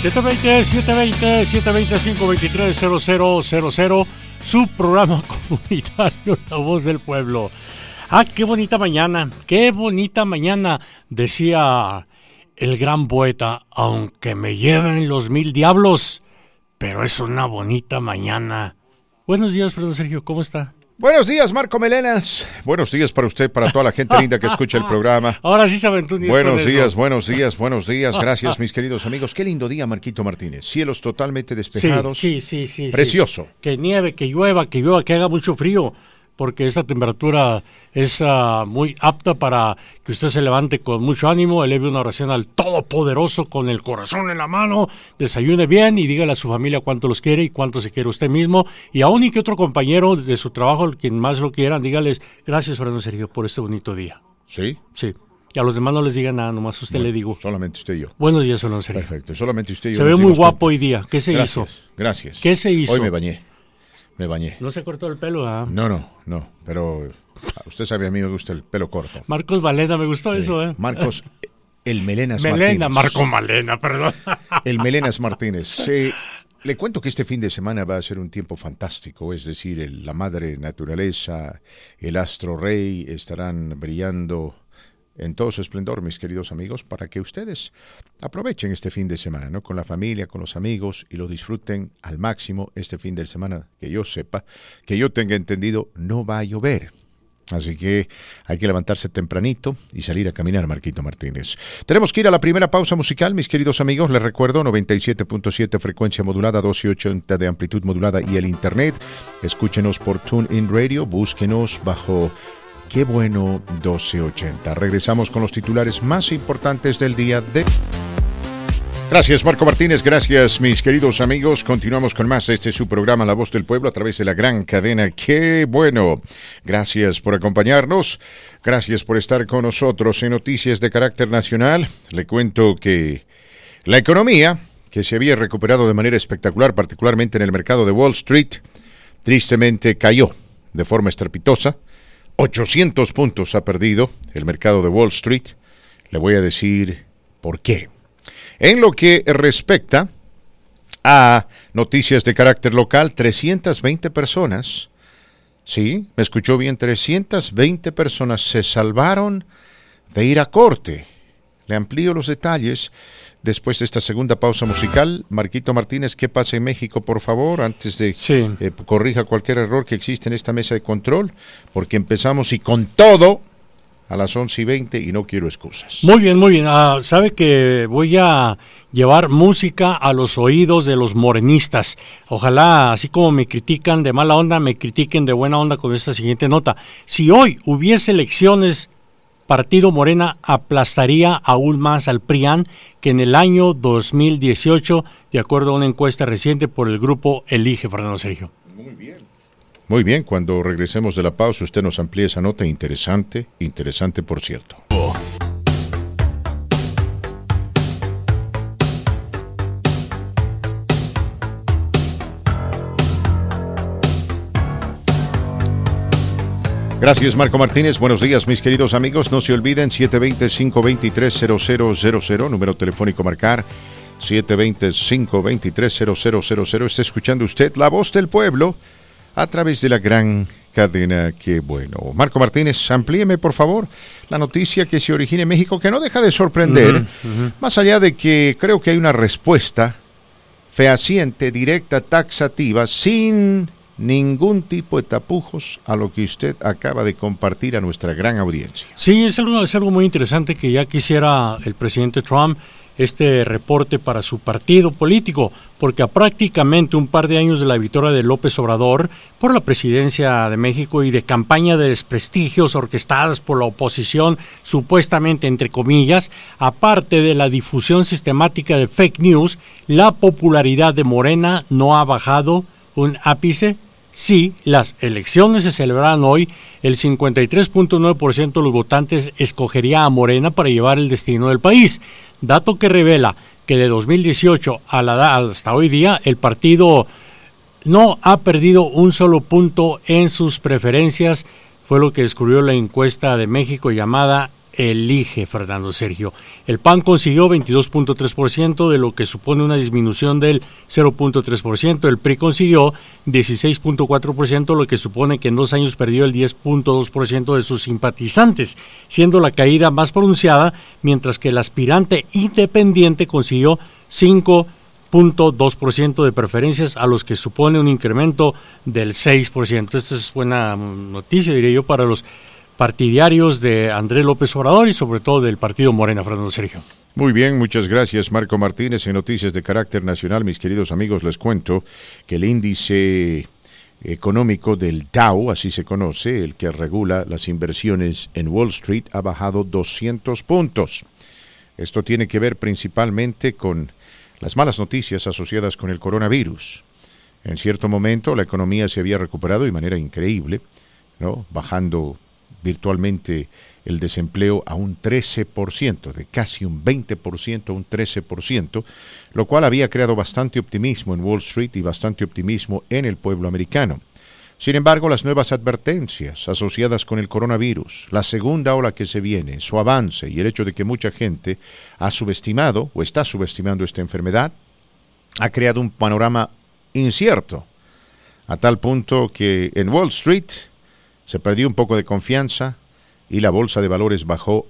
720, 720, 720 523 0000 su programa comunitario La Voz del Pueblo. Ah, qué bonita mañana, qué bonita mañana, decía el gran poeta, aunque me lleven los mil diablos, pero es una bonita mañana. Buenos días, perdón Sergio, ¿cómo está? Buenos días, Marco Melenas. Buenos días para usted, para toda la gente linda que escucha el programa. Ahora sí saben tú Buenos días, buenos días, buenos días. Gracias, mis queridos amigos. Qué lindo día, Marquito Martínez. Cielos totalmente despejados. Sí, sí, sí. Precioso. Que nieve, que llueva, que llueva, que haga mucho frío porque esta temperatura es ah, muy apta para que usted se levante con mucho ánimo, eleve una oración al Todopoderoso con el corazón en la mano, desayune bien y dígale a su familia cuánto los quiere y cuánto se quiere usted mismo. Y aún y que otro compañero de su trabajo, quien más lo quieran, dígales gracias, Fernando Sergio, por este bonito día. ¿Sí? Sí. Y a los demás no les diga nada, nomás usted le digo. Solamente usted y yo. Buenos días, Fernando Sergio. Perfecto, solamente usted y yo. Se ve muy guapo hoy día. ¿Qué se hizo? Gracias. ¿Qué se hizo? Hoy me bañé. Me bañé. ¿No se cortó el pelo? Ah? No, no, no. Pero usted sabe, a mí me gusta el pelo corto. Marcos Valena, me gustó eso, ¿eh? Marcos, el Melenas Melena, Marco Malena, perdón. El Melenas Martínez. Sí. Le cuento que este fin de semana va a ser un tiempo fantástico, es decir, la madre naturaleza, el astro rey estarán brillando en todo su esplendor, mis queridos amigos, para que ustedes aprovechen este fin de semana, ¿no? Con la familia, con los amigos y lo disfruten al máximo este fin de semana, que yo sepa, que yo tenga entendido, no va a llover. Así que hay que levantarse tempranito y salir a caminar, Marquito Martínez. Tenemos que ir a la primera pausa musical, mis queridos amigos. Les recuerdo 97.7 frecuencia modulada, 1280 de amplitud modulada y el internet. Escúchenos por TuneIn Radio, búsquenos bajo Qué bueno 1280. Regresamos con los titulares más importantes del día de... Gracias Marco Martínez, gracias mis queridos amigos. Continuamos con más este su programa La Voz del Pueblo a través de la gran cadena. Qué bueno. Gracias por acompañarnos. Gracias por estar con nosotros en noticias de carácter nacional. Le cuento que la economía, que se había recuperado de manera espectacular, particularmente en el mercado de Wall Street, tristemente cayó de forma estrepitosa 800 puntos ha perdido el mercado de Wall Street. Le voy a decir por qué. En lo que respecta a noticias de carácter local, 320 personas, sí, me escuchó bien, 320 personas se salvaron de ir a corte. Le amplío los detalles después de esta segunda pausa musical. Marquito Martínez, ¿qué pasa en México, por favor? Antes de sí. eh, corrija cualquier error que existe en esta mesa de control, porque empezamos y con todo a las 11 y 20 y no quiero excusas. Muy bien, muy bien. Ah, Sabe que voy a llevar música a los oídos de los morenistas. Ojalá, así como me critican de mala onda, me critiquen de buena onda con esta siguiente nota. Si hoy hubiese elecciones Partido Morena aplastaría aún más al PRIAN que en el año 2018, de acuerdo a una encuesta reciente por el grupo Elige Fernando Sergio. Muy bien. Muy bien, cuando regresemos de la pausa usted nos amplía esa nota interesante, interesante por cierto. Gracias Marco Martínez, buenos días mis queridos amigos, no se olviden 720-523-0000, número telefónico marcar 720-523-0000, está escuchando usted la voz del pueblo a través de la gran cadena que bueno. Marco Martínez, amplíeme por favor la noticia que se origina en México, que no deja de sorprender, uh -huh, uh -huh. más allá de que creo que hay una respuesta fehaciente, directa, taxativa, sin ningún tipo de tapujos a lo que usted acaba de compartir a nuestra gran audiencia. Sí, es algo, es algo muy interesante que ya quisiera el presidente Trump este reporte para su partido político, porque a prácticamente un par de años de la victoria de López Obrador por la presidencia de México y de campaña de desprestigios orquestadas por la oposición, supuestamente entre comillas, aparte de la difusión sistemática de fake news, la popularidad de Morena no ha bajado un ápice si las elecciones se celebraran hoy, el 53.9% de los votantes escogería a Morena para llevar el destino del país, dato que revela que de 2018 a la, hasta hoy día el partido no ha perdido un solo punto en sus preferencias, fue lo que descubrió la encuesta de México llamada elige, Fernando Sergio. El PAN consiguió 22.3% de lo que supone una disminución del 0.3%. El PRI consiguió 16.4%, lo que supone que en dos años perdió el 10.2% de sus simpatizantes, siendo la caída más pronunciada, mientras que el aspirante independiente consiguió 5.2% de preferencias, a los que supone un incremento del 6%. Esta es buena noticia, diría yo, para los partidarios de Andrés López Obrador y sobre todo del partido Morena, Fernando Sergio. Muy bien, muchas gracias Marco Martínez. En Noticias de Carácter Nacional, mis queridos amigos, les cuento que el índice económico del Dow, así se conoce, el que regula las inversiones en Wall Street, ha bajado 200 puntos. Esto tiene que ver principalmente con las malas noticias asociadas con el coronavirus. En cierto momento la economía se había recuperado de manera increíble, ¿no? bajando virtualmente el desempleo a un 13%, de casi un 20% a un 13%, lo cual había creado bastante optimismo en Wall Street y bastante optimismo en el pueblo americano. Sin embargo, las nuevas advertencias asociadas con el coronavirus, la segunda ola que se viene, su avance y el hecho de que mucha gente ha subestimado o está subestimando esta enfermedad, ha creado un panorama incierto, a tal punto que en Wall Street se perdió un poco de confianza y la bolsa de valores bajó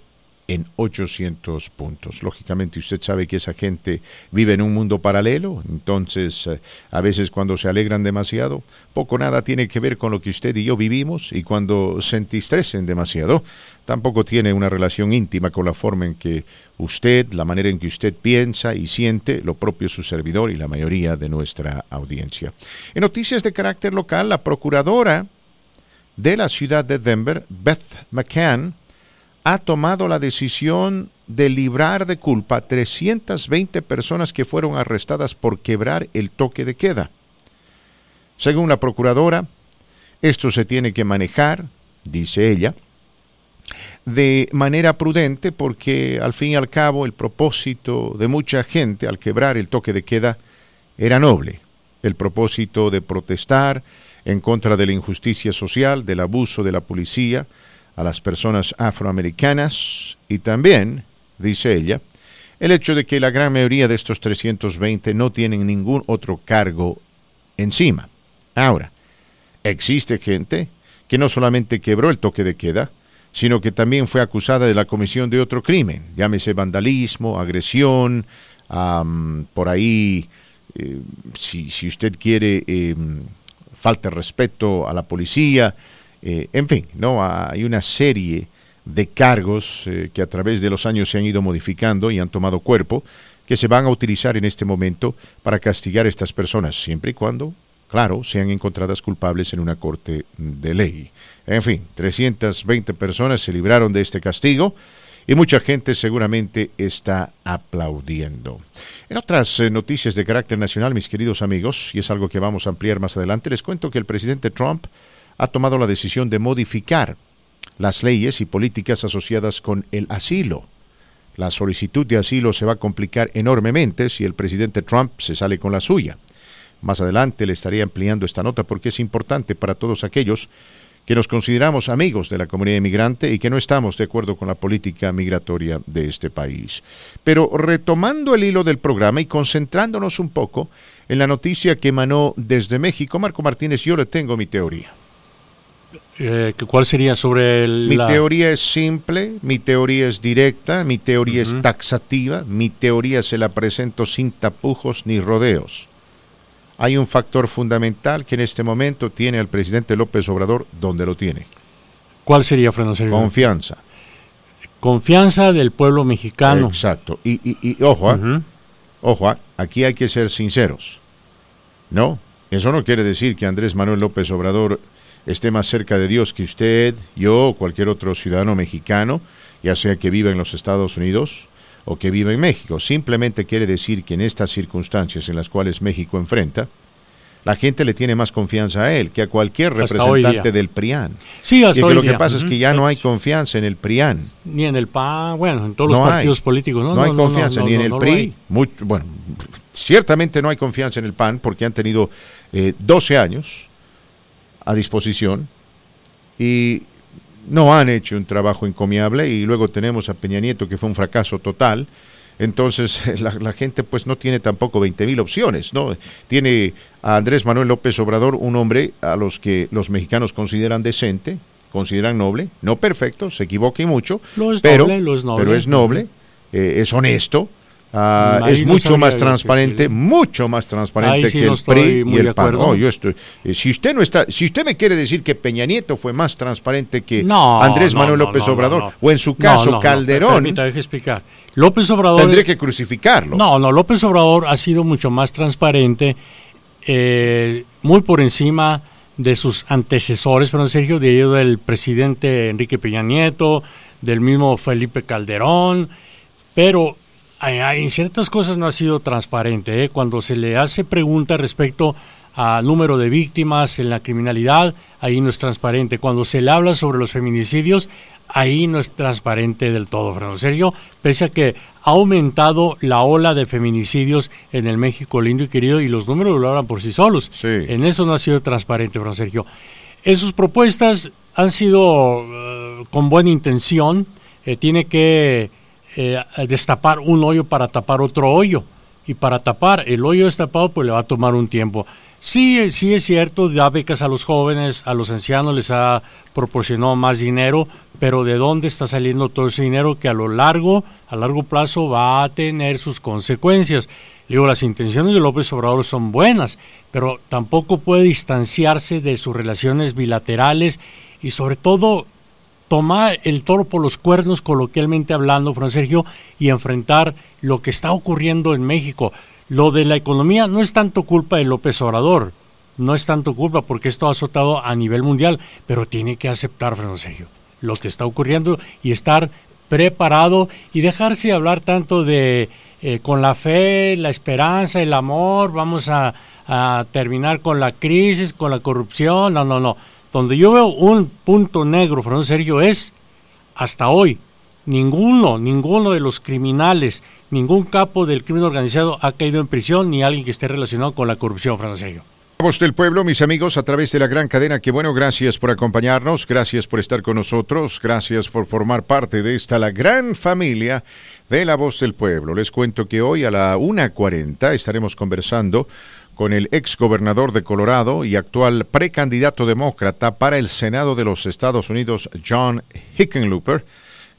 en 800 puntos. Lógicamente usted sabe que esa gente vive en un mundo paralelo, entonces eh, a veces cuando se alegran demasiado, poco nada tiene que ver con lo que usted y yo vivimos y cuando se entristresen demasiado, tampoco tiene una relación íntima con la forma en que usted, la manera en que usted piensa y siente, lo propio su servidor y la mayoría de nuestra audiencia. En noticias de carácter local, la procuradora de la ciudad de Denver, Beth McCann, ha tomado la decisión de librar de culpa a 320 personas que fueron arrestadas por quebrar el toque de queda. Según la procuradora, esto se tiene que manejar, dice ella, de manera prudente porque al fin y al cabo el propósito de mucha gente al quebrar el toque de queda era noble, el propósito de protestar, en contra de la injusticia social, del abuso de la policía a las personas afroamericanas y también, dice ella, el hecho de que la gran mayoría de estos 320 no tienen ningún otro cargo encima. Ahora, existe gente que no solamente quebró el toque de queda, sino que también fue acusada de la comisión de otro crimen, llámese vandalismo, agresión, por ahí, eh, si, usted quiere, em, falta de respeto a la policía, eh, en fin, ¿no? hay una serie de cargos eh, que a través de los años se han ido modificando y han tomado cuerpo, que se van a utilizar en este momento para castigar a estas personas, siempre y cuando, claro, sean encontradas culpables en una corte de ley. En fin, 320 personas se libraron de este castigo y mucha gente seguramente está aplaudiendo. En otras eh, noticias de carácter nacional, mis queridos amigos, y es algo que vamos a ampliar más adelante, les cuento que el presidente Trump ha tomado la decisión de modificar las leyes y políticas asociadas con el asilo. La solicitud de asilo se va a complicar enormemente si el presidente Trump se sale con la suya. Más adelante le estaré ampliando esta nota porque es importante para todos aquellos que nos consideramos amigos de la comunidad inmigrante y que no estamos de acuerdo con la política migratoria de este país. Pero retomando el hilo del programa y concentrándonos un poco en la noticia que emanó desde México, Marco Martínez, yo le tengo mi teoría. Eh, ¿Cuál sería sobre el, Mi teoría es simple, mi teoría es directa, mi teoría es taxativa, mi teoría se la presento sin tapujos ni rodeos hay un factor fundamental que en este momento tiene el presidente López Obrador donde lo tiene. ¿Cuál sería, Fernando Sergio? Confianza. Confianza del pueblo mexicano. Exacto. Y, y, ojo, ¿ah? ojo, ¿ah? aquí hay que ser sinceros. ¿No? Eso no quiere decir que Andrés Manuel López Obrador esté más cerca de Dios que usted, yo o cualquier otro ciudadano mexicano, ya sea que viva en los Estados Unidos o que vive en México. Simplemente quiere decir que en estas circunstancias en las cuales México enfrenta, la gente le tiene más confianza a él que a cualquier representante del PRIAN. Sí, hasta y lo que pasa es que ya no hay confianza en el PRIAN. Ni en el PAN, bueno, en todos los partidos políticos. No, no hay confianza ni en el PRI. bueno, ciertamente no hay confianza en el PAN porque han tenido eh, 12 años a disposición y no han hecho un trabajo encomiable y luego tenemos a Peña Nieto que fue un fracaso total. Entonces la, gente pues no tiene tampoco 20 mil opciones, ¿no? Tiene a Andrés Manuel López Obrador, un hombre a los que los mexicanos consideran decente, consideran noble, no perfecto, se equivoque mucho, pero, pero es noble, eh, es honesto, Ah, es mucho más transparente, mucho más transparente que el PRI y el PAN. yo estoy, eh, si usted no está, si usted me quiere decir que Peña Nieto fue más transparente que Andrés Manuel López Obrador o en su caso Calderón, explicar. López Obrador tendría que crucificarlo. No, no, López Obrador ha sido mucho más transparente, eh, muy por encima de sus antecesores, pero Sergio, de ello del presidente Enrique Peña Nieto, del mismo Felipe Calderón, pero en ciertas cosas no ha sido transparente. ¿eh? Cuando se le hace pregunta respecto al número de víctimas en la criminalidad, ahí no es transparente. Cuando se le habla sobre los feminicidios, ahí no es transparente del todo, Fernando Sergio, pese a que ha aumentado la ola de feminicidios en el México lindo y querido y los números lo hablan por sí solos. En eso no ha sido transparente, Fernando Sergio. En sus propuestas han sido eh, con buena intención, eh, tiene que eh, destapar un hoyo para tapar otro hoyo. Y para tapar el hoyo destapado, pues le va a tomar un tiempo. Sí, sí es cierto, da becas a los jóvenes, a los ancianos les ha proporcionado más dinero, pero ¿de dónde está saliendo todo ese dinero que a lo largo, a largo plazo va a tener sus consecuencias? Digo, las intenciones de López Obrador son buenas, pero tampoco puede distanciarse de sus relaciones bilaterales y sobre todo tomar el toro por los cuernos, coloquialmente hablando, Fran Sergio, y enfrentar lo que está ocurriendo en México. Lo de la economía no es tanto culpa de López Obrador, no es tanto culpa porque esto ha azotado a nivel mundial, pero tiene que aceptar, Fran Sergio, lo que está ocurriendo y estar preparado y dejarse hablar tanto de eh, con la fe, la esperanza, el amor, vamos a, a terminar con la crisis, con la corrupción, no, no, no donde yo veo un punto negro, Fernando Sergio, es hasta hoy, ninguno, ninguno de los criminales, ningún capo del crimen organizado ha caído en prisión, ni alguien que esté relacionado con la corrupción, Fernando Sergio. Voz del pueblo, mis amigos, a través de la gran cadena, que bueno, gracias por acompañarnos, gracias por estar con nosotros, gracias por formar parte de esta, la gran familia de la voz del pueblo. Les cuento que hoy a la 1.40 estaremos conversando con el ex gobernador de Colorado y actual precandidato demócrata para el Senado de los Estados Unidos, John Hickenlooper.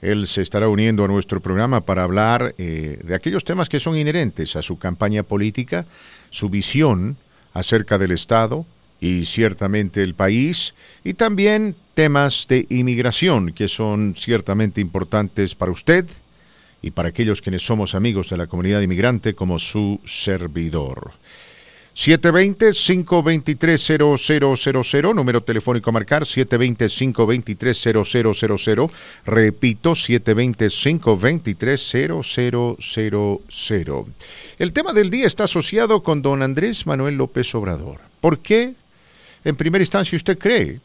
Él se estará uniendo a nuestro programa para hablar eh, de aquellos temas que son inherentes a su campaña política, su visión acerca del Estado y ciertamente el país, y también temas de inmigración que son ciertamente importantes para usted y para aquellos quienes somos amigos de la comunidad inmigrante como su servidor. 720-523-0000, número telefónico a marcar, 720-523-0000, repito, 720-523-0000. El tema del día está asociado con don Andrés Manuel López Obrador. ¿Por qué, en primera instancia, usted cree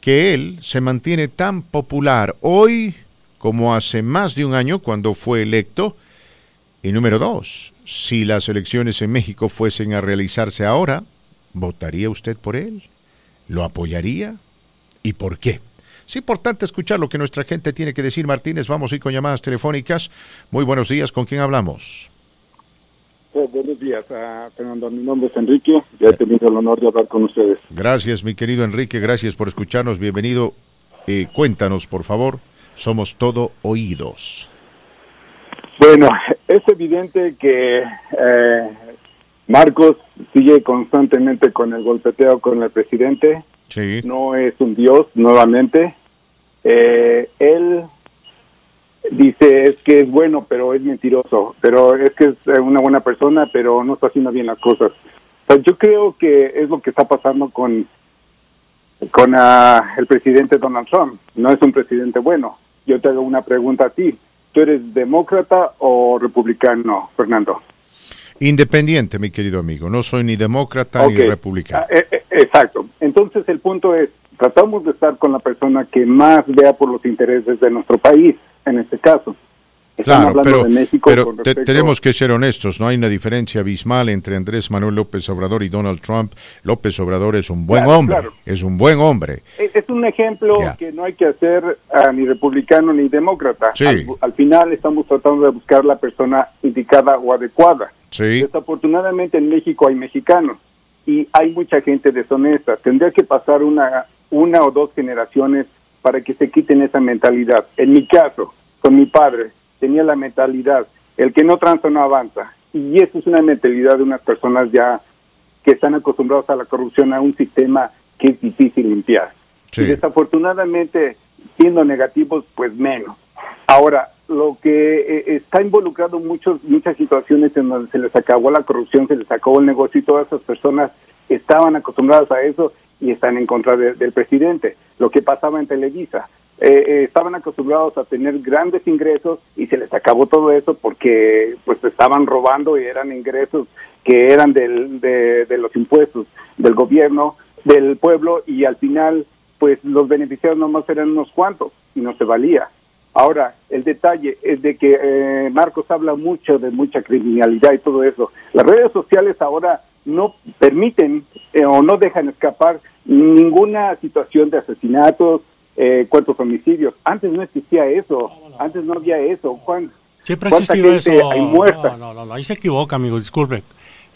que él se mantiene tan popular hoy como hace más de un año cuando fue electo? Y número dos, si las elecciones en México fuesen a realizarse ahora, ¿votaría usted por él? ¿Lo apoyaría? ¿Y por qué? Es importante escuchar lo que nuestra gente tiene que decir, Martínez. Vamos a ir con llamadas telefónicas. Muy buenos días, ¿con quién hablamos? buenos días, uh, Fernando. Mi nombre es Enrique. Ya he tenido el honor de hablar con ustedes. Gracias, mi querido Enrique. Gracias por escucharnos. Bienvenido. Eh, cuéntanos, por favor. Somos todo oídos. Bueno, es evidente que eh, Marcos sigue constantemente con el golpeteo con el presidente. Sí. No es un dios nuevamente. Eh, él dice es que es bueno, pero es mentiroso. Pero es que es una buena persona, pero no está haciendo bien las cosas. yo creo que es lo que está pasando con con ah, el presidente Donald Trump. No es un presidente bueno. Yo te hago una pregunta a ti ¿Tú eres demócrata o republicano, Fernando? Independiente, mi querido amigo. No soy ni demócrata ni republicano. Ah, eh, eh, exacto. Entonces el punto es, tratamos de estar con la persona que más vea por los intereses de nuestro país, en este caso. Claro, pero, pero tenemos que ser honestos, no hay una diferencia abismal entre Andrés Manuel López Obrador y Donald Trump. López Obrador es un buen hombre, es un buen hombre. Es, un ejemplo que no hay que hacer ni republicano ni demócrata. Al, final estamos tratando de buscar la persona indicada o adecuada. Desafortunadamente en México hay mexicanos y hay mucha gente deshonesta. Tendría que pasar una, una o dos generaciones para que se quiten esa mentalidad. En mi caso, con mi padre, tenía la mentalidad, el que no transa no avanza. Y eso es una mentalidad de unas personas ya que están acostumbrados a la corrupción, a un sistema que es difícil limpiar. Y desafortunadamente, siendo negativos, pues menos. Ahora, lo que eh, está involucrado muchos, muchas situaciones en donde se les acabó la corrupción, se les acabó el negocio y todas esas personas estaban acostumbradas a eso y están en contra del presidente. Lo que pasaba en Televisa, eh, eh, estaban acostumbrados a tener grandes ingresos y se les acabó todo eso porque pues estaban robando y eran ingresos que eran del, de, los impuestos del gobierno, del pueblo y al final pues los beneficiarios nomás eran unos cuantos y no se valía. Ahora, el detalle es de que eh, Marcos habla mucho de mucha criminalidad y todo eso. Las redes sociales ahora no permiten o no dejan escapar ninguna situación de asesinatos, eh, cuántos homicidios. Antes no existía eso, antes no había eso. Juan, Siempre ha existido eso. No, no, no, ahí se equivoca, amigo, disculpe.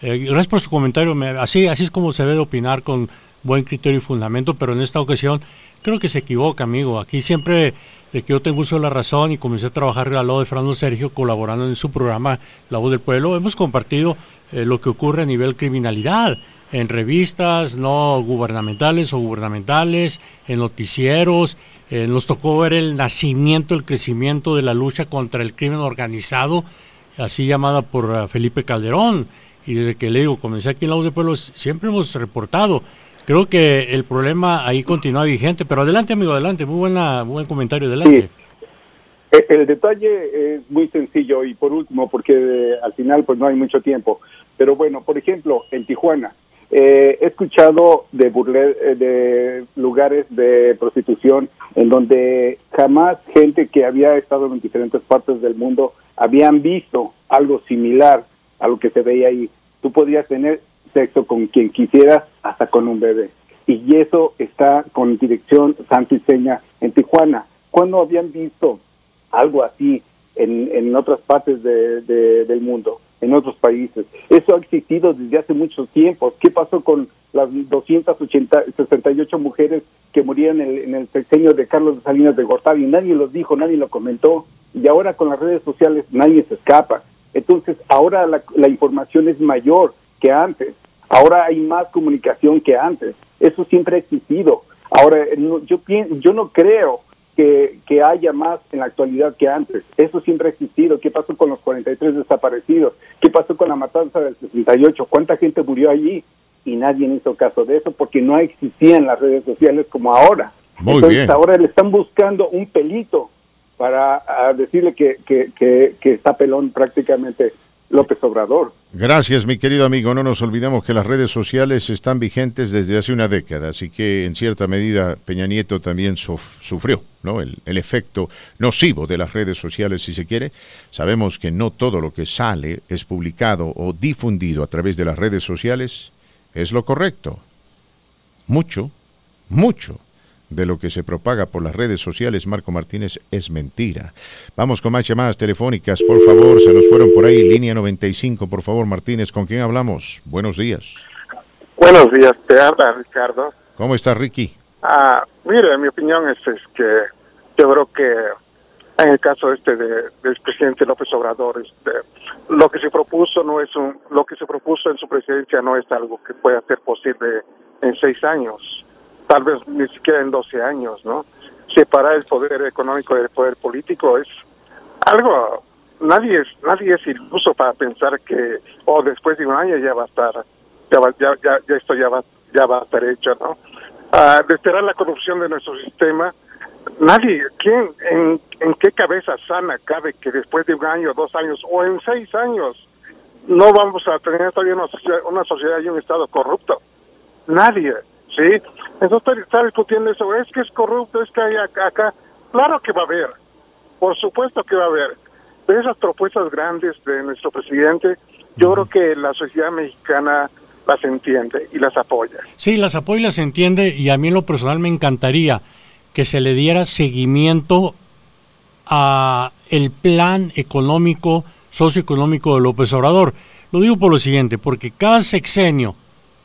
Eh, gracias por su comentario. así, así es como se debe opinar con buen criterio y fundamento, pero en esta ocasión creo que se equivoca, amigo. Aquí siempre de que yo tengo uso de la razón y comencé a trabajar al lado de Fernando Sergio, colaborando en su programa La Voz del Pueblo, hemos compartido eh, lo que ocurre a nivel criminalidad en revistas no gubernamentales o gubernamentales, en noticieros. Eh, nos tocó ver el nacimiento, el crecimiento de la lucha contra el crimen organizado, así llamada por uh, Felipe Calderón. Y desde que le digo, comencé aquí en la voz de pueblo, siempre hemos reportado. Creo que el problema ahí continúa vigente, pero adelante, amigo, adelante. Muy, buena, buen comentario, adelante. Eh, el detalle es muy sencillo y por último, porque eh, al final pues no hay mucho tiempo. Pero bueno, por ejemplo, en Tijuana, eh, he escuchado de, burle, eh, de lugares de prostitución en donde jamás gente que había estado en diferentes partes del mundo habían visto algo similar a lo que se veía ahí. Tú podías tener sexo con quien quisieras, hasta con un bebé. Y eso está con dirección santo y seña en Tijuana. ¿Cuándo habían visto algo así en, en otras partes de, del mundo? En otros países. Eso ha existido desde hace mucho tiempo. ¿Qué pasó con las 268 mujeres que murieron en el, sexenio de Carlos Salinas de Gortari? Nadie los dijo, nadie lo comentó. Y ahora con las redes sociales nadie se escapa. Entonces ahora la, información es mayor que antes. Ahora hay más comunicación que antes. Eso siempre ha existido. Ahora, yo, yo no creo que, que, haya más en la actualidad que antes. Eso siempre ha existido. ¿Qué pasó con los 43 desaparecidos? ¿Qué pasó con la matanza del 68? ¿Cuánta gente murió allí? Y nadie hizo caso de eso porque no existían las redes sociales como ahora. Muy Entonces ahora le están buscando un pelito para decirle que, que, que está pelón prácticamente López Obrador. Gracias, mi querido amigo. No nos olvidemos que las redes sociales están vigentes desde hace una década, así que en cierta medida Peña Nieto también sufrió ¿no? El, el, efecto nocivo de las redes sociales, si se quiere. Sabemos que no todo lo que sale es publicado o difundido a través de las redes sociales es lo correcto. Mucho, mucho de lo que se propaga por las redes sociales, Marco Martínez, es mentira. Vamos con más llamadas telefónicas, por favor, se nos fueron por ahí, línea 95, por favor, Martínez, ¿con quién hablamos? Buenos días. Buenos días, te habla Ricardo. ¿Cómo está Ricky? Ah, mire, mi opinión es, que yo creo que en el caso este de, del presidente López Obrador, este, lo que se propuso no es un, lo que se propuso en su presidencia no es algo que pueda ser posible en seis años tal vez ni siquiera en 12 años, ¿no? Separar el poder económico del poder político es algo, nadie es, nadie es iluso para pensar que, oh, después de un año ya va a estar, ya, ya, ya, esto ya va, ya va a estar hecho, ¿no? Uh, la corrupción de nuestro sistema, nadie, ¿quién, en, en qué cabeza sana cabe que después de un año, dos años o en seis años no vamos a tener todavía una una sociedad y un Estado corrupto? Nadie. ¿Sí? Entonces está discutiendo eso, es que es corrupto, es que hay acá, Claro que va a haber, por supuesto que va a haber. de esas propuestas grandes de nuestro presidente, yo creo que la sociedad mexicana las entiende y las apoya. Sí, las apoya y las entiende y a mí en lo personal me encantaría que se le diera seguimiento a el plan económico, socioeconómico de López Obrador. Lo digo por lo siguiente, porque cada sexenio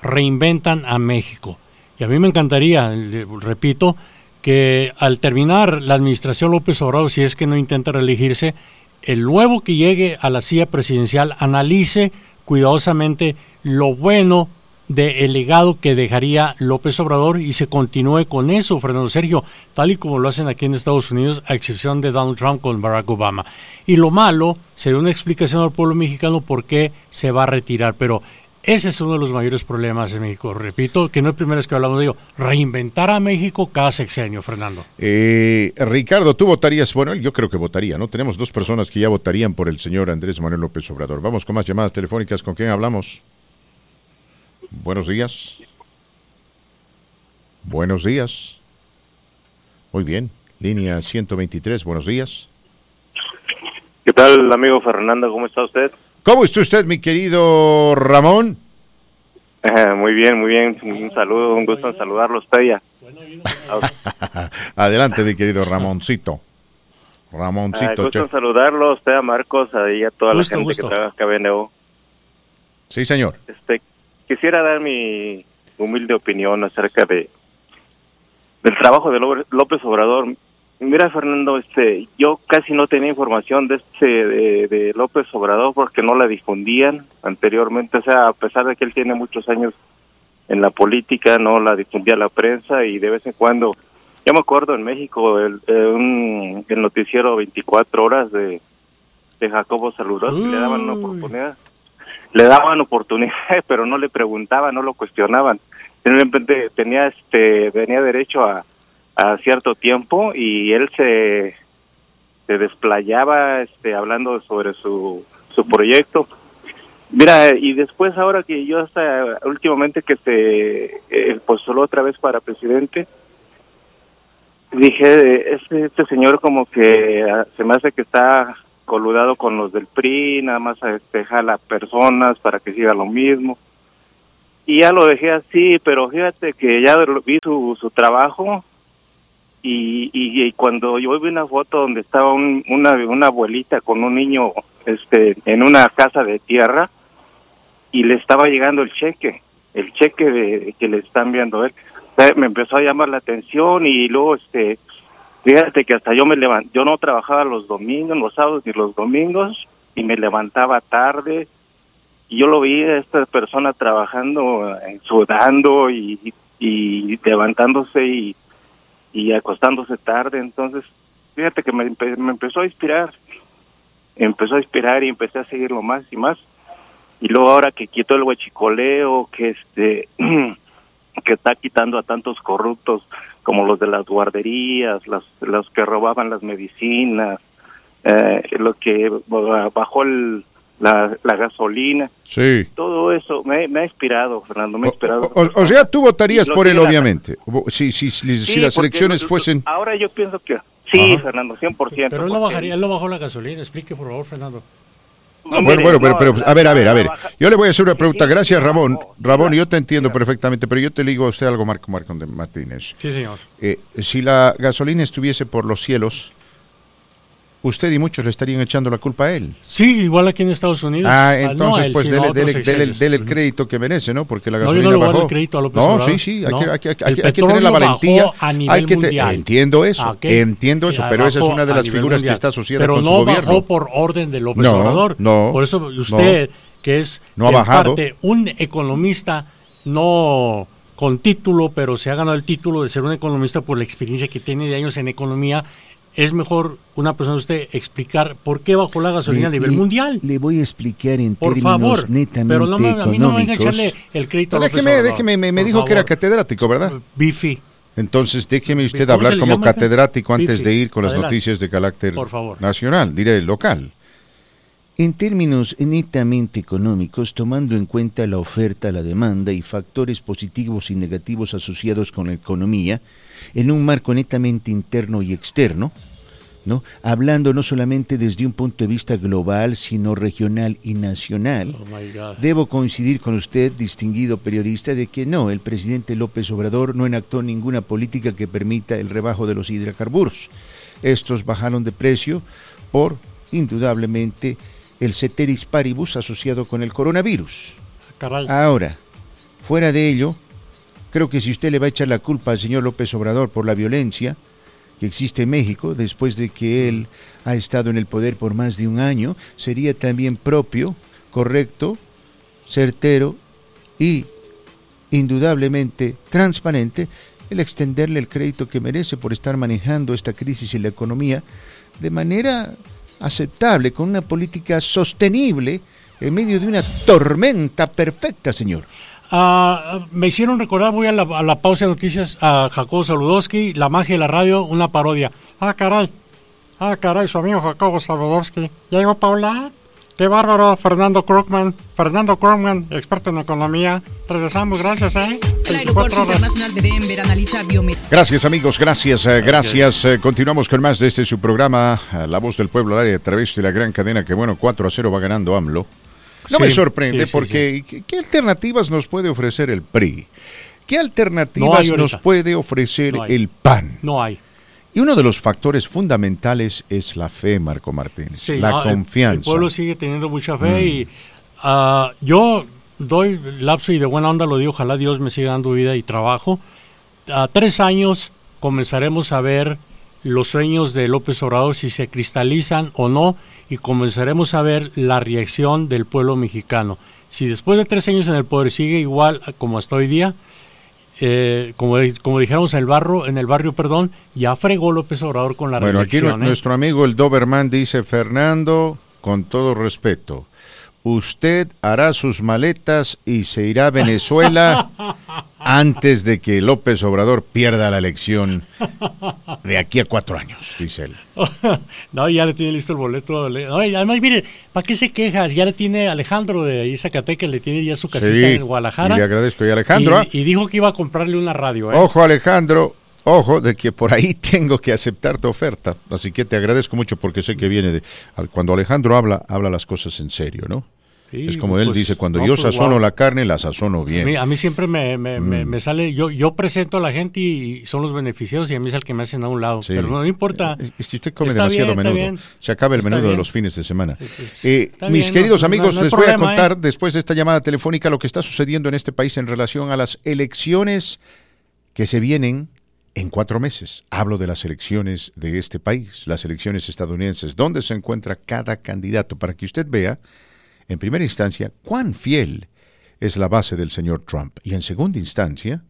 reinventan a México. Y a mí me encantaría, repito, que al terminar la administración López Obrador, si es que no intenta reelegirse, el nuevo que llegue a la silla presidencial analice cuidadosamente lo bueno del legado que dejaría López Obrador y se continúe con eso, Fernando Sergio, tal y como lo hacen aquí en Estados Unidos, a excepción de Donald Trump con Barack Obama. Y lo malo, se una explicación al pueblo mexicano por qué se va a retirar, pero ese es uno de los mayores problemas en México. Repito, que no es primera vez que hablamos de ello. Reinventar a México cada sexenio, Fernando. Eh, Ricardo, tú votarías, bueno, yo creo que votaría, ¿no? Tenemos dos personas que ya votarían por el señor Andrés Manuel López Obrador. Vamos con más llamadas telefónicas. ¿Con quién hablamos? Buenos días. Buenos días. Muy bien. Línea 123, buenos días. ¿Qué tal, amigo Fernando? ¿Cómo está usted? ¿Cómo está usted, mi querido Ramón? Eh, muy bien, muy bien. Un saludo, un gusto en saludarlo usted ya. Adelante, mi querido Ramoncito. Ramoncito. Uh, gusto en saludarlo, usted a Marcos, y a toda la gente que trabaja acá en Sí, señor. Este, quisiera dar mi humilde opinión acerca de del trabajo de López Obrador. Mira, Fernando, este, yo casi no tenía información de este de, López Obrador porque no la difundían anteriormente, o sea, a pesar de que él tiene muchos años en la política, no la difundía la prensa y de vez en cuando, yo me acuerdo en México el, un, el noticiero 24 horas de, de Jacobo Saludos, le daban una oportunidad, le daban oportunidad, pero no le preguntaban, no lo cuestionaban, simplemente tenía este, tenía derecho a a cierto tiempo y él se, se desplayaba este, hablando sobre su, su proyecto. Mira, y después ahora que yo hasta últimamente que se eh, postuló otra vez para presidente, dije, este, este señor como que ah, se me hace que está coludado con los del PRI, nada más a despejar a personas para que siga lo mismo. Y ya lo dejé así, pero fíjate que ya vi su, su trabajo y, y, cuando yo vi una foto donde estaba una, una abuelita con un niño este en una casa de tierra y le estaba llegando el cheque, el cheque de, que le están viendo él, me empezó a llamar la atención y luego este fíjate que hasta yo me levanté, yo no trabajaba los domingos, los sábados ni los domingos y me levantaba tarde y yo lo vi a esta persona trabajando, eh, sudando y, y levantándose y y acostándose tarde. Entonces, fíjate que me, empezó a inspirar, empezó a inspirar y empecé a seguirlo más y más. Y luego ahora que quitó el huechicoleo, que este que está quitando a tantos corruptos como los de las guarderías, los, los que robaban las medicinas, eh, lo que bajó el, la, la gasolina. Sí. Todo eso me, ha inspirado, Fernando, me ha inspirado. O, sea, tú votarías por él, obviamente. Si, si, si, las elecciones fuesen... Ahora yo pienso que... Sí, Fernando, 100%. Pero él no bajaría, él no bajó la gasolina. Explique, por favor, Fernando. bueno, bueno, pero, pero, a ver, a ver, a ver. Yo le voy a hacer una pregunta. Gracias, Ramón. Ramón, yo te entiendo perfectamente, pero yo te digo a usted algo, Marco Marco Martínez. Sí, señor. Eh, si la gasolina estuviese por los cielos, usted y muchos le estarían echando la culpa a él. Sí, igual aquí en Estados Unidos. Ah, ah entonces, pues dele, dele, el crédito que merece, ¿no? Porque la gasolina no, yo no bajó. El crédito a López no, sí, sí, hay, que, hay, hay que tener la valentía. A nivel que mundial. entiendo eso, ah, entiendo eso, pero esa es una de las figuras que está asociada con su gobierno. Pero no bajó por orden de López Obrador. No, Por eso usted, que es no ha bajado. Parte, un economista no con título, pero se ha ganado el título de ser un economista por la experiencia que tiene de años en economía, es mejor una persona de usted explicar por qué bajó la gasolina a nivel mundial. Le voy a explicar en por términos favor, netamente pero no, económicos. A mí no me a echarle el crédito a déjeme, déjeme, me, dijo que era catedrático, ¿verdad? Bifi. Entonces déjeme usted hablar como catedrático antes de ir con las noticias de carácter nacional, diré local. En términos netamente económicos, tomando en cuenta la oferta, la demanda y factores positivos y negativos asociados con la economía, en un marco netamente interno y externo, ¿no? Hablando no solamente desde un punto de vista global, sino regional y nacional. Oh, Debo coincidir con usted, distinguido periodista, de que no, el presidente López Obrador no enactó ninguna política que permita el rebajo de los hidrocarburos. Estos bajaron de precio por, indudablemente, el ceteris paribus asociado con el coronavirus. Ahora, fuera de ello, creo que si usted le va a echar la culpa al señor López Obrador por la violencia que existe en México, después de que él ha estado en el poder por más de un año, sería también propio, correcto, certero y indudablemente transparente el extenderle el crédito que merece por estar manejando esta crisis y la economía de manera aceptable, con una política sostenible en medio de una tormenta perfecta, señor. Ah, me hicieron recordar, voy a la, pausa de noticias, a Jacobo Saludowski, La magia de la radio, una parodia. Ah, caray. Ah, caray, su amigo Jacobo Saludowski. ¿Ya llegó Paula? Qué bárbaro, Fernando Krugman. Fernando Krugman, experto en economía. Regresamos, gracias, ¿eh? Gracias, amigos, gracias, eh, gracias. Eh, continuamos con más de este su programa, eh, La Voz del Pueblo, al área a través de la gran cadena que, bueno, 4 a 0 va ganando AMLO. No me sorprende porque ¿qué, alternativas nos puede ofrecer el PRI? ¿Qué alternativas nos puede ofrecer el PAN? No hay. Y uno de los factores fundamentales es la fe, Marco Martín. la confianza. El, pueblo sigue teniendo mucha fe y mm. ah, yo doy lapso y de buena onda lo digo, ojalá Dios me siga dando vida y trabajo. A tres años comenzaremos a ver los sueños de López Obrador si se cristalizan o no y comenzaremos a ver la reacción del pueblo mexicano. Si después de tres años en el poder sigue igual como hasta hoy día, eh, como, como dijéramos en el barrio, en el barrio, perdón, ya fregó López Obrador con la bueno, aquí ¿eh? nuestro amigo el Doberman dice, Fernando, con todo respeto, usted hará sus maletas y se irá a Venezuela antes de que López Obrador pierda la elección de aquí a cuatro años, dice él. no, ya le tiene listo el boleto. No, además, mire, ¿para qué se quejas? Ya le tiene Alejandro de ahí Zacatecas, le tiene ya su casita en Guadalajara. Y le agradezco y Alejandro. Y, dijo que iba a comprarle una radio. ¿eh? Ojo, Alejandro. Ojo, de que por ahí tengo que aceptar tu oferta. Así que te agradezco mucho porque sé que viene de... Cuando Alejandro habla, habla las cosas en serio, ¿no? Es como él pues, dice, cuando yo pues, sazono la carne, la sazono bien. A mí, siempre me, mm. me, sale, yo, yo presento a la gente y son los beneficiados y a mí es el que me hacen a un lado. Pero no importa. Es que usted come demasiado menudo. Se acaba el menudo de los fines de semana. Eh, mis queridos amigos, les voy a contar ¿eh? después de esta llamada telefónica lo que está sucediendo en este país en relación a las elecciones que se vienen en cuatro meses. Hablo de las elecciones de este país, las elecciones estadounidenses, donde se encuentra cada candidato, para que usted vea en primera instancia, cuán fiel es la base del señor Trump. Y en segunda instancia,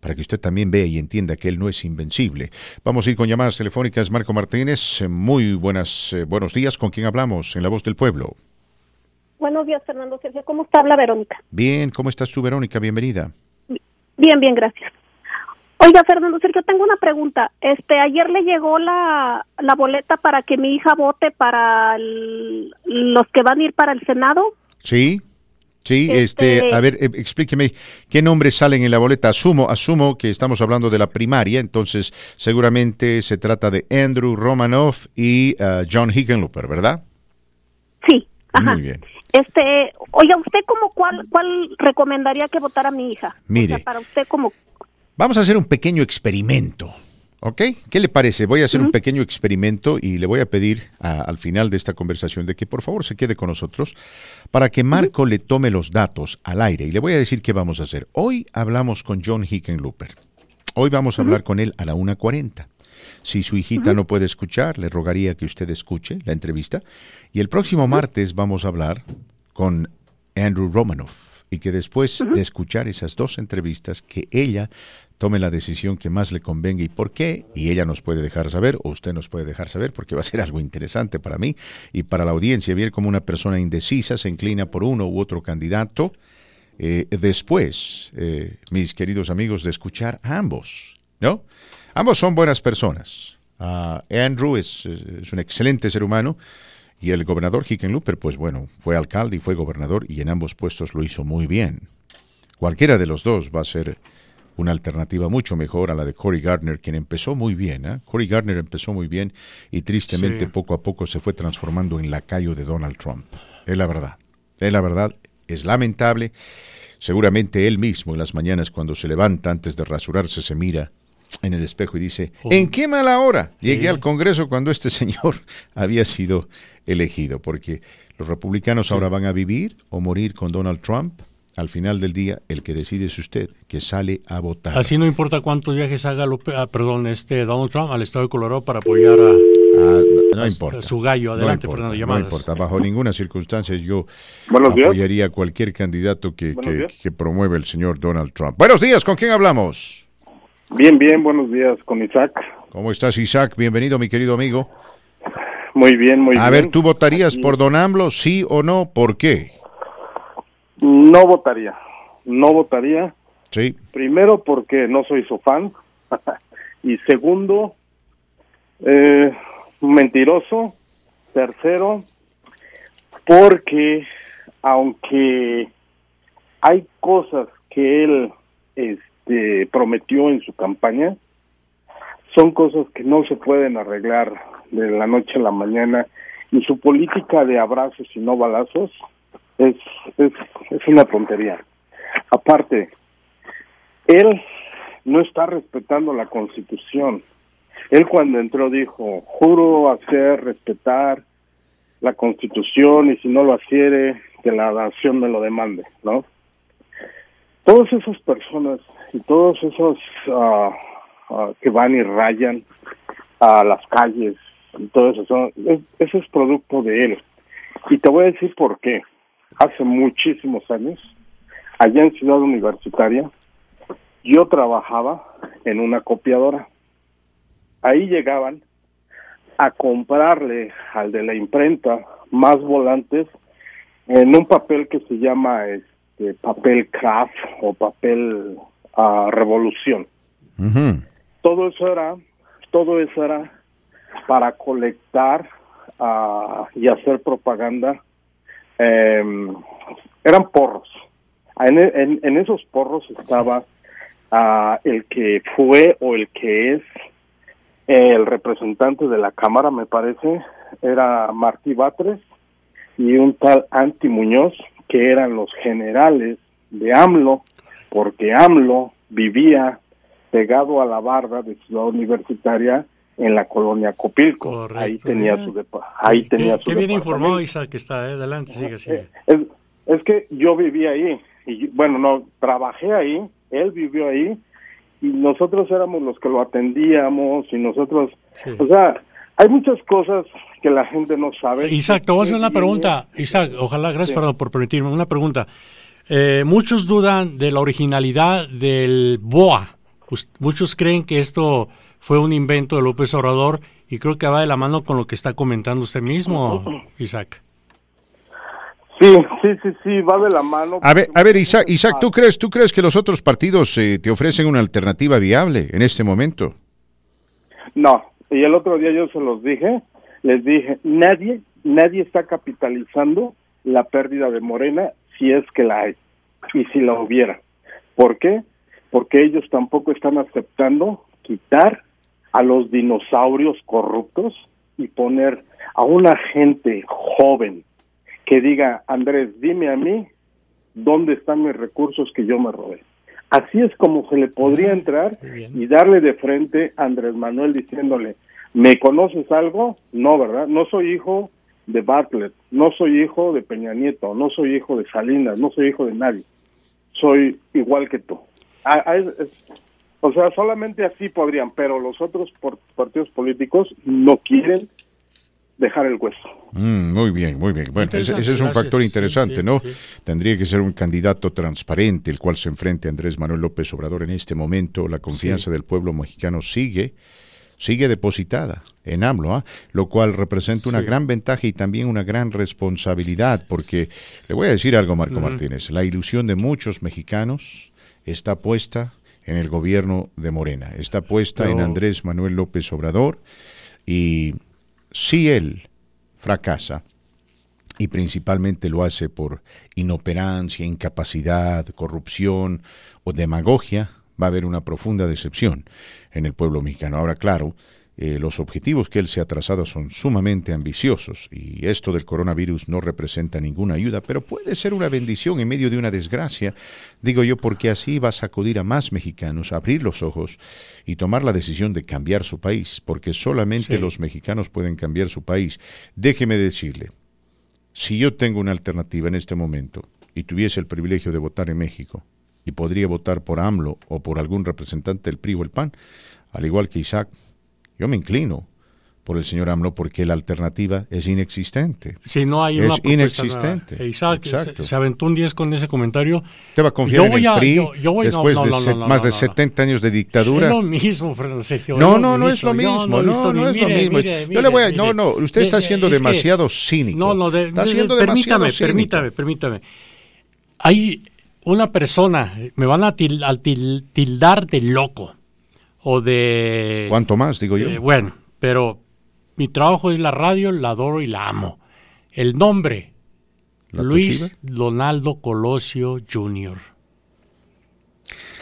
para que usted también vea y entienda que él no es invencible. Vamos a ir con llamadas telefónicas. Marco Martínez, muy buenas, eh, buenos días. ¿Con quién hablamos en La Voz del Pueblo? Buenos días, Fernando Sergio. ¿Cómo está? Habla Verónica. Bien, ¿cómo estás tú, Verónica? Bienvenida. Bien, bien, gracias. Oiga, Fernando Sergio, tengo una pregunta. Este, ayer le llegó la, la boleta para que mi hija vote para los que van a ir para el Senado. Sí. Sí, este, este a ver, eh, explíqueme qué nombres salen en la boleta. Asumo, asumo que estamos hablando de la primaria, entonces seguramente se trata de Andrew Romanoff y uh, John Hickenlooper, ¿verdad? Sí. Ajá. Muy bien. Este, oiga, ¿usted como cuál, cuál recomendaría que votara mi hija? Mire, para usted como Vamos a hacer un pequeño experimento. ¿Ok? ¿Qué le parece? Voy a hacer un pequeño experimento y le voy a pedir al final de esta conversación de que por favor se quede con nosotros para que Marco le tome los datos al aire. Y le voy a decir qué vamos a hacer. Hoy hablamos con John Hickenlooper. Hoy vamos a hablar con él a la 1.40. Si su hijita no puede escuchar, le rogaría que usted escuche la entrevista. Y el próximo martes vamos a hablar con Andrew Romanoff y que después de escuchar esas dos entrevistas, que ella tome la decisión que más le convenga y por qué, y ella nos puede dejar saber, o usted nos puede dejar saber, porque va a ser algo interesante para mí y para la audiencia, ver cómo una persona indecisa se inclina por uno u otro candidato, eh, después, eh, mis queridos amigos, de escuchar a ambos, ¿no? Ambos son buenas personas. Ah, Andrew es, es, un excelente ser humano y el gobernador Hickenlooper, pues bueno, fue alcalde y fue gobernador y en ambos puestos lo hizo muy bien. Cualquiera de los dos va a ser una alternativa mucho mejor a la de Cory Gardner, quien empezó muy bien. ¿eh? Cory Gardner empezó muy bien y tristemente poco a poco se fue transformando en lacayo de Donald Trump. Es la verdad. Es la verdad. Es lamentable. Seguramente él mismo en las mañanas cuando se levanta antes de rasurarse se mira en el espejo y dice, ¿en qué mala hora llegué al Congreso cuando este señor había sido elegido? Porque los republicanos ahora van a vivir o morir con Donald Trump. Al final del día, el que decide es usted, que sale a votar. Así no importa cuántos viajes haga ah, perdón, este Donald Trump al estado de Colorado para apoyar a, ah, no, importa. su gallo. Adelante, no Fernando No importa, bajo ninguna circunstancia yo apoyaría a cualquier candidato que, que, que promueve el señor Donald Trump. Buenos días, ¿con quién hablamos? Bien, bien, buenos días con Isaac. ¿Cómo estás, Isaac? Bienvenido, mi querido amigo. Muy bien, muy bien. A ver, ¿tú votarías por Don AMLO, sí o no? ¿Por qué? No votaría, no votaría. Sí. Primero porque no soy su fan. y segundo, eh, mentiroso. Tercero, porque aunque hay cosas que él... Es, este, prometió en su campaña son cosas que no se pueden arreglar de la noche a la mañana y su política de abrazos y no balazos es, es, es una tontería. Aparte, él no está respetando la constitución. Él cuando entró dijo, juro hacer respetar la constitución y si no lo haciere, que la nación me lo demande, ¿no? Todas esas personas y todos esos ah, que van y rayan a las calles y todo eso, eso es producto de él. Y te voy a decir por qué. Hace muchísimos años, allá en Ciudad Universitaria, yo trabajaba en una copiadora. Ahí llegaban a comprarle al de la imprenta más volantes en un papel que se llama este papel craft o papel a revolución. Todo eso era, todo eso era para colectar y hacer propaganda. Em, eran porros. En, esos porros estaba el que fue o el que es el representante de la Cámara, me parece, era Martí Batres y un tal Anti Muñoz, que eran los generales de AMLO porque AMLO vivía pegado a la barda de Ciudad Universitaria en la colonia Copilco. Ahí tenía su depa ahí qué, tenía qué bien informado Isaac que está, ¿eh? adelante, sigue, sigue. Es, es, que yo viví ahí, y bueno, no, trabajé ahí, él vivió ahí, y nosotros éramos los que lo atendíamos, y nosotros, o sea, hay muchas cosas que la gente no sabe. Isaac, te voy a hacer una pregunta, Isaac, ojalá, gracias por permitirme, una pregunta. Eh, muchos dudan de la originalidad del BOA. muchos creen que esto fue un invento de López Obrador y creo que va de la mano con lo que está comentando usted mismo, Isaac. Sí, sí, sí, sí, va de la mano. A ver, a ver Isaac, Isaac, ¿tú crees, ¿tú crees que los otros partidos eh, te ofrecen una alternativa viable en este momento? No, y el otro día yo se los dije, les dije, nadie, nadie está capitalizando la pérdida de Morena si es que la hay y si la hubiera. ¿Por qué? Porque ellos tampoco están aceptando quitar a los dinosaurios corruptos y poner a una gente joven que diga, Andrés, dime a mí dónde están mis recursos que yo me robé. Así es como se le podría entrar y darle de frente a Andrés Manuel diciéndole, ¿me conoces algo? No, ¿verdad? No soy hijo de Bartlett, no soy hijo de Peña Nieto, no soy hijo de Salinas, no soy hijo de nadie, soy igual que tú. O sea, solamente así podrían, pero los otros partidos políticos no quieren dejar el hueso. Mm, muy bien, muy bien. Bueno, ese, es un factor interesante, ¿no? Tendría que ser un candidato transparente, el cual se enfrente a Andrés Manuel López Obrador en este momento. La confianza del pueblo mexicano sigue sigue depositada en AMLO, ¿ah? lo cual representa una gran ventaja y también una gran responsabilidad, porque le voy a decir algo, Marco Martínez, la ilusión de muchos mexicanos está puesta en el gobierno de Morena, está puesta en Andrés Manuel López Obrador, y si él fracasa, y principalmente lo hace por inoperancia, incapacidad, corrupción o demagogia, va a haber una profunda decepción en el pueblo mexicano. Ahora, claro, eh, los objetivos que él se ha trazado son sumamente ambiciosos y esto del coronavirus no representa ninguna ayuda, pero puede ser una bendición en medio de una desgracia, digo yo, porque así va a sacudir a más mexicanos, abrir los ojos y tomar la decisión de cambiar su país, porque solamente los mexicanos pueden cambiar su país. Déjeme decirle, si yo tengo una alternativa en este momento y tuviese el privilegio de votar en México, y podría votar por AMLO o por algún representante del PRI o el PAN, al igual que Isaac, yo me inclino por el señor AMLO porque la alternativa es inexistente. Si no hay es inexistente. E Isaac se, aventó un 10 con ese comentario. ¿Te va a confiar en el PRI después de más de 70 años de dictadura? Es lo mismo, Fernando Sergio. No, no, no es lo mismo. No, no, es lo mismo. yo le voy a, no, no, usted está siendo demasiado cínico. No, no, está siendo permítame, permítame, permítame. Hay una persona, me van a tildar de loco o de... ¿Cuánto más, digo yo? Eh, bueno, pero mi trabajo es la radio, la adoro y la amo. El nombre, Luis Donaldo Colosio Jr.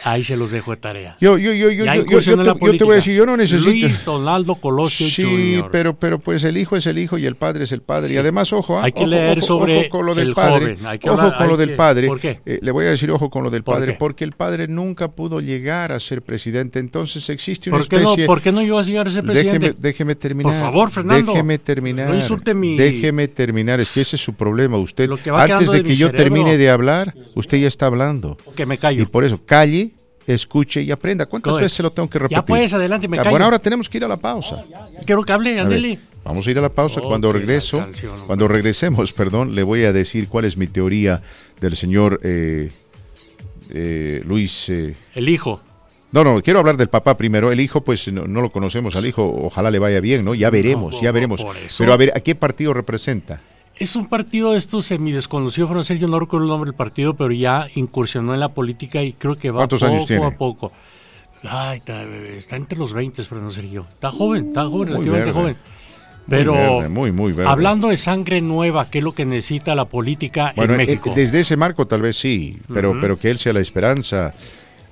Ahí se los dejo de tarea. Yo, yo, yo, yo, yo, yo, te, voy a decir, yo no necesito. Luis Donaldo Colosio sí, pero, pero pues el hijo es el hijo y el padre es el padre. Y además, ojo, ¿ah? hay que leer sobre ojo con lo del padre. ojo con lo del padre. ¿Por qué? Eh, le voy a decir ojo con lo del padre, porque el padre nunca pudo llegar a ser presidente. Entonces existe una ¿Por qué especie. No, ¿Por qué no iba a llegar a ser presidente? Déjeme, déjeme terminar. Por favor, Fernando. Déjeme terminar. No insulte mi. Déjeme terminar. Es que ese es su problema. Usted, antes de, que yo termine de hablar, usted ya está hablando. Que me callo. Y por eso, calle escuche y aprenda. ¿Cuántas veces se lo tengo que repetir? Ya pues, adelante, me ah, Bueno, ahora tenemos que ir a la pausa. Quiero que hable, Andeli. Vamos a ir a la pausa. cuando regreso, cuando regresemos, perdón, le voy a decir cuál es mi teoría del señor eh, eh, Luis. Eh, el hijo. No, no, quiero hablar del papá primero. El hijo, pues no, lo conocemos al hijo. Ojalá le vaya bien, ¿no? Ya veremos, ya veremos. Pero a ver, ¿a qué partido representa? Es un partido de estos semi-desconocido, Fran Sergio, no recuerdo el nombre del partido, pero ya incursionó en la política y creo que va poco a poco. Ay, está, entre los 20, Fran Sergio. Está joven, está joven, relativamente joven. Pero muy, muy, hablando de sangre nueva, ¿qué es lo que necesita la política en eh, México? desde ese marco tal vez sí, pero, pero que él sea la esperanza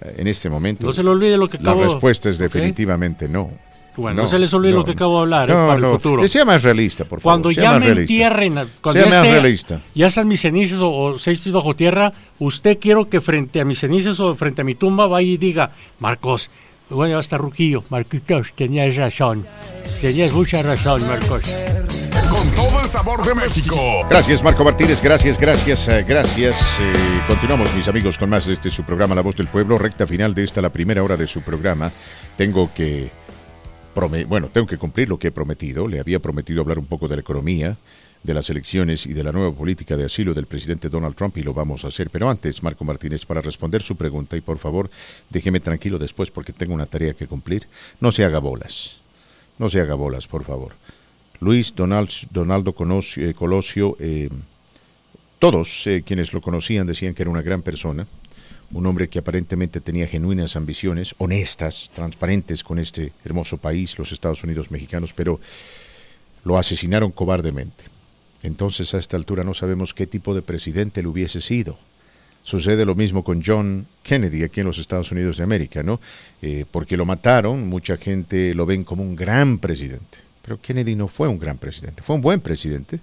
eh, en este momento. No se le olvide lo que acabo La respuesta es definitivamente no. Bueno, no, se les olvide lo que acabo de hablar eh, para el futuro. Sea más realista, por favor. Cuando ya me entierren, cuando sea ya más realista. Ya sean mis cenizas o, seis pies bajo tierra, usted quiero que frente a mis cenizas o frente a mi tumba vaya y diga, Marcos, bueno, hasta Ruquillo, Marquitos, tenías razón. Tenías mucha razón, Marcos. Con todo el sabor de México. Gracias, Marco Martínez. Gracias, gracias, eh, gracias. Eh, continuamos, mis amigos, con más de este su programa La Voz del Pueblo. Recta final de esta, la primera hora de su programa. Tengo que bueno, tengo que cumplir lo que he prometido. Le había prometido hablar un poco de la economía, de las elecciones y de la nueva política de asilo del presidente Donald Trump y lo vamos a hacer. Pero antes, Marco Martínez, para responder su pregunta y por favor, déjeme tranquilo después porque tengo una tarea que cumplir. No se haga bolas. No se haga bolas, por favor. Luis Donald, Donaldo eh, Colosio, eh, todos eh, quienes lo conocían decían que era una gran persona un hombre que aparentemente tenía genuinas ambiciones, honestas, transparentes con este hermoso país, los Estados Unidos mexicanos, pero lo asesinaron cobardemente. Entonces a esta altura no sabemos qué tipo de presidente le hubiese sido. Sucede lo mismo con John Kennedy aquí en los Estados Unidos de América, ¿no? Eh, porque lo mataron, mucha gente lo ven como un gran presidente. Pero Kennedy no fue un gran presidente, fue un buen presidente,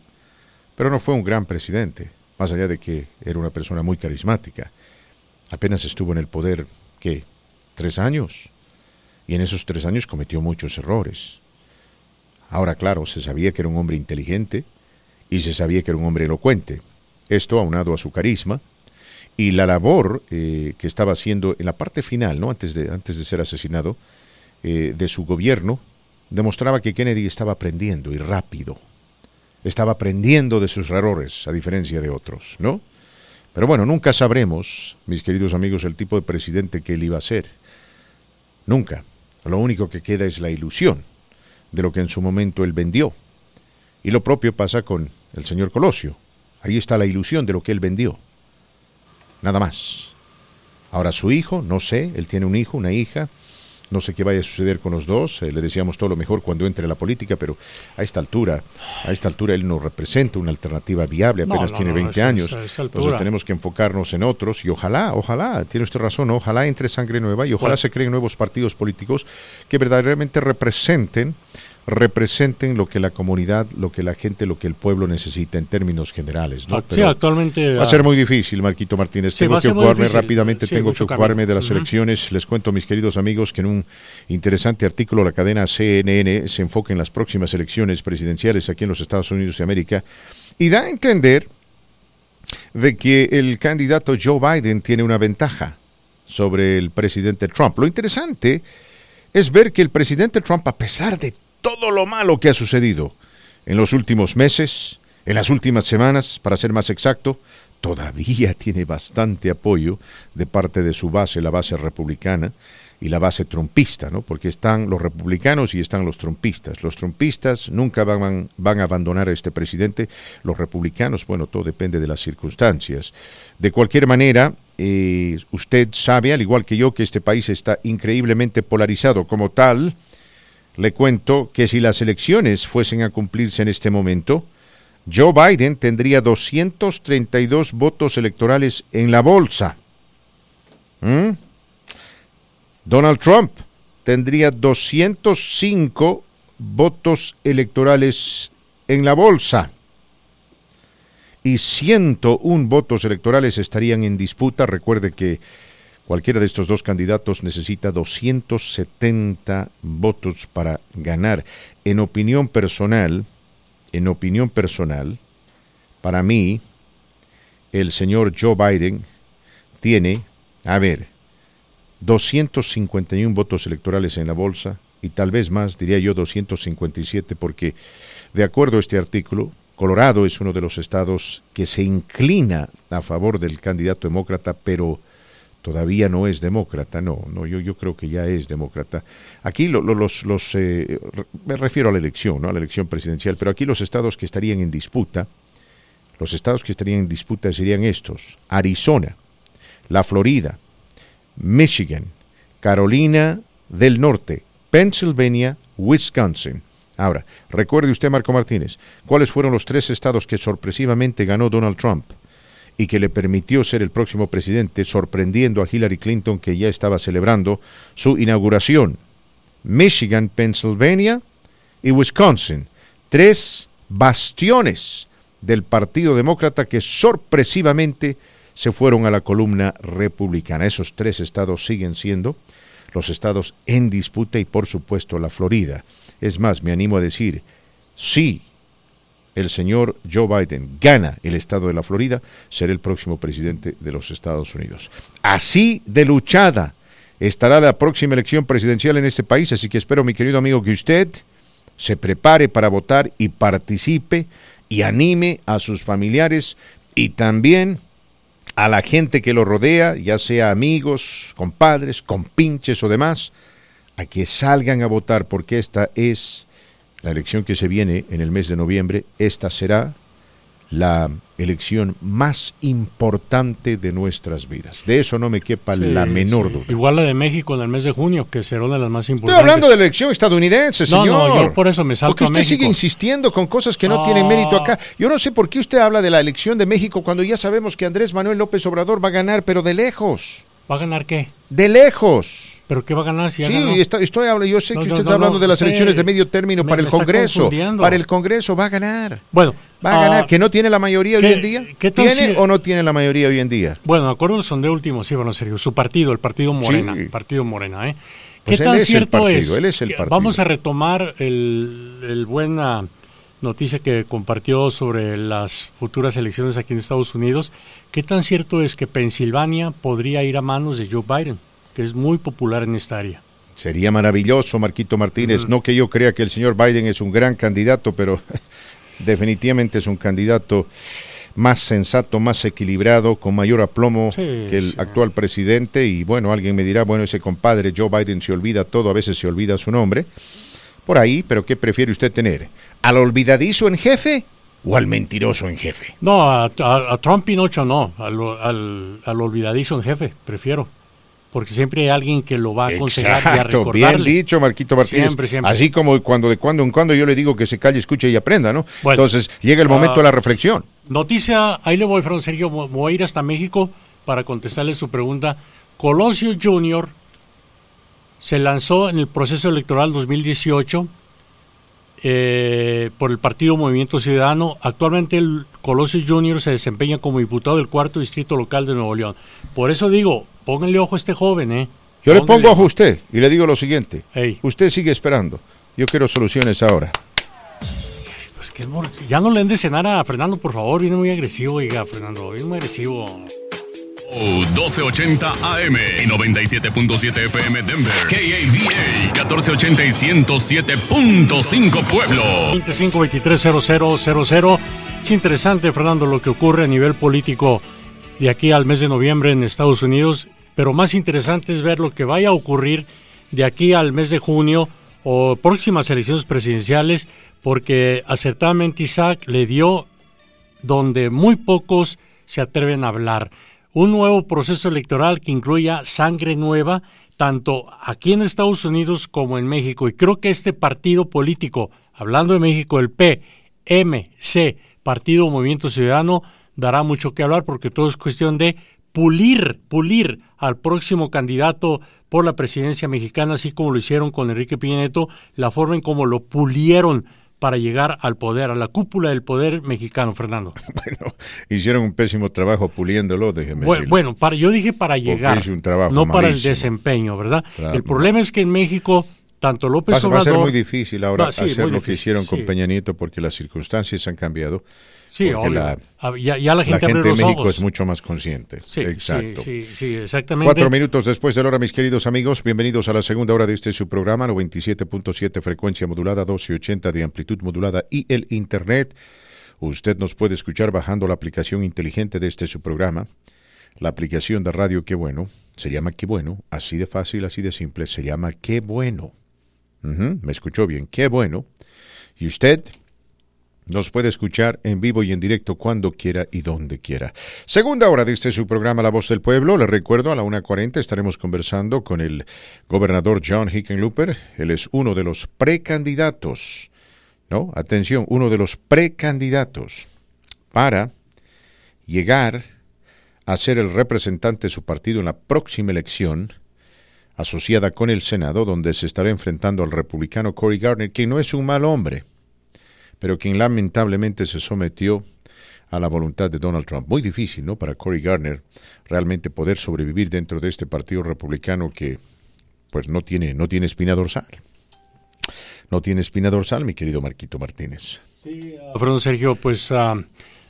pero no fue un gran presidente, más allá de que era una persona muy carismática. Apenas estuvo en el poder, ¿qué? ¿Tres años? Y en esos tres años cometió muchos errores. Ahora, claro, se sabía que era un hombre inteligente y se sabía que era un hombre elocuente. Esto aunado a su carisma y la labor eh, que estaba haciendo en la parte final, ¿no? antes, de, antes de ser asesinado, eh, de su gobierno, demostraba que Kennedy estaba aprendiendo y rápido. Estaba aprendiendo de sus errores, a diferencia de otros, ¿no? Pero bueno, nunca sabremos, mis queridos amigos, el tipo de presidente que él iba a ser. Nunca. Lo único que queda es la ilusión de lo que en su momento él vendió. Y lo propio pasa con el señor Colosio. Ahí está la ilusión de lo que él vendió. Nada más. Ahora su hijo, no sé, él tiene un hijo, una hija. No sé qué vaya a suceder con los dos. Eh, le deseamos todo lo mejor cuando entre a la política, pero a esta altura, a esta altura él no representa una alternativa viable. Apenas no, tiene no, 20 esa- años. Entonces tenemos que enfocarnos en otros y ojalá, ojalá, tiene usted razón, ojalá entre sangre nueva y ojalá Bueno. se creen nuevos partidos políticos que verdaderamente representen representen lo que la comunidad, lo que la gente, lo que el pueblo necesita en términos generales, ¿no? Ah, sí, actualmente. Va a ah, ser muy difícil, Marquito Martínez. Sí, tengo que ocuparme rápidamente, Sí, tengo que ocuparme de las elecciones. Les cuento, mis queridos amigos, que en un interesante artículo la cadena CNN se enfoca en las próximas elecciones presidenciales aquí en los Estados Unidos de América y da a entender de que el candidato Joe Biden tiene una ventaja sobre el presidente Trump. Lo interesante es ver que el presidente Trump, a pesar de todo lo malo que ha sucedido en los últimos meses, en las últimas semanas, para ser más exacto, todavía tiene bastante apoyo de parte de su base, la base republicana y la base trumpista, ¿no? Porque están los republicanos y están los trumpistas. Los trumpistas nunca van, van a abandonar a este presidente. Los republicanos, bueno, todo depende de las circunstancias. De cualquier manera, eh, usted sabe, al igual que yo, que este país está increíblemente polarizado como tal. Le cuento que si las elecciones fuesen a cumplirse en este momento, Joe Biden tendría 232 votos electorales en la bolsa. ¿Mm? Donald Trump tendría 205 votos electorales en la bolsa. Y 101 votos electorales estarían en disputa. Recuerde que cualquiera de estos dos candidatos necesita 270 votos para ganar. En opinión personal, en opinión personal, para mí, el señor Joe Biden tiene, a ver, 251 votos electorales en la bolsa y tal vez más, diría yo 257, porque de acuerdo a este artículo, Colorado es uno de los estados que se inclina a favor del candidato demócrata, pero todavía no es demócrata, no, no, yo, yo creo que ya es demócrata. Aquí lo- lo- los, los eh, me refiero a la elección, ¿no? la elección presidencial, pero aquí los estados que estarían en disputa, los estados que estarían en disputa serían estos, Arizona, la Florida, Michigan, Carolina del Norte, Pennsylvania, Wisconsin. Ahora, recuerde usted, Marco Martínez, cuáles fueron los tres estados que sorpresivamente ganó Donald Trump y que le permitió ser el próximo presidente, sorprendiendo a Hillary Clinton que ya estaba celebrando su inauguración. Michigan, Pennsylvania y Wisconsin. Tres bastiones del Partido Demócrata que sorpresivamente se fueron a la columna republicana. Esos tres estados siguen siendo los estados en disputa y por supuesto la Florida. Es más, me animo a decir, si el señor Joe Biden gana el estado de la Florida, será el próximo presidente de los Estados Unidos. Así de luchada estará la próxima elección presidencial en este país, así que espero, mi querido amigo, que usted se prepare para votar y participe y anime a sus familiares y también a la gente que lo rodea, ya sea amigos, compadres, compinches o demás, a que salgan a votar porque esta es la elección que se viene en el mes de noviembre. Esta será la elección más importante de nuestras vidas. De eso no me quepa sí, la menor sí. duda. Igual la de México en el mes de junio, que será una de las más Estoy importantes. hablando de la elección estadounidense, No, señor. no, yo por eso me salto Porque a usted México. sigue insistiendo con cosas que no, No. tienen mérito acá. Yo no sé por qué usted habla de la elección de México cuando ya sabemos que Andrés Manuel López Obrador va a ganar, pero de lejos. ¿Va a ganar qué? De lejos. ¿Pero qué va a ganar si Sí, ganó? está- estoy hablando, yo sé No, que usted no, está hablando de las sé. elecciones de medio término Me- para el Congreso. Para el Congreso va a ganar. Bueno, Va a ah, ganar. ¿Que no tiene la mayoría ¿qué- hoy en día? qué ¿Tiene si- o no tiene la mayoría hoy en día? Bueno, de acuerdo al sondeo último, sí, bueno, Sergio, su partido, el partido Morena, Sí. partido Morena, ¿eh? Pues ¿Qué él tan es cierto partido, es? él es el partido. Vamos a retomar el, el buena noticia que compartió sobre las futuras elecciones aquí en Estados Unidos. ¿Qué tan cierto es que Pensilvania podría ir a manos de Joe Biden, que es muy popular en esta área? Sería maravilloso, Marquito Martínez. No que yo crea que el señor Biden es un gran candidato, pero definitivamente es un candidato más sensato, más equilibrado, con mayor aplomo Sí, que el sí. actual presidente. Y bueno, alguien me dirá, bueno, ese compadre Joe Biden se olvida todo, a veces se olvida su nombre. Por ahí, pero ¿qué prefiere usted tener? ¿Al olvidadizo en jefe o al mentiroso en jefe? No, a, a- a Trump Pinocho no, al, al, al olvidadizo en jefe, prefiero. Porque siempre hay alguien que lo va a aconsejar y a Exacto, bien recordarle. dicho, Marquito Martínez. Siempre, siempre. Así como cuando de cuando en cuando yo le digo que se calle, escuche y aprenda, ¿no? Bueno, Entonces llega el momento ah, de la reflexión. Noticia, ahí le voy, Fran Sergio, me voy a ir hasta México para contestarle su pregunta. Colosio Jr. se lanzó en el proceso electoral 2018 eh, por el partido Movimiento Ciudadano. Actualmente el Colosio Jr. se desempeña como diputado del cuarto distrito local de Nuevo León. Por eso digo, pónganle ojo a este joven, ¿eh? Yo le pongo ojo. a usted y le digo lo siguiente. Ey. Usted sigue esperando. Yo quiero soluciones ahora. Pues que ya no le den de cenar a Fernando, por favor. Viene muy agresivo, oiga, Fernando. Viene muy agresivo. Oh, 1280 AM y 97.7 FM Denver. KAVA 1480 y 107.5 Pueblo. 25230000. Es interesante, Fernando, lo que ocurre a nivel político de aquí al mes de noviembre en Estados Unidos, pero más interesante es ver lo que vaya a ocurrir de aquí al mes de junio o próximas elecciones presidenciales, porque acertadamente Isaac le dio donde muy pocos se atreven a hablar. Un nuevo proceso electoral que incluya sangre nueva, tanto aquí en Estados Unidos como en México. Y creo que este partido político, hablando de México, el PMC, Partido Movimiento Ciudadano, dará mucho que hablar porque todo es cuestión de pulir, pulir al próximo candidato por la presidencia mexicana, así como lo hicieron con Enrique Piñeto, la forma en cómo lo pulieron para llegar al poder, a la cúpula del poder mexicano, Fernando. Bueno, hicieron un pésimo trabajo puliéndolo, déjeme Bueno, decirle. bueno, para, yo dije para llegar, un trabajo no para el desempeño, ¿verdad? Tra- el problema es que en México, tanto López Va, va a Obrador... ser muy difícil ahora Va, sí, hacer muy lo que hicieron con. Peña Nieto porque las circunstancias han cambiado. Sí, obvio. la, ya, ya la la gente, México ojos. es mucho más consciente. Sí, Exacto. sí, sí, sí, exactamente. Cuatro minutos después de la hora, mis queridos amigos, bienvenidos a la segunda hora de este su programa, 97.7 frecuencia modulada, 1280 de amplitud modulada y el Internet. Usted nos puede escuchar bajando la aplicación inteligente de este su programa, la aplicación de radio Qué Bueno, se llama Qué Bueno, así de fácil, así de simple, se llama Qué Bueno. Me escuchó bien, Qué Bueno. Y usted nos puede escuchar en vivo y en directo cuando quiera y donde quiera. Segunda hora de este su programa La Voz del Pueblo. Le recuerdo, a la 1.40 estaremos conversando con el gobernador John Hickenlooper. Él es uno de los precandidatos, ¿no? Atención, uno de los precandidatos para llegar a ser el representante de su partido en la próxima elección asociada con el Senado, donde se estará enfrentando al republicano Cory Gardner, que no es un mal hombre pero quien lamentablemente se sometió a la voluntad de Donald Trump. Muy difícil, ¿no? Para Cory Gardner realmente poder sobrevivir dentro de este partido republicano que pues no tiene, no tiene espina dorsal. No tiene espina dorsal, mi querido Marquito Martínez. Sí, ah, Fernando Sergio, pues ah,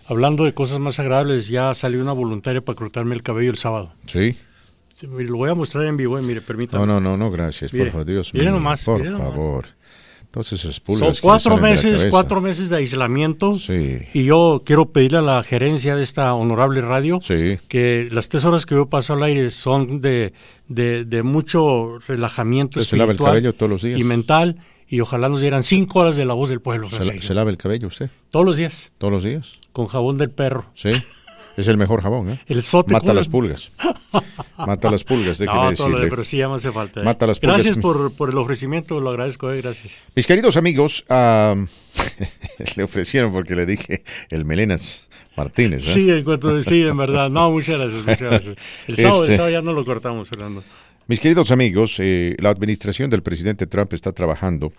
hablando de cosas más agradables, ya salió una voluntaria para cortarme el cabello el sábado. ¿Sí? Sí, mire, lo voy a mostrar en vivo, eh, mire, permítame. No, no, no, no, gracias, Mire, por favor, Dios mío. nomás, por nomás. Entonces es Son cuatro meses, cuatro meses de aislamiento. Sí. Y yo quiero pedirle a la gerencia de esta honorable radio Sí. que las tres horas que yo paso al aire son de, de, de mucho relajamiento ¿Usted se lava el espiritual cabello todos los días? y mental. Y ojalá nos dieran cinco horas de la voz del pueblo. ¿Se, la- se lava el cabello usted? Todos los días, ¿Todos los días? con jabón del perro. Sí. Es el mejor jabón, ¿eh? El sote Mata las pulgas. Mata las pulgas, déjeme No, todo lo de- decirle. pero sí ya me hace falta. eh. Mata las pulgas. Gracias por, por el ofrecimiento, lo agradezco, eh, gracias. Mis queridos amigos, le ofrecieron porque le dije el Melenas Martínez. ¿eh? Sí, en cuanto, sí, en verdad. No, muchas gracias, muchas gracias. El sábado, Este- el sábado ya no lo cortamos, Fernando. Mis queridos amigos, eh, la administración del presidente Trump está trabajando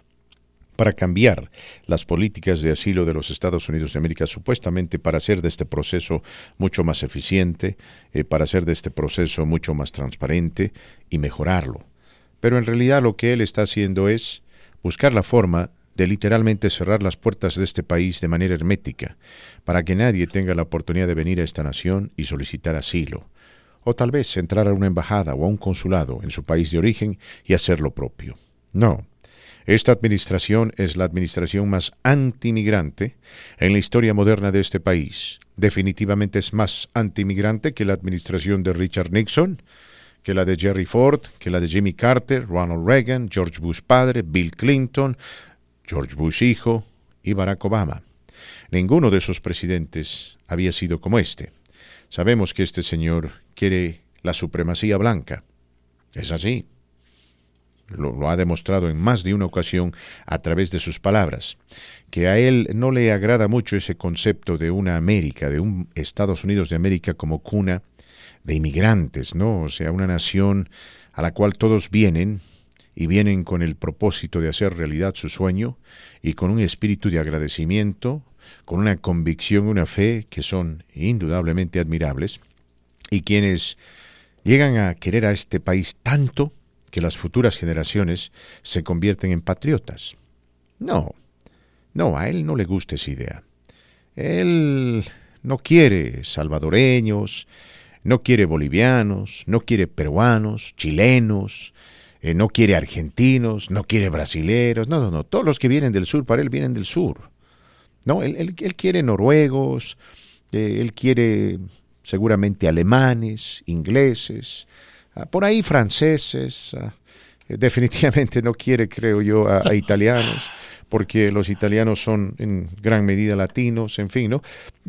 para cambiar las políticas de asilo de los Estados Unidos de América, supuestamente para hacer de este proceso mucho más eficiente, eh, para hacer de este proceso mucho más transparente y mejorarlo. Pero en realidad lo que él está haciendo es buscar la forma de literalmente cerrar las puertas de este país de manera hermética, para que nadie tenga la oportunidad de venir a esta nación y solicitar asilo, o tal vez entrar a una embajada o a un consulado en su país de origen y hacer lo propio. No, esta administración es la administración más antimigrante en la historia moderna de este país. Definitivamente es más antimigrante que la administración de Richard Nixon, que la de Jerry Ford, que la de Jimmy Carter, Ronald Reagan, George Bush padre, Bill Clinton, George Bush hijo y Barack Obama. Ninguno de esos presidentes había sido como este. Sabemos que este señor quiere la supremacía blanca. Es así. Lo, ha demostrado en más de una ocasión a través de sus palabras, que a él no le agrada mucho ese concepto de una América, de un Estados Unidos de América como cuna de inmigrantes, ¿no? O sea, una nación a la cual todos vienen y vienen con el propósito de hacer realidad su sueño y con un espíritu de agradecimiento, con una convicción, una fe que son indudablemente admirables y quienes llegan a querer a este país tanto que las futuras generaciones se convierten en patriotas. No, no, a él no le gusta esa idea. Él no quiere salvadoreños, no quiere bolivianos, no quiere peruanos, chilenos, eh, no quiere argentinos, no quiere brasileros, no, no, no, todos los que vienen del sur para él vienen del sur. No, él, quiere noruegos, eh, él quiere seguramente alemanes, ingleses, por ahí franceses, ah, definitivamente no quiere, creo yo, a italianos porque los italianos son en gran medida latinos, en fin, ¿no?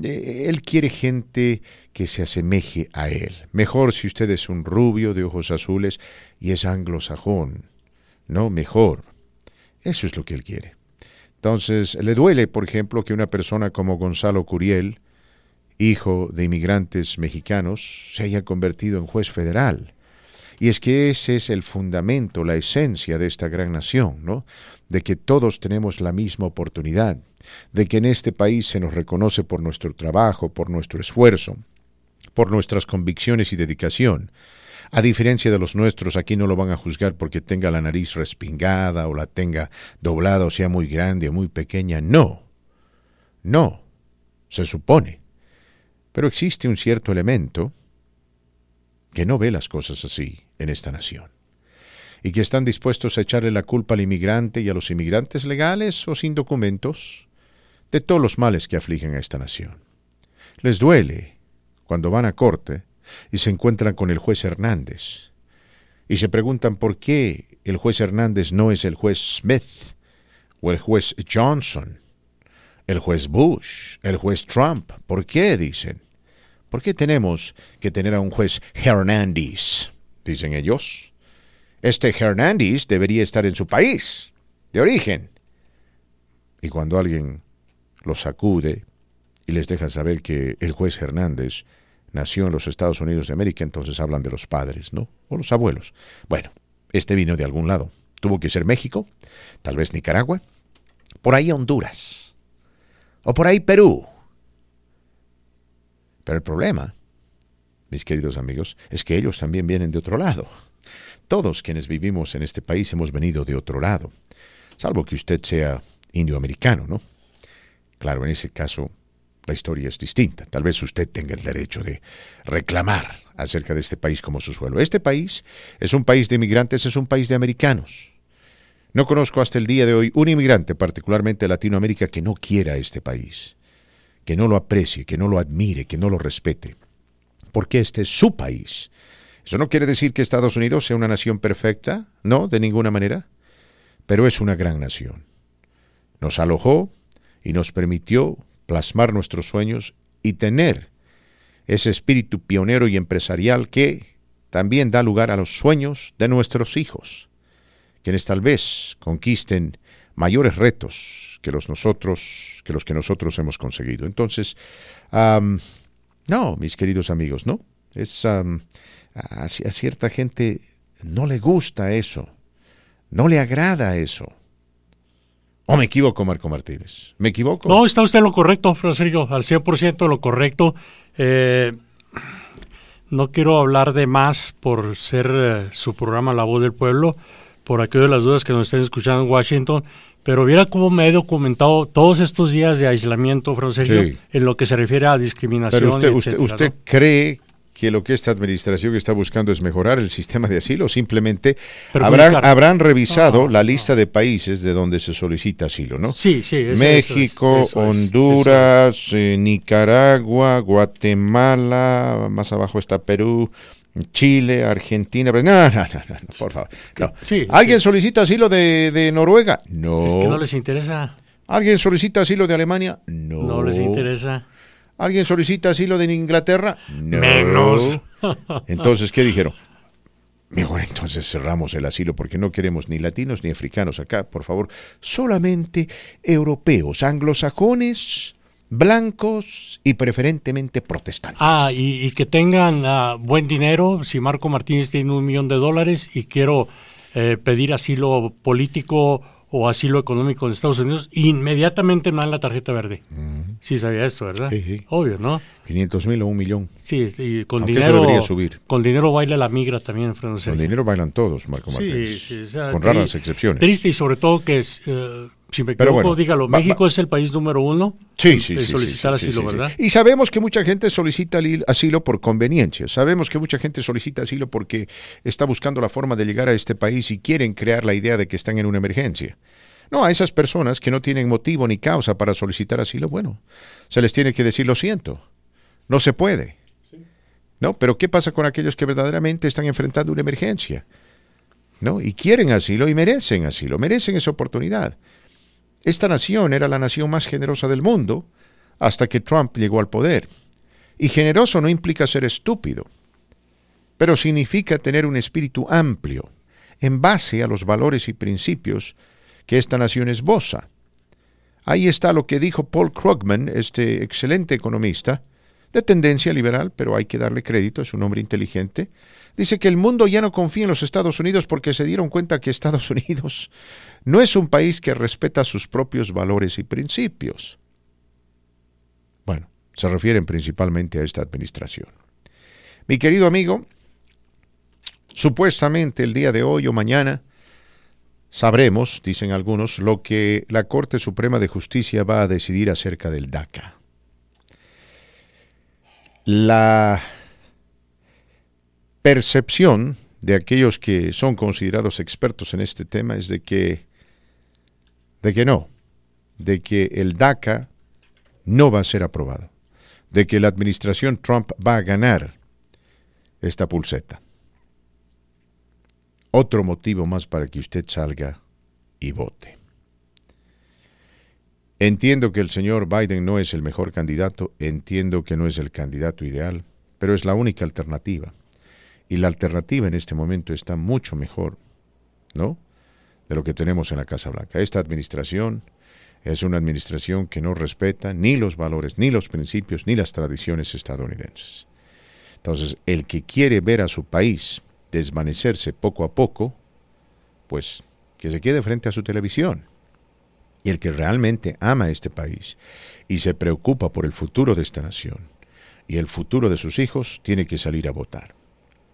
Eh, él quiere gente que se asemeje a él. Mejor si usted es un rubio de ojos azules y es anglosajón, ¿no? Mejor. Eso es lo que él quiere. Entonces, le duele, por ejemplo, que una persona como Gonzalo Curiel, hijo de inmigrantes mexicanos, se haya convertido en juez federal. Y es que ese es el fundamento, la esencia de esta gran nación, ¿no? de que todos tenemos la misma oportunidad, de que en este país se nos reconoce por nuestro trabajo, por nuestro esfuerzo, por nuestras convicciones y dedicación. A diferencia de los nuestros, aquí no lo van a juzgar porque tenga la nariz respingada o la tenga doblada o sea muy grande o muy pequeña. No, no, se supone. Pero existe un cierto elemento que no ve las cosas así en esta nación y que están dispuestos a echarle la culpa al inmigrante y a los inmigrantes legales o sin documentos de todos los males que afligen a esta nación. Les duele cuando van a corte y se encuentran con el juez Hernández y se preguntan por qué el juez Hernández no es el juez Smith o el juez Johnson, el juez Bush, el juez Trump. ¿Por qué? dicen. ¿Por qué tenemos que tener a un juez Hernández? dicen ellos. Este Hernández debería estar en su país, de origen. Y cuando alguien los sacude y les deja saber que el juez Hernández nació en los Estados Unidos de América, entonces hablan de los padres, ¿no? O los abuelos. Bueno, este vino de algún lado. Tuvo que ser México, tal vez Nicaragua, por ahí Honduras, o por ahí Perú. Pero el problema, mis queridos amigos, es que ellos también vienen de otro lado. Todos quienes vivimos en este país hemos venido de otro lado, salvo que usted sea indioamericano, ¿no? Claro, en ese caso la historia es distinta. Tal vez usted tenga el derecho de reclamar acerca de este país como su suelo. Este país es un país de inmigrantes, es un país de americanos. No conozco hasta el día de hoy un inmigrante, particularmente de Latinoamérica, que no quiera este país, que no lo aprecie, que no lo admire, que no lo respete, porque este es su país eso no quiere decir que Estados Unidos sea una nación perfecta, no, de ninguna manera, pero es una gran nación. Nos alojó y nos permitió plasmar nuestros sueños y tener ese espíritu pionero y empresarial que también da lugar a los sueños de nuestros hijos, quienes tal vez conquisten mayores retos que los nosotros, que los que nosotros hemos conseguido. Entonces, no, mis queridos amigos, no. Es a, cierta gente no le gusta eso, no le agrada eso. ¿O me equivoco, Marco Martínez? ¿Me equivoco? No, está usted lo correcto, Francisco, al 100% lo correcto. Eh, no quiero hablar de más por ser eh, su programa La Voz del Pueblo, por aquello de las dudas que nos estén escuchando en Washington, pero viera cómo me he documentado todos estos días de aislamiento, Francisco, en lo que se refiere a discriminación. Pero usted, usted, cree que lo que esta administración está buscando es mejorar el sistema de asilo, simplemente habrán, habrán revisado la lista de países de donde se solicita asilo, ¿no? Sí, sí. México, Honduras, eh, Nicaragua, Guatemala, más abajo está Perú, Chile, Argentina. No, no, no, no, por favor. ¿Alguien solicita asilo de, de, Noruega? No. Es que no les interesa. ¿Alguien solicita asilo de Alemania? No. No les interesa. ¿Alguien solicita asilo de Inglaterra? Menos. Entonces, ¿qué dijeron? Mejor entonces cerramos el asilo porque no queremos ni latinos ni africanos acá, por favor. Solamente europeos, anglosajones, blancos y preferentemente protestantes. Ah, y, que tengan ah, buen dinero. Si Marco Martínez tiene un millón de dólares y quiero eh, pedir asilo político o asilo económico en Estados Unidos, inmediatamente me dan la tarjeta verde. Sí sabía esto, ¿verdad? Sí, sí. Obvio, ¿no? 500 mil o un millón. Sí, y con dinero debería subir. Con dinero baila la migra también, Fernando Con dinero bailan todos, Marco Martínez. Sí, sí. con raras excepciones. Triste y sobre todo que es... Eh, si me equivoco, dígalo, México es el país número uno sí, sí, de solicitar asilo, ¿verdad? Y sabemos que mucha gente solicita asilo por conveniencia. Sabemos que mucha gente solicita asilo porque está buscando la forma de llegar a este país y quieren crear la idea de que están en una emergencia. No, a esas personas que no tienen motivo ni causa para solicitar asilo, bueno, se les tiene que decir lo siento. No se puede. ¿No? Pero ¿qué pasa con aquellos que verdaderamente están enfrentando una emergencia? ¿No? Y quieren asilo y merecen asilo, merecen esa oportunidad. Esta nación era la nación más generosa del mundo hasta que Trump llegó al poder. Y generoso no implica ser estúpido, pero significa tener un espíritu amplio, en base a los valores y principios que esta nación esboza. Ahí está lo que dijo Paul Krugman, este excelente economista, de tendencia liberal, pero hay que darle crédito, es un hombre inteligente. Dice que el mundo ya no confía en los Estados Unidos porque se dieron cuenta que Estados Unidos no es un país que respeta sus propios valores y principios. Bueno, se refieren principalmente a esta administración. Mi querido amigo, supuestamente el día de hoy o mañana sabremos, dicen algunos, lo que la Corte Suprema de Justicia va a decidir acerca del DACA. La percepción de aquellos que son considerados expertos en este tema es de que de que no, de que el DACA no va a ser aprobado, de que la administración Trump va a ganar esta pulseta. Otro motivo más para que usted salga y vote. Entiendo que el señor Biden no es el mejor candidato, entiendo que no es el candidato ideal, pero es la única alternativa. Y la alternativa en este momento está mucho mejor, ¿no? de lo que tenemos en la Casa Blanca. Esta administración es una administración que no respeta ni los valores, ni los principios, ni las tradiciones estadounidenses. Entonces, el que quiere ver a su país desvanecerse poco a poco, pues que se quede frente a su televisión. Y el que realmente ama este país y se preocupa por el futuro de esta nación y el futuro de sus hijos, tiene que salir a votar.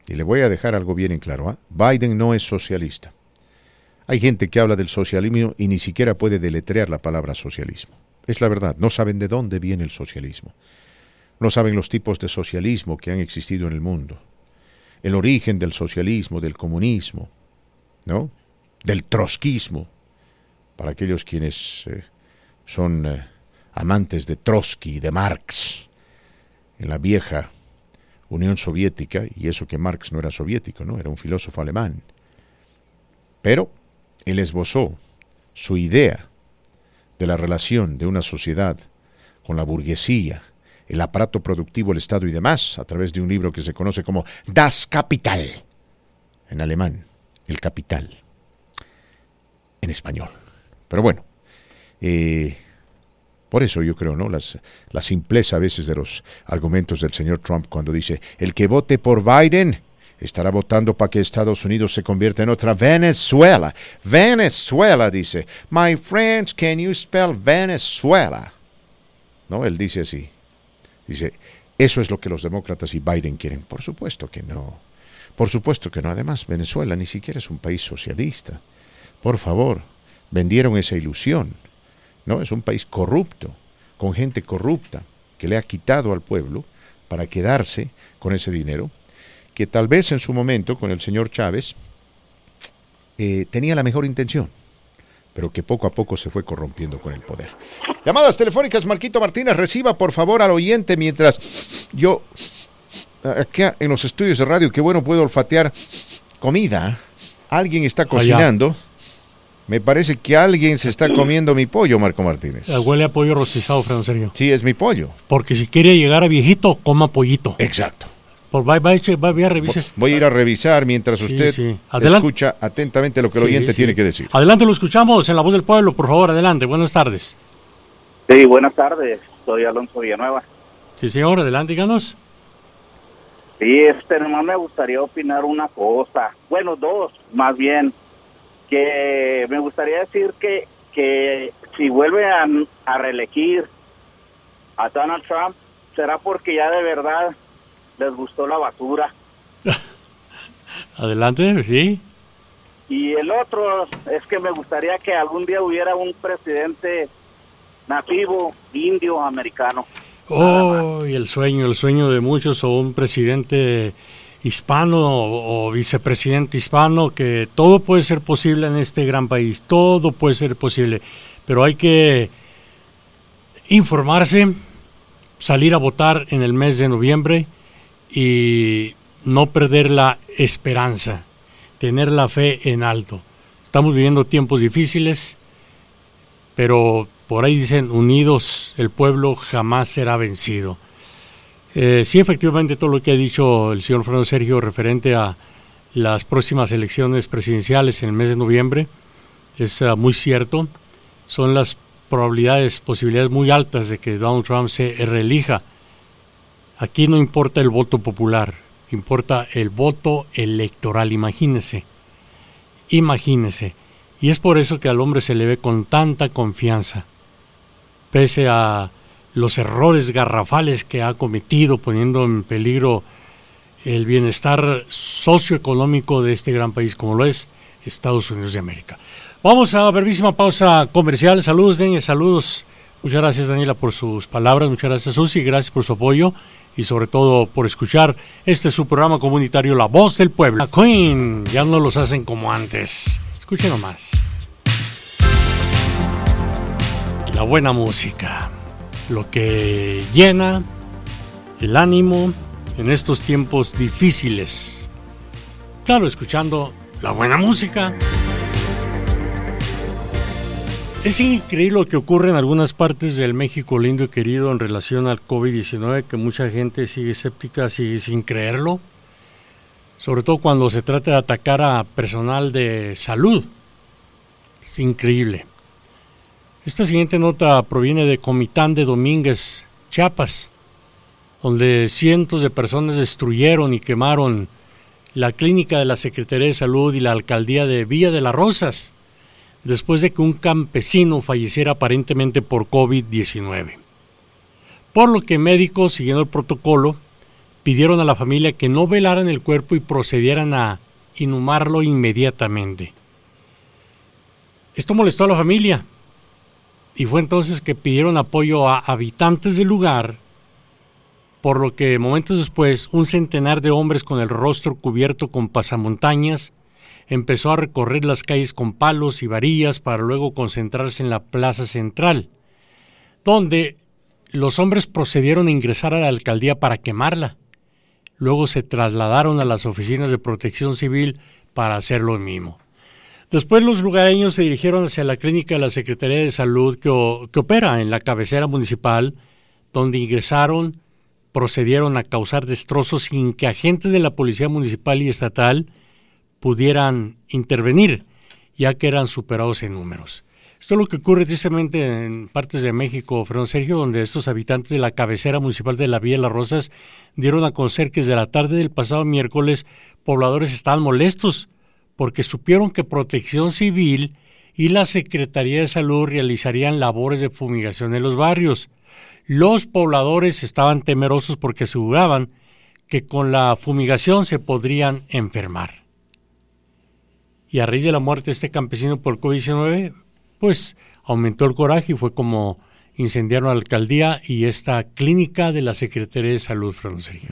Y le voy a dejar algo bien en claro. ¿ah? Biden no es socialista. Hay gente que habla del socialismo y ni siquiera puede deletrear la palabra socialismo. Es la verdad, no saben de dónde viene el socialismo. No saben los tipos de socialismo que han existido en el mundo. El origen del socialismo, del comunismo, ¿no? Del trotskismo. Para aquellos quienes eh, son eh, amantes de Trotsky y de Marx, en la vieja Unión Soviética, y eso que Marx no era soviético, ¿no? Era un filósofo alemán. Pero él esbozó su idea de la relación de una sociedad con la burguesía, el aparato productivo, el Estado y demás, a través de un libro que se conoce como Das Kapital, en alemán, el capital, en español. Pero bueno, eh, por eso yo creo, ¿no? Las, la simpleza a veces de los argumentos del señor Trump cuando dice, el que vote por Biden estará votando para que Estados Unidos se convierta en otra Venezuela. Venezuela, dice. My friends, can you spell Venezuela? No, él dice así. Dice, eso es lo que los demócratas y Biden quieren. Por supuesto que no. Por supuesto que no. Además, Venezuela ni siquiera es un país socialista. Por favor, vendieron esa ilusión. No, es un país corrupto, con gente corrupta, que le ha quitado al pueblo para quedarse con ese dinero que tal vez en su momento con el señor Chávez eh, tenía la mejor intención, pero que poco a poco se fue corrompiendo con el poder. Llamadas telefónicas, Marquito Martínez, reciba por favor al oyente mientras yo, aquí en los estudios de radio, qué bueno puedo olfatear comida. Alguien está cocinando. Me parece que alguien se está comiendo mi pollo, Marco Martínez. Huele a pollo rostizado, Fran Sergio. Sí, es mi pollo. Porque si quiere llegar a viejito, coma pollito. Exacto. Por, voy, voy, voy a revisar. Voy a ir a revisar mientras usted escucha atentamente lo que el oyente tiene que decir. Adelante, lo escuchamos en La Voz del Pueblo, por favor, adelante. Buenas tardes. Sí, buenas tardes. Soy Alonso Villanueva. Sí, señor, adelante, díganos. Sí, este, nomás me gustaría opinar una cosa. Bueno, dos, más bien. Que me gustaría decir que, que si vuelve a, a reelegir a Donald Trump, será porque ya de verdad les gustó la basura. Adelante, sí. Y el otro es que me gustaría que algún día hubiera un presidente nativo, indio, americano. Oh, y el sueño, el sueño de muchos, o un presidente hispano o, vicepresidente hispano, que todo puede ser posible en este gran país, todo puede ser posible, pero hay que informarse, salir a votar en el mes de noviembre y no perder la esperanza, tener la fe en alto. Estamos viviendo tiempos difíciles, pero por ahí dicen, unidos el pueblo jamás será vencido. Eh, sí, efectivamente, todo lo que ha dicho el señor Fernando Sergio referente a las próximas elecciones presidenciales en el mes de noviembre es ah, muy cierto. Son las probabilidades, posibilidades muy altas de que Donald Trump se reelija. Aquí no importa el voto popular, importa el voto electoral, imagínese. Imagínese. Y es por eso que al hombre se le ve con tanta confianza pese a los errores garrafales que ha cometido, poniendo en peligro el bienestar socioeconómico de este gran país como lo es Estados Unidos de América. Vamos a brevísima pausa comercial. Saludos, Daniel, saludos. Muchas gracias, Daniela, por sus palabras. Muchas gracias, Susi. Gracias por su apoyo y sobre todo por escuchar este su programa comunitario La Voz del Pueblo. La Queen ya no los hacen como antes. Escuchen nomás la buena música, lo que llena el ánimo en estos tiempos difíciles. Claro, escuchando la buena música. Es increíble lo que ocurre en algunas partes del México lindo y querido en relación al COVID-19, que mucha gente sigue escéptica, sigue sin creerlo, sobre todo cuando se trata de atacar a personal de salud. Es increíble. Esta siguiente nota proviene de Comitán de Domínguez, Chiapas, donde cientos de personas destruyeron y quemaron la clínica de la Secretaría de Salud y la alcaldía de Villa de las Rosas, después de que un campesino falleciera aparentemente por COVID-19. Por lo que médicos, siguiendo el protocolo, pidieron a la familia que no velaran el cuerpo y procedieran a inhumarlo inmediatamente. Esto molestó a la familia, y fue entonces que pidieron apoyo a habitantes del lugar, por lo que momentos después un centenar de hombres con el rostro cubierto con pasamontañas empezó a recorrer las calles con palos y varillas para luego concentrarse en la plaza central, donde los hombres procedieron a ingresar a la alcaldía para quemarla. Luego se trasladaron a las oficinas de protección civil para hacer lo mismo. Después los lugareños se dirigieron hacia la clínica de la Secretaría de Salud que, opera en la cabecera municipal, donde ingresaron, procedieron a causar destrozos sin que agentes de la Policía Municipal y Estatal pudieran intervenir, ya que eran superados en números. Esto es lo que ocurre tristemente en partes de México, Fernando Sergio, donde estos habitantes de la cabecera municipal de la Villa de las Rosas dieron a conocer que desde la tarde del pasado miércoles pobladores estaban molestos porque supieron que Protección Civil y la Secretaría de Salud realizarían labores de fumigación en los barrios. Los pobladores estaban temerosos porque aseguraban que con la fumigación se podrían enfermar. Y a raíz de la muerte de este campesino por COVID-19, pues aumentó el coraje y fue como incendiaron la alcaldía y esta clínica de la Secretaría de Salud.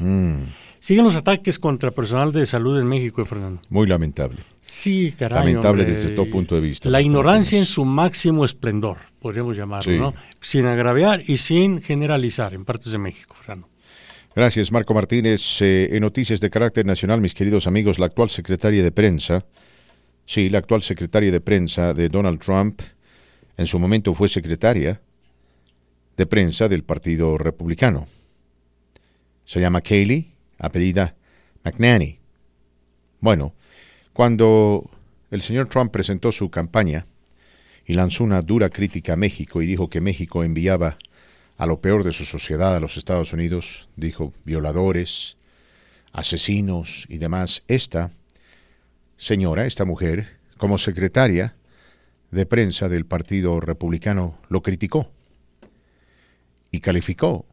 Mm. Siguen los ataques contra personal de salud en México, Fernando. Muy lamentable. Sí, caray. Lamentable desde todo punto de vista. La ignorancia en su máximo esplendor, podríamos llamarlo, ¿no? Sin agraviar y sin generalizar en partes de México, Fernando. Gracias, Marco Martínez. Eh, en noticias de carácter nacional, mis queridos amigos, la actual secretaria de prensa, sí, la actual secretaria de prensa de Donald Trump, en su momento fue secretaria de prensa del Partido Republicano. Se llama Kaylee apellida McNanny. Bueno, cuando el señor Trump presentó su campaña y lanzó una dura crítica a México y dijo que México enviaba a lo peor de su sociedad a los Estados Unidos, dijo violadores, asesinos y demás, esta señora, esta mujer, como secretaria de prensa del Partido Republicano, lo criticó y calificó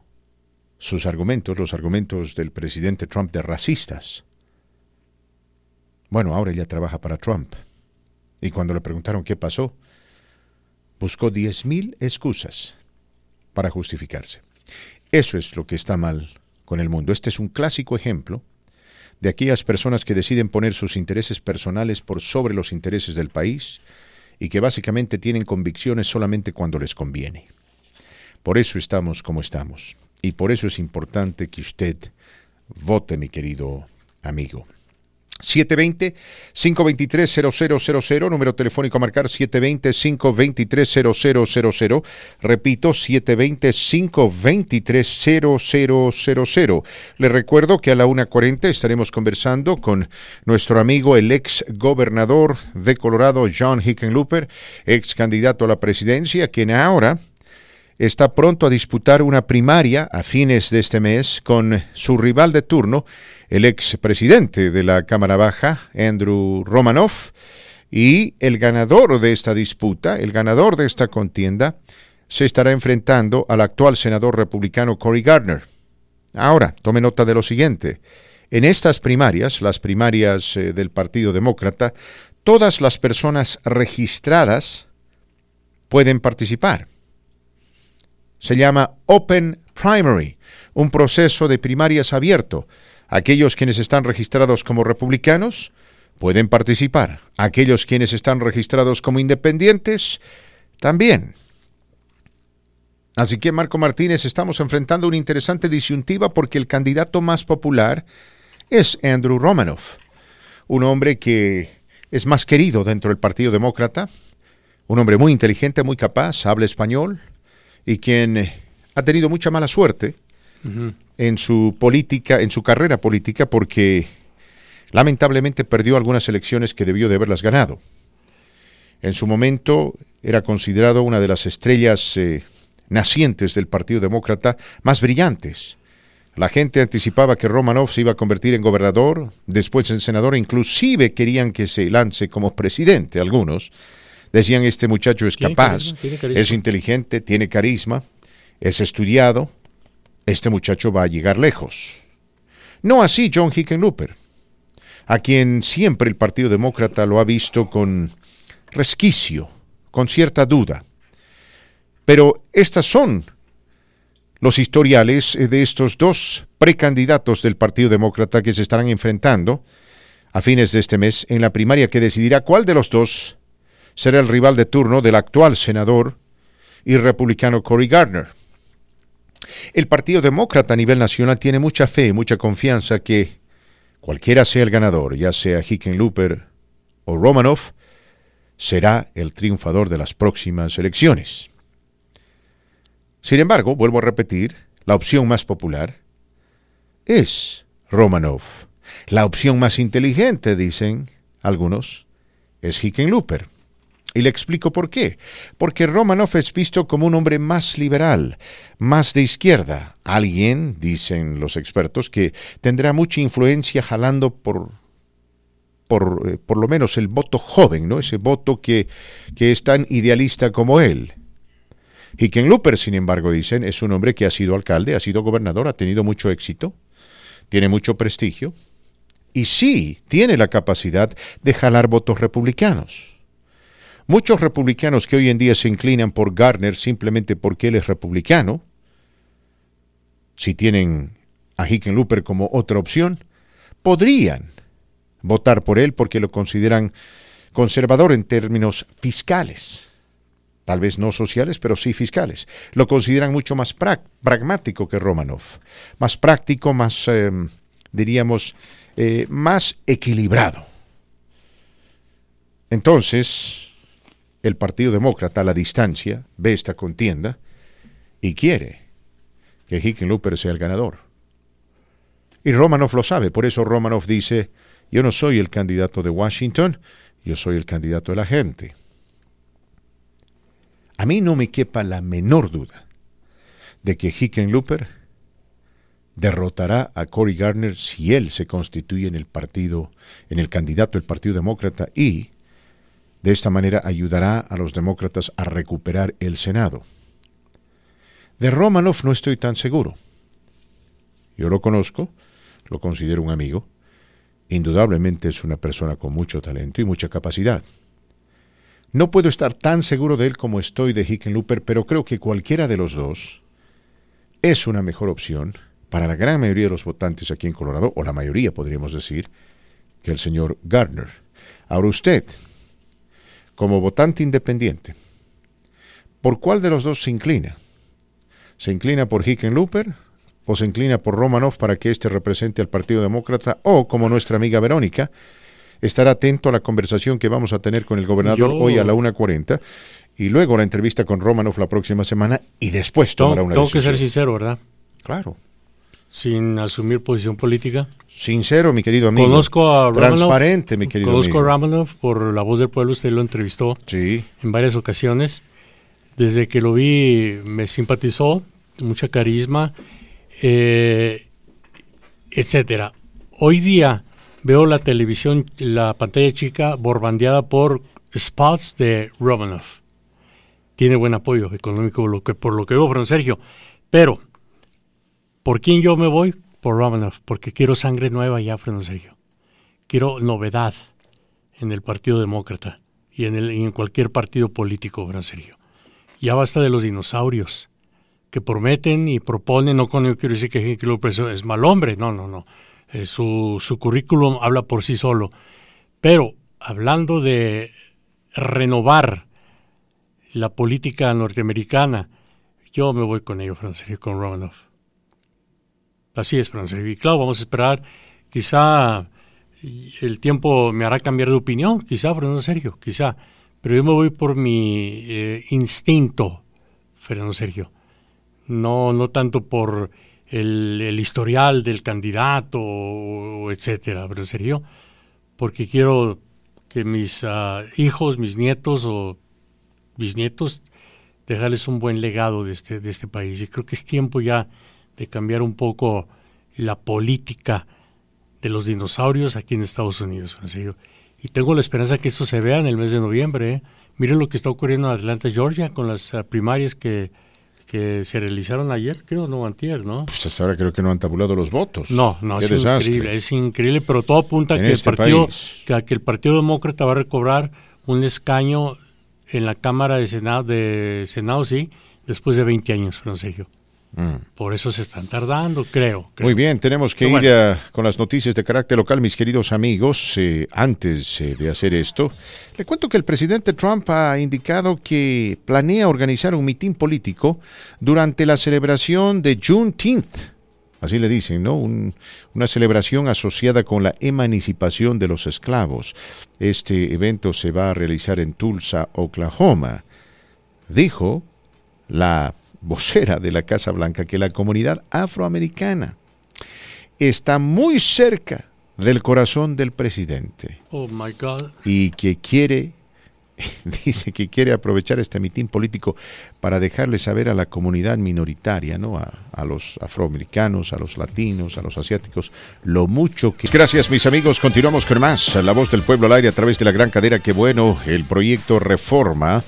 sus argumentos, los argumentos del presidente Trump de racistas. Bueno, ahora ella trabaja para Trump. Y cuando le preguntaron qué pasó, buscó diez mil excusas para justificarse. Eso es lo que está mal con el mundo. Este es un clásico ejemplo de aquellas personas que deciden poner sus intereses personales por sobre los intereses del país y que básicamente tienen convicciones solamente cuando les conviene. Por eso estamos como estamos. Y por eso es importante que usted vote, mi querido amigo. 720-523-0000, número telefónico a marcar 720-523-0000. Repito, 720-523-0000. Le recuerdo que a la 1.40 estaremos conversando con nuestro amigo, el ex gobernador de Colorado, John Hickenlooper, ex candidato a la presidencia, quien ahora está pronto a disputar una primaria a fines de este mes con su rival de turno, el ex presidente de la Cámara Baja, Andrew Romanoff, y el ganador de esta disputa, el ganador de esta contienda, se estará enfrentando al actual senador republicano Cory Gardner. Ahora, tome nota de lo siguiente. En estas primarias, las primarias eh, del Partido Demócrata, todas las personas registradas pueden participar se llama Open Primary, un proceso de primarias abierto. Aquellos quienes están registrados como republicanos pueden participar. Aquellos quienes están registrados como independientes también. Así que Marco Martínez estamos enfrentando una interesante disyuntiva porque el candidato más popular es Andrew Romanoff, un hombre que es más querido dentro del Partido Demócrata, un hombre muy inteligente, muy capaz, habla español, y quien eh, ha tenido mucha mala suerte en su política, en su carrera política, porque lamentablemente perdió algunas elecciones que debió de haberlas ganado. En su momento era considerado una de las estrellas eh, nacientes del Partido Demócrata más brillantes. La gente anticipaba que Romanov se iba a convertir en gobernador, después en senador, e inclusive querían que se lance como presidente algunos. Decían, este muchacho es capaz, es inteligente, tiene carisma, es estudiado, este muchacho va a llegar lejos. No así John Hickenlooper, a quien siempre el Partido Demócrata lo ha visto con resquicio, con cierta duda. Pero estas son los historiales de estos dos precandidatos del Partido Demócrata que se estarán enfrentando a fines de este mes en la primaria que decidirá cuál de los dos será el rival de turno del actual senador y republicano Cory Gardner. El Partido Demócrata a nivel nacional tiene mucha fe y mucha confianza que cualquiera sea el ganador, ya sea Hickenlooper o Romanoff, será el triunfador de las próximas elecciones. Sin embargo, vuelvo a repetir, la opción más popular es Romanoff. La opción más inteligente, dicen algunos, es Hickenlooper. Y le explico por qué. Porque Romanov es visto como un hombre más liberal, más de izquierda. Alguien, dicen los expertos, que tendrá mucha influencia jalando por, por, eh, por lo menos el voto joven, ¿no? Ese voto que, que es tan idealista como él. Y Looper, sin embargo, dicen, es un hombre que ha sido alcalde, ha sido gobernador, ha tenido mucho éxito, tiene mucho prestigio y sí tiene la capacidad de jalar votos republicanos. Muchos republicanos que hoy en día se inclinan por Garner simplemente porque él es republicano, si tienen a Hickenlooper como otra opción, podrían votar por él porque lo consideran conservador en términos fiscales. Tal vez no sociales, pero sí fiscales. Lo consideran mucho más pragmático que Romanoff. Más práctico, más, em, diríamos, eh, más equilibrado. Entonces, el Partido Demócrata a la distancia ve esta contienda y quiere que Hickenlooper sea el ganador. Y Romanoff lo sabe, por eso Romanoff dice, yo no soy el candidato de Washington, yo soy el candidato de la gente. A mí no me quepa la menor duda de que Hickenlooper derrotará a Cory Gardner si él se constituye en el partido, en el candidato del Partido Demócrata y de esta manera ayudará a los demócratas a recuperar el Senado. De Romanoff no estoy tan seguro. Yo lo conozco, lo considero un amigo. Indudablemente es una persona con mucho talento y mucha capacidad. No puedo estar tan seguro de él como estoy de Hickenlooper, pero creo que cualquiera de los dos es una mejor opción para la gran mayoría de los votantes aquí en Colorado, o la mayoría podríamos decir, que el señor Gardner. Ahora usted, como votante independiente, ¿por cuál de los dos se inclina? ¿Se inclina por Hickenlooper o se inclina por Romanoff para que éste represente al Partido Demócrata o, como nuestra amiga Verónica, estará atento a la conversación que vamos a tener con el gobernador hoy a la 1.40 y luego la entrevista con Romanoff la próxima semana y después tomará una Tengo decisión. que ser sincero, ¿verdad? Claro. Sin asumir posición política. Sincero, mi querido amigo. Conozco a Romanoff. Transparente, mi querido Conozco amigo. a Romanoff por La Voz del Pueblo, usted lo entrevistó Sí. en varias ocasiones. Desde que lo vi me simpatizó, mucha carisma, eh, etcétera. Hoy día veo la televisión, la pantalla chica borbandeada por spots de Romanoff. Tiene buen apoyo económico lo que, por lo que veo, Fran Sergio. Pero, ¿por quién yo me voy? Por Romanoff, porque quiero sangre nueva ya, Fran Sergio. Quiero novedad en el Partido Demócrata y en, el, y en cualquier partido político, Fran Sergio. Ya basta de los dinosaurios que prometen y proponen, no con ello quiero decir que Henry López es mal hombre, no, no, no. Eh, su, su currículum habla por sí solo. Pero hablando de renovar la política norteamericana, yo me voy con ello, Francisco, con Romanoff. Así es, Francisco. Y claro, vamos a esperar, quizá el tiempo me hará cambiar de opinión, quizá, Fernando Sergio, quizá. Pero yo me voy por mi eh, instinto, Fernando Sergio. No, no tanto por el, historial del candidato, etcétera, Fernando Sergio, porque quiero que mis uh, hijos, mis nietos o bisnietos, dejarles un buen legado de este, de este país. Y creo que es tiempo ya de cambiar un poco la política de los dinosaurios aquí en Estados Unidos. Serio. Y tengo la esperanza que esto se vea en el mes de noviembre. ¿eh? Miren lo que está ocurriendo en Atlanta, Georgia, con las uh, primarias que, que se realizaron ayer, creo, no, antier, ¿no? Pues hasta ahora creo que no han tabulado los votos. No, no, Qué es desastre. increíble, es increíble, pero todo apunta a que, este el partido, país. que, a que el Partido Demócrata va a recobrar un escaño en la Cámara de Senado, de Senado sí, después de 20 años, Sergio. Mm. Por eso se están tardando, creo. creo. Muy bien, tenemos que ir a- con las noticias de carácter local, mis queridos amigos. Eh, antes eh, de hacer esto, le cuento que el presidente Trump ha indicado que planea organizar un mitin político durante la celebración de Juneteenth. Así le dicen, ¿no? Un- una celebración asociada con la emancipación de los esclavos. Este evento se va a realizar en Tulsa, Oklahoma. Dijo la vocera de la Casa Blanca que la comunidad afroamericana está muy cerca del corazón del presidente Oh my God. y que quiere, dice que quiere aprovechar este mitin político para dejarle saber a la comunidad minoritaria, ¿no? a, a los afroamericanos, a los latinos, a los asiáticos, lo mucho que... Gracias mis amigos, continuamos con más. La voz del pueblo al aire a través de la gran cadera, que bueno, el proyecto Reforma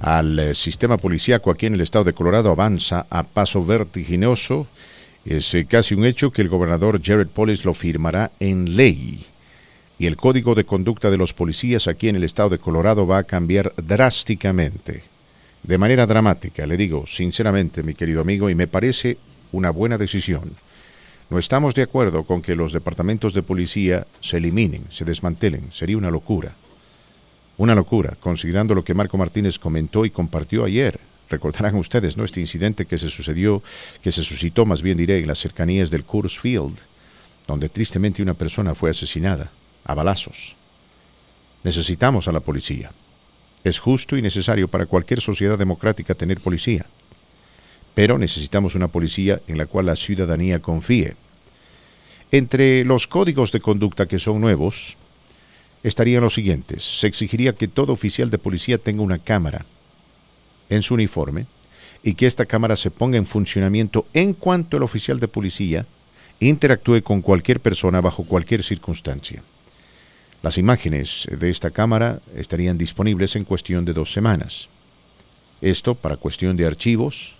al eh, sistema policíaco aquí en el estado de Colorado avanza a paso vertiginoso. Es eh, casi un hecho que el gobernador Jared Polis lo firmará en ley y el código de conducta de los policías aquí en el estado de Colorado va a cambiar drásticamente, de manera dramática, le digo sinceramente, mi querido amigo, y me parece una buena decisión. No estamos de acuerdo con que los departamentos de policía se eliminen, se desmantelen, sería una locura. Una locura, considerando lo que Marco Martínez comentó y compartió ayer. Recordarán ustedes, ¿no? Este incidente que se sucedió, que se suscitó, más bien diré, en las cercanías del Coors Field, donde tristemente una persona fue asesinada a balazos. Necesitamos a la policía. Es justo y necesario para cualquier sociedad democrática tener policía. Pero necesitamos una policía en la cual la ciudadanía confíe. Entre los códigos de conducta que son nuevos estarían los siguientes. Se exigiría que todo oficial de policía tenga una cámara en su uniforme y que esta cámara se ponga en funcionamiento en cuanto el oficial de policía interactúe con cualquier persona bajo cualquier circunstancia. Las imágenes de esta cámara estarían disponibles en cuestión de dos semanas. Esto para cuestión de archivos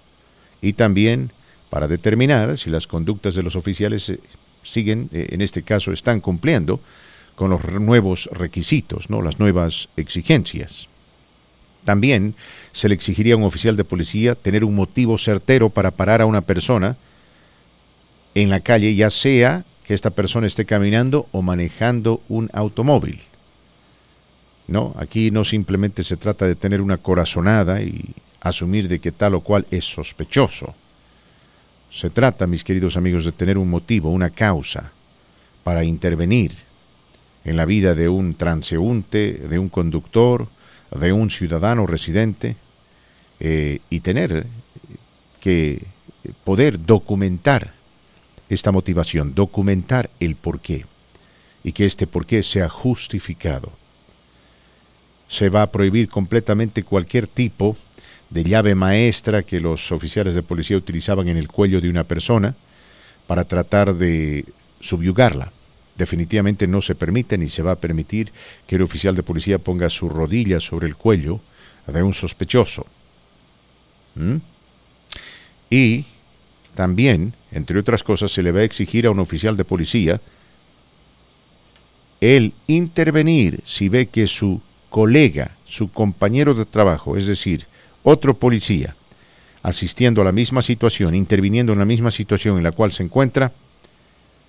y también para determinar si las conductas de los oficiales eh, siguen, eh, en este caso, están cumpliendo con los nuevos requisitos, ¿no? las nuevas exigencias. También se le exigiría a un oficial de policía tener un motivo certero para parar a una persona en la calle, ya sea que esta persona esté caminando o manejando un automóvil. No, aquí no simplemente se trata de tener una corazonada y asumir de que tal o cual es sospechoso. Se trata, mis queridos amigos, de tener un motivo, una causa para intervenir en la vida de un transeúnte, de un conductor, de un ciudadano residente eh, y tener que poder documentar esta motivación, documentar el porqué y que este porqué sea justificado. Se va a prohibir completamente cualquier tipo de llave maestra que los oficiales de policía utilizaban en el cuello de una persona para tratar de subyugarla. Definitivamente no se permite ni se va a permitir que el oficial de policía ponga su rodilla sobre el cuello de un sospechoso. ¿Mm? Y también, entre otras cosas, se le va a exigir a un oficial de policía el intervenir si ve que su colega, su compañero de trabajo, es decir, otro policía, asistiendo a la misma situación, interviniendo en la misma situación en la cual se encuentra,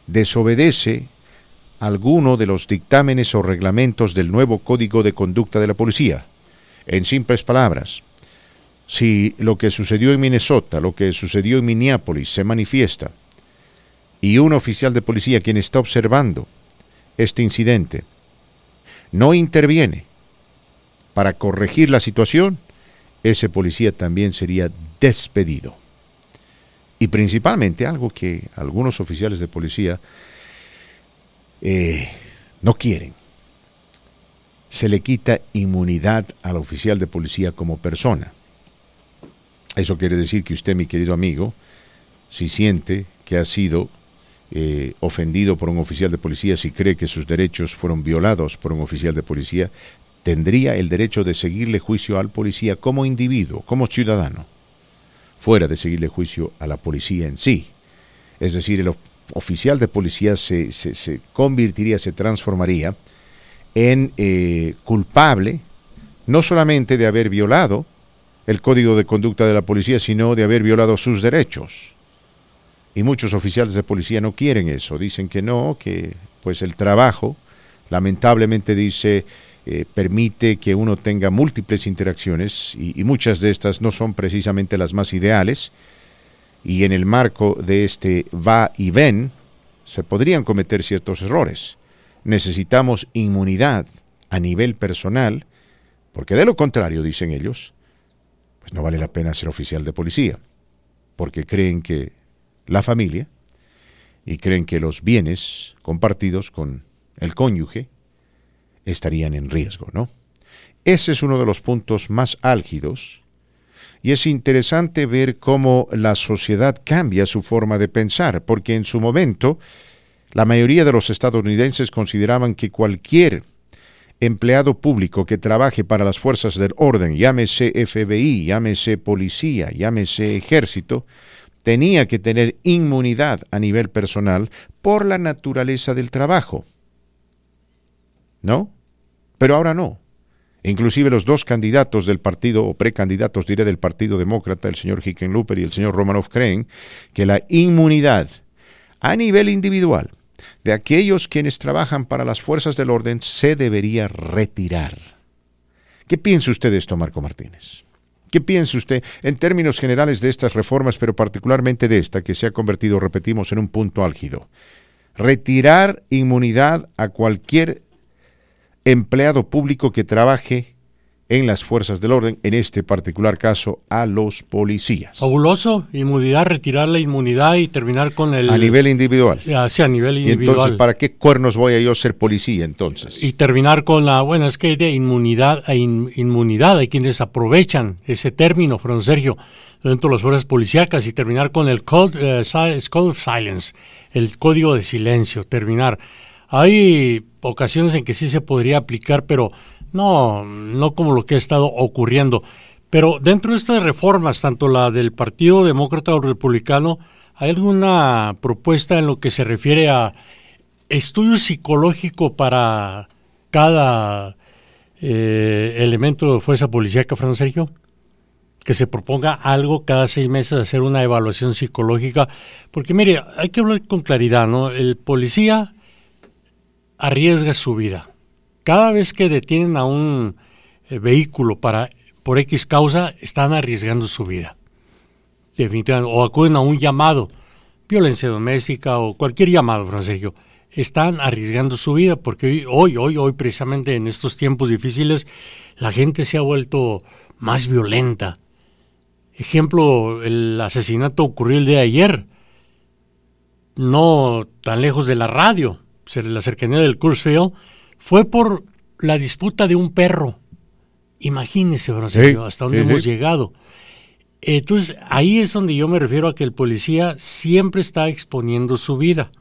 desobedece alguno de los dictámenes o reglamentos del nuevo Código de Conducta de la Policía. En simples palabras, si lo que sucedió en Minnesota, lo que sucedió en Minneapolis se manifiesta y un oficial de policía quien está observando este incidente no interviene para corregir la situación, ese policía también sería despedido. Y principalmente algo que algunos oficiales de policía eh, no quieren. Se le quita inmunidad al oficial de policía como persona. Eso quiere decir que usted, mi querido amigo, si siente que ha sido eh, ofendido por un oficial de policía, si cree que sus derechos fueron violados por un oficial de policía, tendría el derecho de seguirle juicio al policía como individuo, como ciudadano, fuera de seguirle juicio a la policía en sí. Es decir, el oficial de policía se, se, convertiría, se transformaría en eh, culpable no solamente de haber violado el código de conducta de la policía, sino de haber violado sus derechos. Y muchos oficiales de policía no quieren eso, dicen que no, que pues el trabajo, lamentablemente dice, eh, permite que uno tenga múltiples interacciones y, y muchas de estas no son precisamente las más ideales. Y en el marco de este va y ven, se podrían cometer ciertos errores. Necesitamos inmunidad a nivel personal, porque de lo contrario, dicen ellos, pues no vale la pena ser oficial de policía, porque creen que la familia y creen que los bienes compartidos con el cónyuge estarían en riesgo, ¿no? Ese es uno de los puntos más álgidos y es interesante ver cómo la sociedad cambia su forma de pensar, porque en su momento la mayoría de los estadounidenses consideraban que cualquier empleado público que trabaje para las fuerzas del orden, llámese FBI, llámese policía, llámese ejército, tenía que tener inmunidad a nivel personal por la naturaleza del trabajo. ¿No? Pero ahora no. Inclusive los dos candidatos del partido, o precandidatos diré del Partido Demócrata, el señor Hickenlooper y el señor Romanoff, creen que la inmunidad a nivel individual de aquellos quienes trabajan para las fuerzas del orden se debería retirar. ¿Qué piensa usted de esto, Marco Martínez? ¿Qué piensa usted en términos generales de estas reformas, pero particularmente de esta que se ha convertido, repetimos, en un punto álgido? Retirar inmunidad a cualquier empleado público que trabaje en las fuerzas del orden, en este particular caso a los policías. Fabuloso, inmunidad, retirar la inmunidad y terminar con el... A nivel individual. Sí, a nivel individual. Y entonces, ¿para qué cuernos voy a yo ser policía entonces? Y terminar con la, bueno, es que de inmunidad a inmunidad, hay quienes aprovechan ese término, Fran Sergio, dentro de las fuerzas policíacas y terminar con el code, uh, code of silence, el código de silencio, terminar. Hay ocasiones en que sí se podría aplicar, pero no, no como lo que ha estado ocurriendo. Pero dentro de estas reformas, tanto la del Partido Demócrata o Republicano, ¿hay alguna propuesta en lo que se refiere a estudio psicológico para cada eh, elemento de fuerza policíaca, Fran Sergio? Que se proponga algo cada seis meses, hacer una evaluación psicológica. Porque mire, hay que hablar con claridad, ¿no? El policía arriesga su vida cada vez que detienen a un eh, vehículo para por X causa, están arriesgando su vida. Definitivamente, o acuden a un llamado, violencia doméstica o cualquier llamado, Francisco, están arriesgando su vida porque hoy, hoy, hoy, precisamente en estos tiempos difíciles, la gente se ha vuelto más violenta. Ejemplo, el asesinato ocurrió el día de ayer, no tan lejos de la radio, la cercanía del Kurzweil, fue por la disputa de un perro. Imagínese, hasta dónde hemos llegado. Entonces, ahí es donde yo me refiero a que el policía siempre está exponiendo su vida.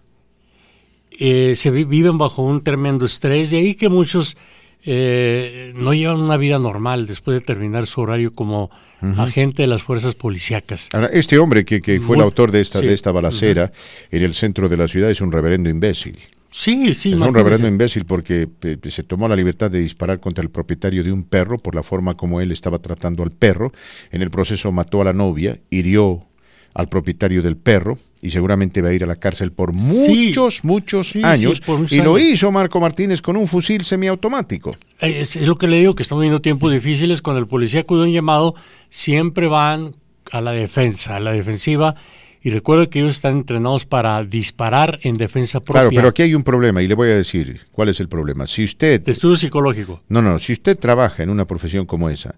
Eh, se viven bajo un tremendo estrés, de ahí que muchos eh, no llevan una vida normal después de terminar su horario como agente de las fuerzas policíacas. Ahora, este hombre que, fue el autor de esta, de esta balacera en el centro de la ciudad es un reverendo imbécil. Sí, sí. Es un reverendo imbécil porque se tomó la libertad de disparar contra el propietario de un perro por la forma como él estaba tratando al perro. En el proceso mató a la novia, hirió al propietario del perro y seguramente va a ir a la cárcel por muchos, muchos años. y lo hizo Marco Martínez con un fusil semiautomático. Es, es, lo que le digo, que estamos viendo tiempos difíciles. Cuando el policía acude a un llamado, siempre van a la defensa, a la defensiva y recuerdo que ellos están entrenados para disparar en defensa propia. Claro, pero aquí hay un problema y le voy a decir cuál es el problema. Si usted... De estudio psicológico. No, no, si usted trabaja en una profesión como esa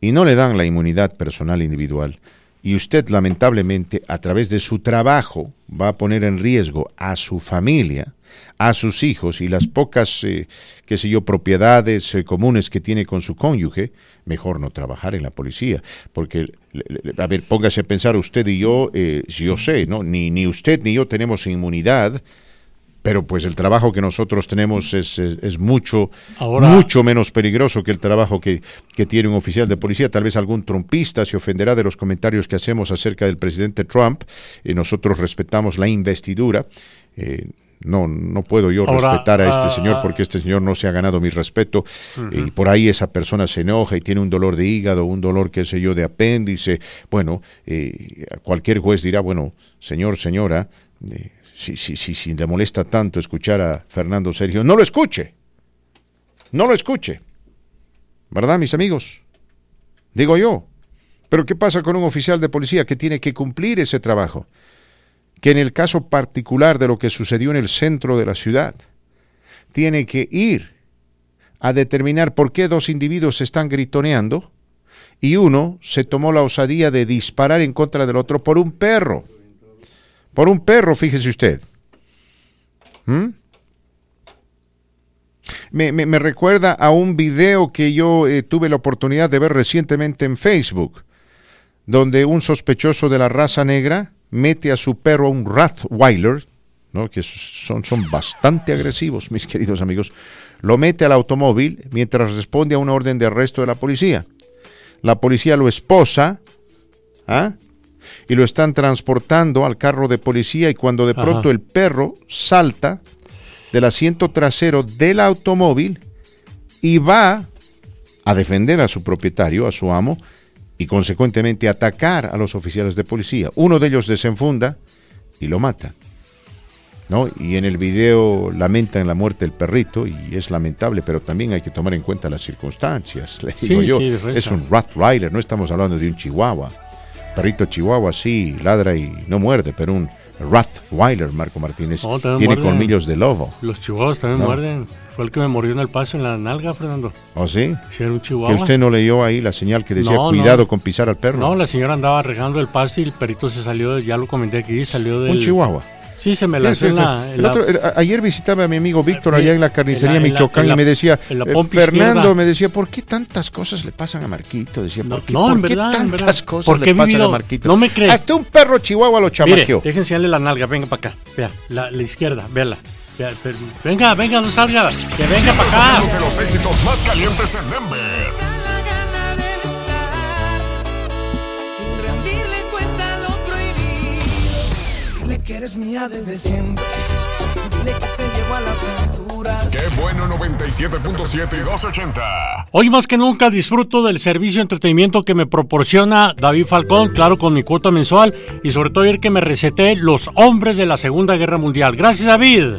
y no le dan la inmunidad personal individual y usted lamentablemente a través de su trabajo va a poner en riesgo a su familia, a sus hijos y las pocas, eh, qué sé yo, propiedades eh, comunes que tiene con su cónyuge, mejor no trabajar en la policía. Porque, a ver, póngase a pensar usted y yo, eh, yo sé, ¿no? Ni, ni usted ni yo tenemos inmunidad, pero pues el trabajo que nosotros tenemos es, es, mucho, mucho menos peligroso que el trabajo que, que, tiene un oficial de policía. Tal vez algún trumpista se ofenderá de los comentarios que hacemos acerca del presidente Trump. y nosotros respetamos la investidura. Eh, no, no puedo yo respetar a este ah, señor porque este señor no se ha ganado mi respeto y por ahí esa persona se enoja y tiene un dolor de hígado, un dolor, qué sé yo, de apéndice. Bueno, eh, cualquier juez dirá, bueno, señor, señora, eh, si, si, si, si le molesta tanto escuchar a Fernando Sergio, no lo escuche, no lo escuche, ¿verdad, mis amigos? Digo yo. Pero ¿qué pasa con un oficial de policía que tiene que cumplir ese trabajo? Que en el caso particular de lo que sucedió en el centro de la ciudad, tiene que ir a determinar por qué dos individuos están gritoneando y uno se tomó la osadía de disparar en contra del otro por un perro. Por un perro, fíjese usted. ¿Mm? Me, recuerda a un video que yo eh, tuve la oportunidad de ver recientemente en Facebook, donde un sospechoso de la raza negra mete a su perro un Rottweiler, ¿no? que son, son bastante agresivos, mis queridos amigos, lo mete al automóvil mientras responde a una orden de arresto de la policía. La policía lo esposa ¿ah? y lo están transportando al carro de policía y cuando de pronto el perro salta del asiento trasero del automóvil y va a defender a su propietario, a su amo, y consecuentemente atacar a los oficiales de policía. Uno de ellos desenfunda y lo mata. ¿no? Y en el video lamentan la muerte del perrito y es lamentable, pero también hay que tomar en cuenta las circunstancias. Le digo yo, es un Rottweiler, no estamos hablando de un chihuahua. Perrito chihuahua sí ladra y no muerde, pero un Rottweiler, Marco Martínez. Tiene muerden. colmillos de lobo. Los chihuahuas también No. muerden. Fue el que me mordió en el paso en la nalga, Fernando. ¿O sí? Sí, era un chihuahua. Que usted no leyó ahí la señal que decía No, no. cuidado con pisar al perro. No, la señora andaba regando el pasto y el perrito se salió, ya lo comenté aquí, salió del... Un chihuahua. Sí, se me Sí, lanzó sí, en la... en otro- ayer visitaba a mi amigo Víctor en- allá en la carnicería en la- en la- Michoacán en y me decía, en la eh, Fernando izquierda. me decía, ¿por qué tantas cosas le pasan a Marquito? Decía, ¿por qué, no, por en qué verdad, tantas verdad. cosas Porque le pasan a Marquito? no me crees. Hasta un perro chihuahua lo Mire, chamaqueó. deje enseñarle la nalga, venga para acá. Vea, la, la izquierda, véala. Vea, pero- venga, venga, no salga. Que venga para acá. Los éxitos más calientes en Denver. Eres mía desde siempre. Dile que te llevo a las aventuras. Qué bueno 97.7 y 280. Hoy más que nunca disfruto del servicio de entretenimiento que me proporciona David Falcón, claro, con mi cuota mensual y sobre todo ayer que me receté Los Hombres de la Segunda Guerra Mundial. Gracias, David.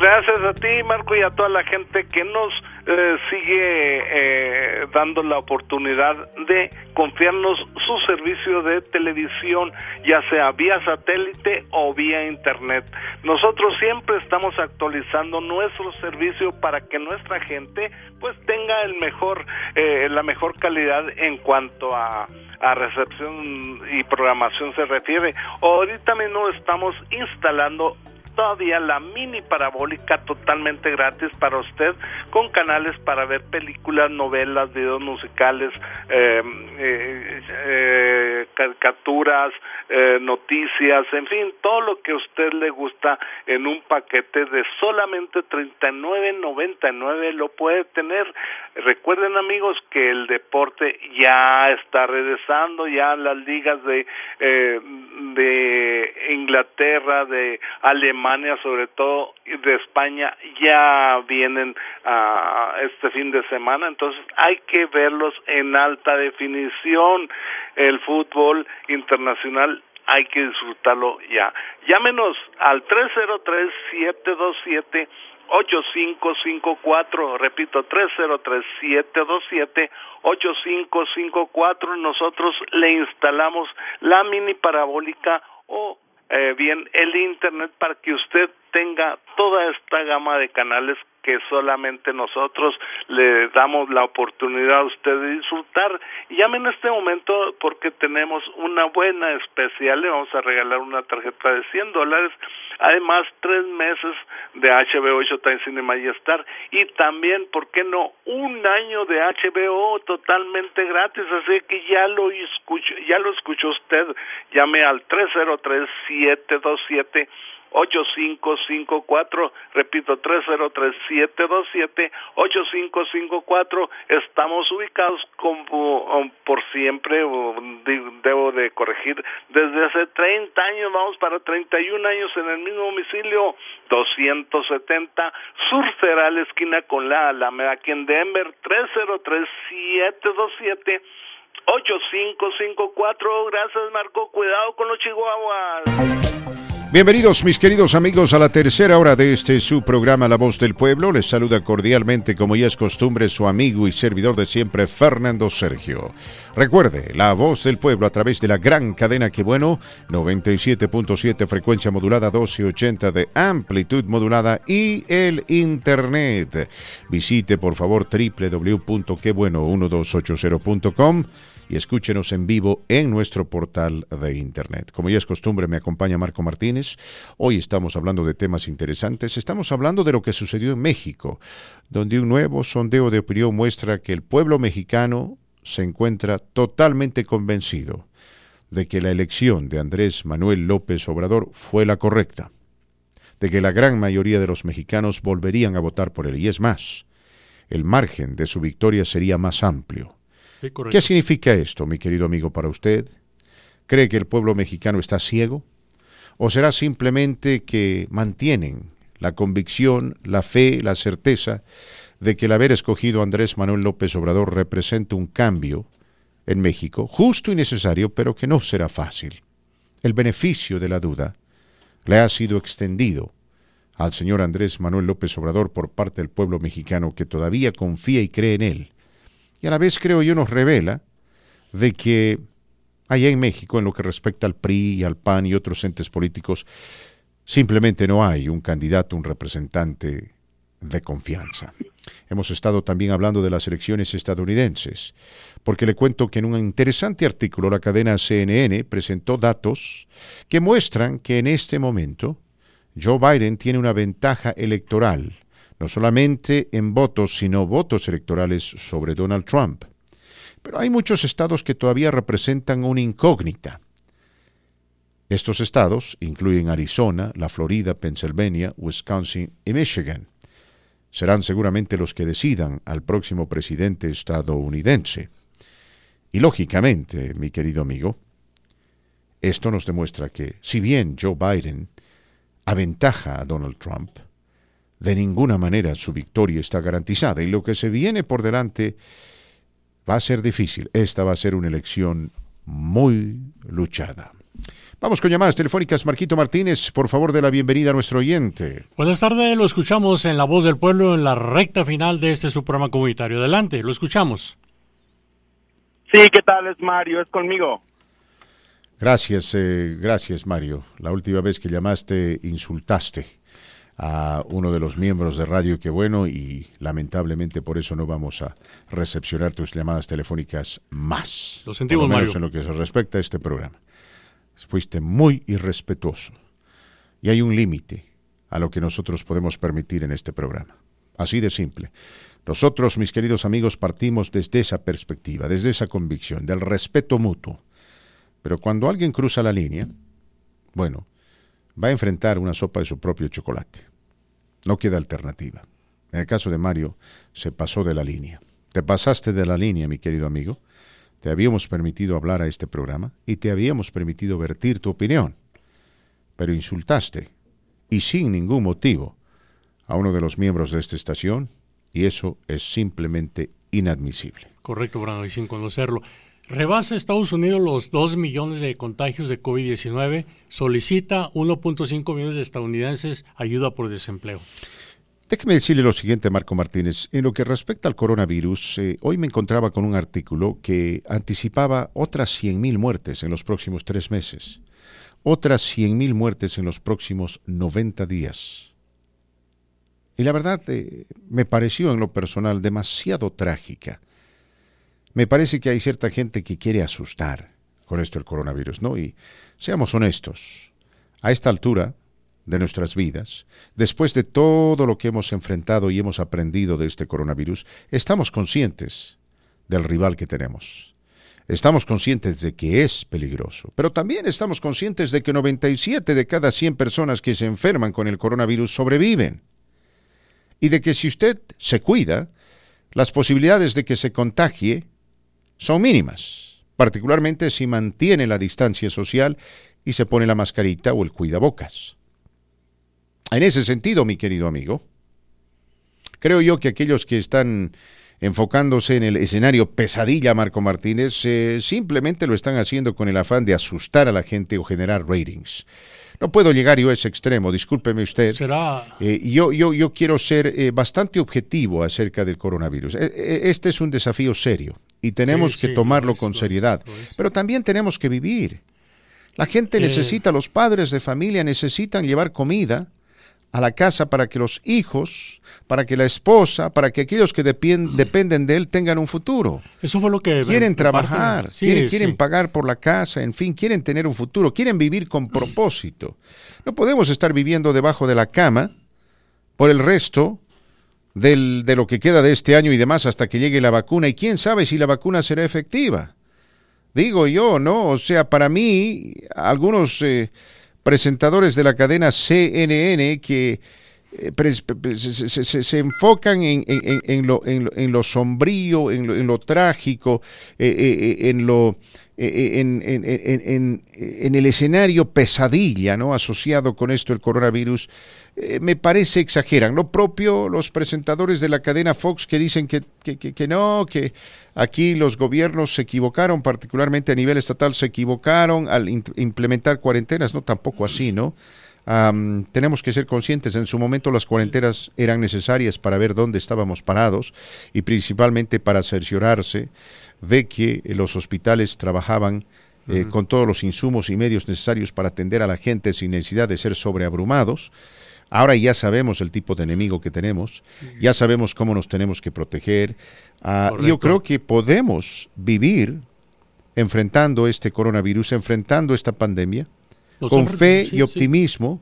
Gracias a ti, Marco, y a toda la gente que nos eh, sigue eh, dando la oportunidad de confiarnos su servicio de televisión, ya sea vía satélite o vía internet. Nosotros siempre estamos actualizando nuestro servicio para que nuestra gente pues tenga el mejor, eh, la mejor calidad en cuanto a a recepción y programación se refiere. Ahorita mismo estamos instalando todavía la mini parabólica totalmente gratis para usted con canales para ver películas, novelas, videos musicales, eh, eh, eh, caricaturas, eh, noticias, en fin, todo lo que a usted le gusta en un paquete de solamente 39.99 lo puede tener. Recuerden amigos que el deporte ya está regresando, ya las ligas de, de Inglaterra, de Alemania sobre todo, de España ya vienen a este fin de semana, entonces hay que verlos en alta definición. El fútbol internacional hay que disfrutarlo ya. Llámenos al 303-727. 8554, repito, 303-727-8554. Nosotros le instalamos la mini parabólica o eh, bien el internet para que usted tenga toda esta gama de canales que solamente nosotros le damos la oportunidad a usted de disfrutar. Llame en este momento porque tenemos una buena especial, le vamos a regalar una tarjeta de 100 dólares, además tres meses de HBO Showtime Cinema y Star y también, ¿por qué no? Un año de HBO totalmente gratis, así que ya lo escucho, ya lo escuchó usted, llame al 303 727 8554, repito, 303-727-8554. Estamos ubicados como um, por siempre, um, de- debo de corregir, desde hace 30 años, vamos para 31 años en el mismo domicilio, 270 Sur Feral, esquina con la Alameda, aquí en Denver, 303-727. 8554, gracias Marco, cuidado con los chihuahuas. Bienvenidos mis queridos amigos a la tercera hora de este su programa La Voz del Pueblo. Les saluda cordialmente como ya es costumbre su amigo y servidor de siempre Fernando Sergio. Recuerde, La Voz del Pueblo a través de la gran cadena que bueno, 97.7 frecuencia modulada 1280 de amplitud modulada y el internet. Visite por favor www.quebueno1280.com y escúchenos en vivo en nuestro portal de internet. Como ya es costumbre, me acompaña Marco Martínez. Hoy estamos hablando de temas interesantes. Estamos hablando de lo que sucedió en México, donde un nuevo sondeo de opinión muestra que el pueblo mexicano se encuentra totalmente convencido de que la elección de Andrés Manuel López Obrador fue la correcta, de que la gran mayoría de los mexicanos volverían a votar por él. Y es más, el margen de su victoria sería más amplio. Sí. ¿Qué significa esto, mi querido amigo, para usted? ¿Cree que el pueblo mexicano está ciego? ¿O será simplemente que mantienen la convicción, la fe, la certeza de que el haber escogido a Andrés Manuel López Obrador representa un cambio en México, justo y necesario, pero que no será fácil? El beneficio de la duda le ha sido extendido al señor Andrés Manuel López Obrador por parte del pueblo mexicano que todavía confía y cree en él y a la vez creo yo nos revela de que allá en México, en lo que respecta al PRI y al PAN y otros entes políticos, simplemente no hay un candidato, un representante de confianza. Hemos estado también hablando de las elecciones estadounidenses, porque le cuento que en un interesante artículo la cadena CNN presentó datos que muestran que en este momento Joe Biden tiene una ventaja electoral, no solamente en votos, sino votos electorales sobre Donald Trump. Pero hay muchos estados que todavía representan una incógnita. Estos estados incluyen Arizona, la Florida, Pennsylvania, Wisconsin y Michigan. Serán seguramente los que decidan al próximo presidente estadounidense. Y lógicamente, mi querido amigo, esto nos demuestra que, si bien Joe Biden aventaja a Donald Trump, de ninguna manera su victoria está garantizada y lo que se viene por delante va a ser difícil. Esta va a ser una elección muy luchada. Vamos con llamadas telefónicas. Marquito Martínez, por favor, de la bienvenida a nuestro oyente. Buenas tardes, lo escuchamos en La Voz del Pueblo en la recta final de este su programa comunitario. Adelante, lo escuchamos. Sí, ¿qué tal? Es Mario, es conmigo. Gracias, eh, gracias Mario. La última vez que llamaste insultaste a uno de los miembros de Radio Qué Bueno y lamentablemente por eso no vamos a recepcionar tus llamadas telefónicas más. Lo sentimos, por lo menos Mario. en lo que se respecta a este programa. Fuiste muy irrespetuoso y hay un límite a lo que nosotros podemos permitir en este programa. Así de simple. Nosotros, mis queridos amigos, partimos desde esa perspectiva, desde esa convicción, del respeto mutuo. Pero cuando alguien cruza la línea, bueno, va a enfrentar una sopa de su propio chocolate. No queda alternativa. En el caso de Mario, se pasó de la línea. Te pasaste de la línea, mi querido amigo. Te habíamos permitido hablar a este programa y te habíamos permitido vertir tu opinión. Pero insultaste, y sin ningún motivo, a uno de los miembros de esta estación, y eso es simplemente inadmisible. Correcto, Brando, y sin conocerlo. Rebasa Estados Unidos los 2 millones de contagios de COVID-19, solicita 1.5 millones de estadounidenses ayuda por desempleo. Déjeme decirle lo siguiente, Marco Martínez. En lo que respecta al coronavirus, eh, hoy me encontraba con un artículo que anticipaba otras 100.000 muertes en los próximos tres meses, otras 100.000 muertes en los próximos 90 días. Y la verdad eh, me pareció en lo personal demasiado trágica. Me parece que hay cierta gente que quiere asustar con esto del coronavirus, ¿no? Y seamos honestos, a esta altura de nuestras vidas, después de todo lo que hemos enfrentado y hemos aprendido de este coronavirus, estamos conscientes del rival que tenemos. Estamos conscientes de que es peligroso, pero también estamos conscientes de que 97 de cada 100 personas que se enferman con el coronavirus sobreviven. Y de que si usted se cuida, las posibilidades de que se contagie son mínimas, particularmente si mantiene la distancia social y se pone la mascarita o el cuidabocas. En ese sentido, mi querido amigo, creo yo que aquellos que están enfocándose en el escenario pesadilla Marco Martínez, eh, simplemente lo están haciendo con el afán de asustar a la gente o generar ratings. No puedo llegar yo a ese extremo, discúlpeme usted. Será. Eh, yo, yo, yo quiero ser eh, bastante objetivo acerca del coronavirus. Eh, eh, Este es un desafío serio y tenemos Sí, que sí, tomarlo con seriedad. Pero también tenemos que vivir. La gente Eh, necesita, los padres de familia necesitan llevar comida a la casa para que los hijos, para que la esposa, para que aquellos que dependen de él tengan un futuro. Eso fue lo que... Quieren trabajar, Sí, quieren, sí. quieren pagar por la casa, en fin, quieren tener un futuro, quieren vivir con propósito. No podemos estar viviendo debajo de la cama por el resto del- de lo que queda de este año y demás hasta que llegue la vacuna. Y quién sabe si la vacuna será efectiva. Digo yo, ¿no? O sea, para mí, algunos eh, presentadores de la cadena CNN que eh, se, se- enfocan en, en- lo, en lo- sombrío, en lo, trágico, eh, eh, eh, en lo eh, en, en- en- en- en el escenario pesadilla ¿no? asociado con esto el coronavirus, eh, me parece exageran. Lo propio los presentadores de la cadena Fox que dicen que, que- que- que no, que aquí los gobiernos se equivocaron, particularmente a nivel estatal se equivocaron al implementar cuarentenas, no tampoco así, ¿no? Tenemos que ser conscientes, en su momento las cuarentenas eran necesarias para ver dónde estábamos parados y principalmente para cerciorarse de que los hospitales trabajaban eh, con todos los insumos y medios necesarios para atender a la gente sin necesidad de ser sobreabrumados. Ahora ya sabemos el tipo de enemigo que tenemos, ya sabemos cómo nos tenemos que proteger. Ah, yo creo que podemos vivir enfrentando este coronavirus, enfrentando esta pandemia, con fe y optimismo,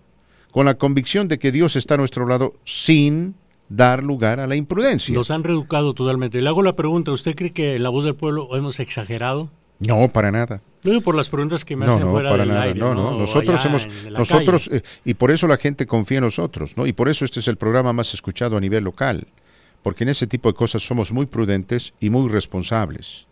con la convicción de que Dios está a nuestro lado sin dar lugar a la imprudencia. Nos han reeducado totalmente. Le hago la pregunta, ¿usted cree que en la voz del pueblo hemos exagerado? No, para nada. No, por las preguntas que me hacen no, fuera para del nada. aire, no, no, Nosotros Allá hemos, nosotros, eh, y por eso la gente confía en nosotros, ¿no? Y por eso este es el programa más escuchado a nivel local, porque en ese tipo de cosas somos muy prudentes y muy responsables.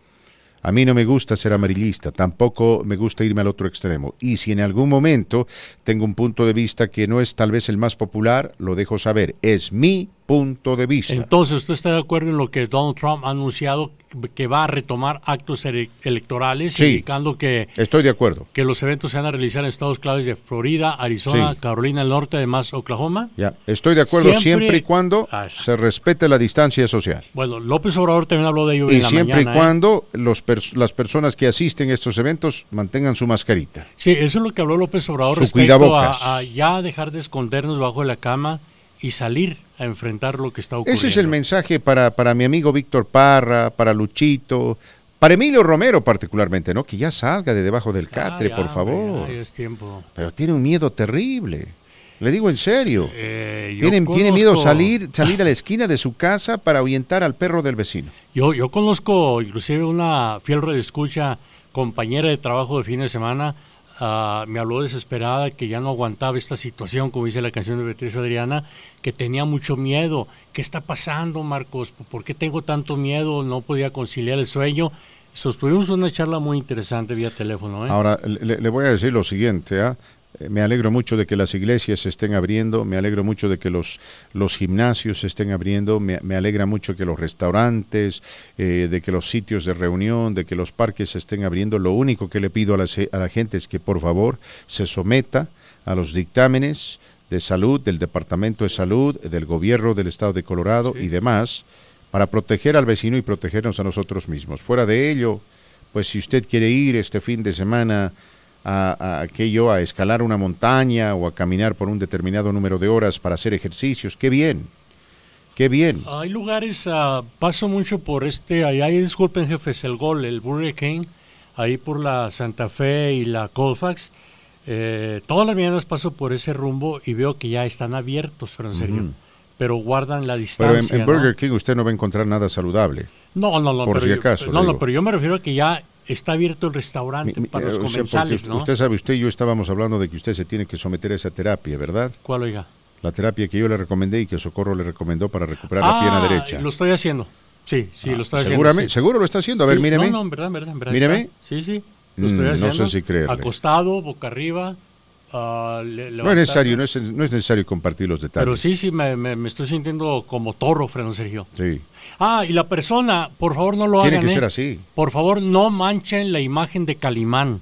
A mí no me gusta ser amarillista, tampoco me gusta irme al otro extremo. Y si en algún momento tengo un punto de vista que no es tal vez el más popular, lo dejo saber. Es mi punto de vista. Entonces, ¿usted está de acuerdo en lo que Donald Trump ha anunciado que va a retomar actos ele- electorales, Sí. indicando que, Estoy de acuerdo. que los eventos se van a realizar en estados claves de Florida, Arizona, Sí. Carolina del Norte, además Oklahoma? Ya, estoy de acuerdo siempre, Siempre- y cuando Ah, se respete la distancia social. Bueno, López Obrador también habló de ello Y en la siempre mañana. y ¿eh? cuando los pers- las personas que asisten a estos eventos mantengan su mascarita. Sí, eso es lo que habló López Obrador Su respecto a, a ya dejar de escondernos bajo la cama y salir a enfrentar lo que está ocurriendo. Ese es el mensaje para, para mi amigo Víctor Parra, para Luchito, para Emilio Romero particularmente, ¿no? Que ya salga de debajo del catre, ya, por favor. ya es tiempo. Pero tiene un miedo terrible. Le digo en serio. Eh, tiene, tiene miedo salir, salir a la esquina de su casa para ahuyentar al perro del vecino. Yo, yo conozco inclusive una fiel escucha compañera de trabajo de fin de semana, ah, me habló desesperada que ya no aguantaba esta situación, como dice la canción de Beatriz Adriana, que tenía mucho miedo. ¿Qué está pasando, Marcos? ¿Por qué tengo tanto miedo? No podía conciliar el sueño. Sostuvimos una charla muy interesante vía teléfono. ¿eh? Ahora, le, voy a decir lo siguiente, ¿ah? Me alegro mucho de que las iglesias se estén abriendo, me alegro mucho de que los, los gimnasios se estén abriendo, me, me alegra mucho que los restaurantes, eh, de que los sitios de reunión, de que los parques se estén abriendo. Lo único que le pido a la, a la gente es que por favor se someta a los dictámenes de salud del Departamento de Salud, del gobierno del Estado de Colorado y demás, para proteger al vecino y protegernos a nosotros mismos. Fuera de ello, pues si usted quiere ir este fin de semana a, a aquello, a escalar una montaña o a caminar por un determinado número de horas para hacer ejercicios, qué bien, qué bien. Hay lugares, ah, paso mucho por este, ahí, ahí disculpen jefes, el gol, el Burger King, ahí por la Santa Fe y la Colfax. Eh, todas las mañanas paso por ese rumbo y veo que ya están abiertos, pero en serio. Pero guardan la Pero en, distancia. en ¿no? Burger King usted no va a encontrar nada saludable. No, no, no. Por pero si yo- acaso. no, digo. no, pero yo me refiero a que ya está abierto el restaurante para los Eh, sea, comensales, ¿no? Usted sabe, usted y yo estábamos hablando de que usted se tiene que someter a esa terapia, ¿verdad? ¿Cuál, oiga? La terapia que yo le recomendé y que Socorro le recomendó para recuperar la Ah, pierna derecha. Lo estoy haciendo. Sí, sí, lo estoy haciendo. sí. seguro lo está haciendo. A ver, Sí, míreme. No, no, en verdad, en verdad, en verdad. Míreme. Sí, sí. Lo estoy Mm, no haciendo. sé si creerle. Acostado, boca arriba. Ah, No es necesario, no es, no es necesario compartir los detalles. Pero sí, sí, me, me- me estoy sintiendo como toro, Fernando Sergio. Sí. Ah, y la persona, por favor, no lo Tiene hagan. que ¿eh? ser así. Por favor, no manchen la imagen de Calimán,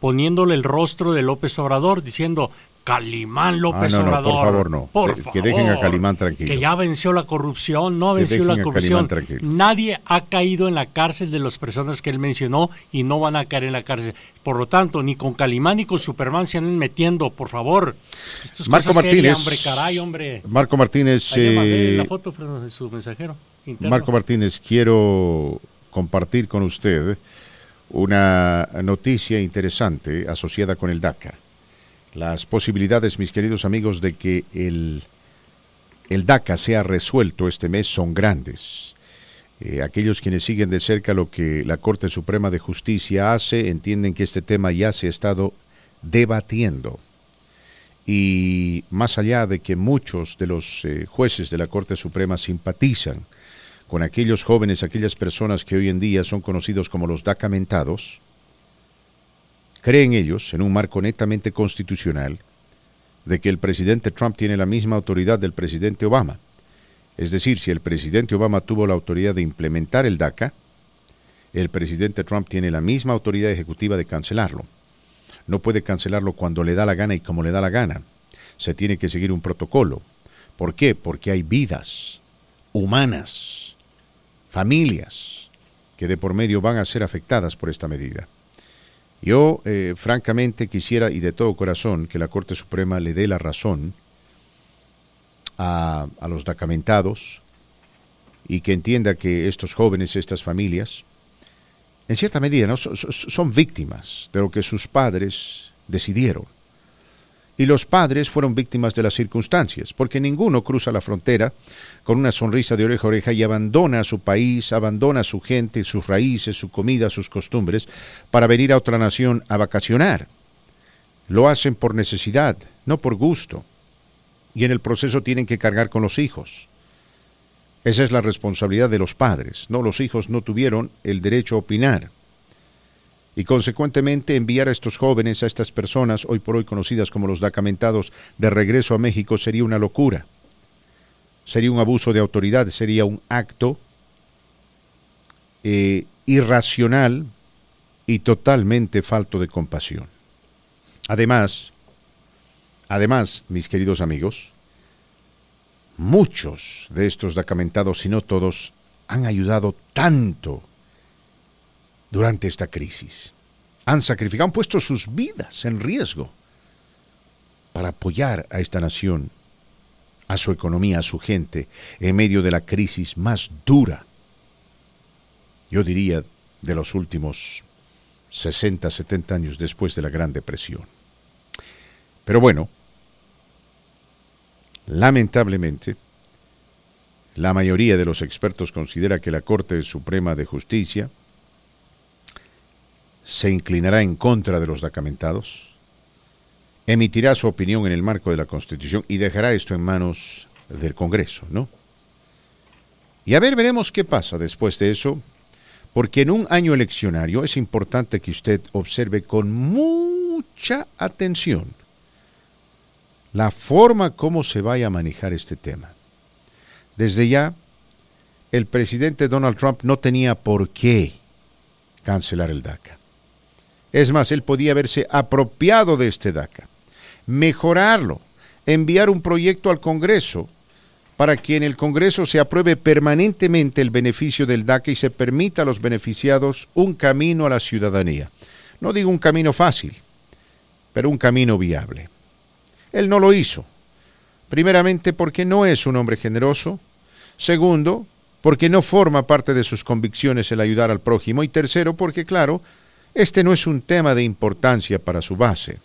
poniéndole el rostro de López Obrador, diciendo Calimán López Ah, no, no, Obrador. por favor, no. Por Que- que dejen a favor, Calimán tranquilo. Que ya venció la corrupción, no ha vencido la corrupción. Nadie ha caído en la cárcel de las personas que él mencionó y no van a caer en la cárcel. Por lo tanto, ni con Calimán ni con Superman se anden metiendo, por favor. Esto es Marco seria, Martínez. hombre, caray, hombre. Marco Martínez. Eh, la foto, de su mensajero. interno. Marco Martínez, quiero compartir con usted una noticia interesante asociada con el DACA. Las posibilidades, mis queridos amigos, de que el, el DACA sea resuelto este mes son grandes. Eh, aquellos quienes siguen de cerca lo que la Corte Suprema de Justicia hace entienden que este tema ya se ha estado debatiendo. Y más allá de que muchos de los eh, jueces de la Corte Suprema simpatizan con aquellos jóvenes, aquellas personas que hoy en día son conocidos como los dacamentados, creen ellos, en un marco netamente constitucional, de que el presidente Trump tiene la misma autoridad del presidente Obama. Es decir, si el presidente Obama tuvo la autoridad de implementar el DACA, el presidente Trump tiene la misma autoridad ejecutiva de cancelarlo. No puede cancelarlo cuando le da la gana y como le da la gana. Se tiene que seguir un protocolo. ¿Por qué? Porque hay vidas humanas, familias, que de por medio van a ser afectadas por esta medida. Yo, eh, francamente, quisiera y de todo corazón que la Corte Suprema le dé la razón a, a los documentados y que entienda que estos jóvenes, estas familias, en cierta medida, ¿no? son víctimas de lo que sus padres decidieron. Y los padres fueron víctimas de las circunstancias, porque ninguno cruza la frontera con una sonrisa de oreja a oreja y abandona a su país, abandona a su gente, sus raíces, su comida, sus costumbres, para venir a otra nación a vacacionar. Lo hacen por necesidad, no por gusto. Y en el proceso tienen que cargar con los hijos. Esa es la responsabilidad de los padres. No, los hijos no tuvieron el derecho a opinar y consecuentemente enviar a estos jóvenes, a estas personas, hoy por hoy conocidas como los documentados, de regreso a México sería una locura. Sería un abuso de autoridad, sería un acto eh, irracional y totalmente falto de compasión. Además, además, mis queridos amigos, muchos de estos documentados, si no todos, han ayudado tanto durante esta crisis. Han sacrificado, han puesto sus vidas en riesgo para apoyar a esta nación, a su economía, a su gente, en medio de la crisis más dura, yo diría, de los últimos 60, 70 años después de la Gran Depresión. Pero bueno, lamentablemente, la mayoría de los expertos considera que la Corte Suprema de Justicia se inclinará en contra de los documentados, emitirá su opinión en el marco de la Constitución y dejará esto en manos del Congreso, ¿no? Y a ver, veremos qué pasa después de eso, porque en un año eleccionario es importante que usted observe con mucha atención la forma como se vaya a manejar este tema. Desde ya, el presidente Donald Trump no tenía por qué cancelar el DACA. Es más, él podía haberse apropiado de este DACA, mejorarlo, enviar un proyecto al Congreso para que en el Congreso se apruebe permanentemente el beneficio del DACA y se permita a los beneficiados un camino a la ciudadanía. No digo un camino fácil, pero un camino viable. Él no lo hizo. Primeramente porque no es un hombre generoso. Segundo, porque no forma parte de sus convicciones el ayudar al prójimo. Y tercero, porque claro, este no es un tema de importancia para su base.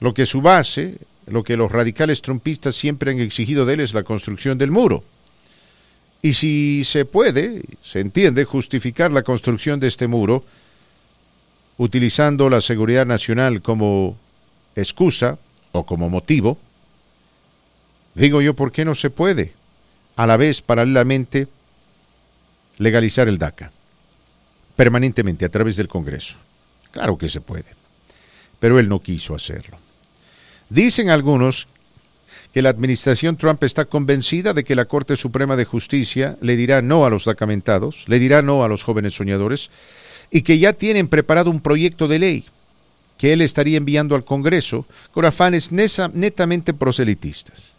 Lo que su base, lo que los radicales trumpistas siempre han exigido de él es la construcción del muro. Y si se puede, se entiende, justificar la construcción de este muro, utilizando la seguridad nacional como excusa o como motivo, digo yo, ¿por qué no se puede? A la vez, paralelamente, legalizar el DACA permanentemente a través del Congreso. Claro que se puede, pero él no quiso hacerlo. Dicen algunos que la administración Trump está convencida de que la Corte Suprema de Justicia le dirá no a los documentados, le dirá no a los jóvenes soñadores, y que ya tienen preparado un proyecto de ley que él estaría enviando al Congreso con afanes netamente proselitistas.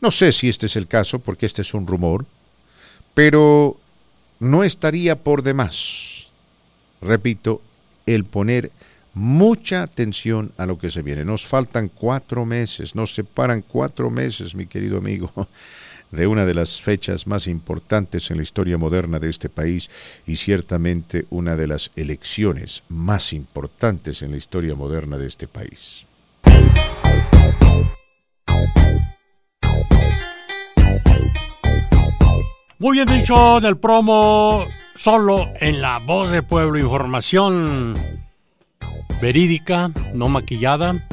No sé si este es el caso, porque este es un rumor, pero no estaría por demás, repito, el poner mucha atención a lo que se viene. Nos faltan cuatro meses, nos separan cuatro meses, mi querido amigo, de una de las fechas más importantes en la historia moderna de este país y ciertamente una de las elecciones más importantes en la historia moderna de este país. Muy bien dicho del promo, solo en la voz de pueblo, información verídica, no maquillada,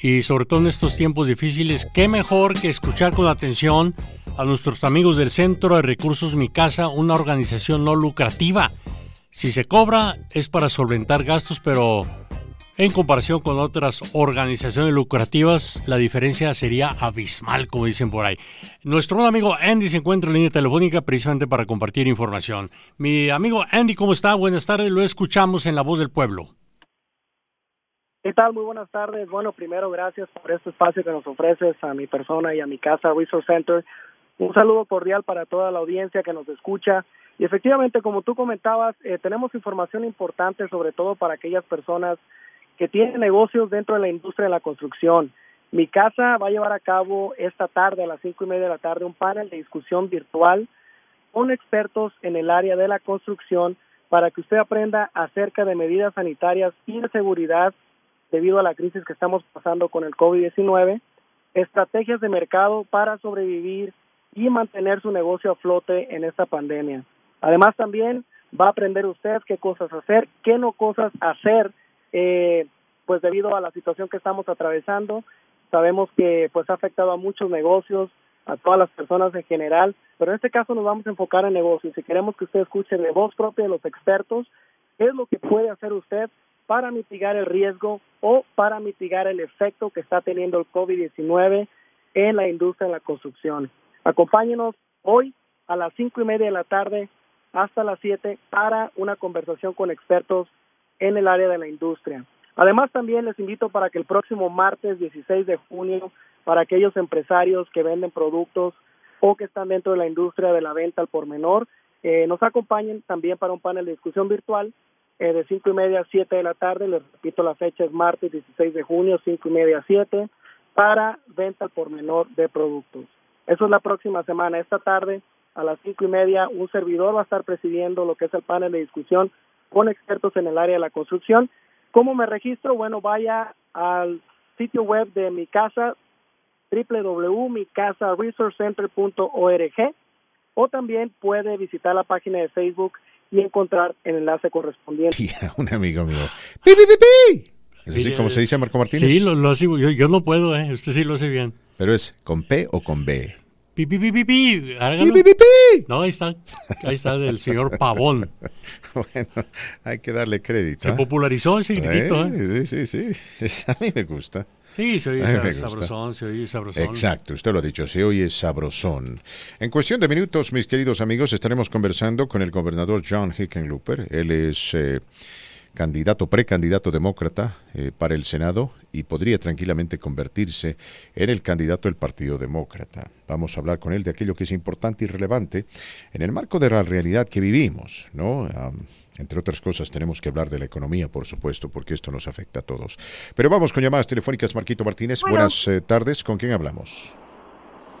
y sobre todo en estos tiempos difíciles, qué mejor que escuchar con atención a nuestros amigos del Centro de Recursos Mi Casa, una organización no lucrativa. Si se cobra es para solventar gastos, pero en comparación con otras organizaciones lucrativas, la diferencia sería abismal, como dicen por ahí. Nuestro amigo Andy se encuentra en línea telefónica precisamente para compartir información. Mi amigo Andy, ¿cómo está? Buenas tardes, lo escuchamos en La Voz del Pueblo. ¿Qué tal? Muy buenas tardes. Bueno, primero, gracias por este espacio que nos ofreces a mi persona y a mi casa, Resource Center. Un saludo cordial para toda la audiencia que nos escucha. Y efectivamente, como tú comentabas, eh, tenemos información importante sobre todo para aquellas personas que tienen negocios dentro de la industria de la construcción. Mi casa va a llevar a cabo esta tarde a las cinco y media de la tarde un panel de discusión virtual con expertos en el área de la construcción para que usted aprenda acerca de medidas sanitarias y de seguridad debido a la crisis que estamos pasando con el COVID-19, estrategias de mercado para sobrevivir y mantener su negocio a flote en esta pandemia. Además también va a aprender usted qué cosas hacer, qué no cosas hacer, eh, pues debido a la situación que estamos atravesando. Sabemos que pues ha afectado a muchos negocios, a todas las personas en general, pero en este caso nos vamos a enfocar en negocios y queremos que usted escuche de voz propia de los expertos qué es lo que puede hacer usted para mitigar el riesgo o para mitigar el efecto que está teniendo el COVID-19 en la industria de la construcción. Acompáñenos hoy a las cinco y media de la tarde hasta las 7 para una conversación con expertos en el área de la industria. Además, también les invito para que el próximo martes 16 de junio para aquellos empresarios que venden productos o que están dentro de la industria de la venta al por menor. Eh, nos acompañen también para un panel de discusión virtual eh, de 5 y media a 7 de la tarde. Les repito, la fecha es martes 16 de junio, 5 y media a 7, para venta al por menor de productos. Eso es la próxima semana. Esta tarde, a las 5 y media, un servidor va a estar presidiendo lo que es el panel de discusión con expertos en el área de la construcción. ¿Cómo me registro? Bueno, vaya al sitio web de mi casa, www.micasaresourcecenter.org o también puede visitar la página de Facebook y encontrar el enlace correspondiente. un amigo mío. ¡Pi, pi, pi, pi! ¿Es así como se dice Marco Martínez? Sí, lo, lo yo, yo no puedo, ¿eh? usted sí lo hace bien. ¿Pero es con P o con B? Pi, pi, pi, pi, pi. Pi, pi, pi, pi. No, ahí está. Ahí está del señor Pavón. bueno, hay que darle crédito. Se ¿eh? popularizó ese gritito, ¿eh? Sí, sí, sí. A mí me gusta. Sí, se oye A mí me sa- gusta. sabrosón, se oye sabrosón. Exacto, usted lo ha dicho, se oye sabrosón. En cuestión de minutos, mis queridos amigos, estaremos conversando con el gobernador John Hickenlooper. Él es eh, candidato, precandidato demócrata eh, para el Senado y podría tranquilamente convertirse en el candidato del Partido Demócrata. Vamos a hablar con él de aquello que es importante y relevante en el marco de la realidad que vivimos, ¿no? Entre otras cosas, tenemos que hablar de la economía, por supuesto, porque esto nos afecta a todos. Pero vamos con llamadas telefónicas. Marquito Martínez, Bueno. buenas eh, tardes. ¿Con quién hablamos?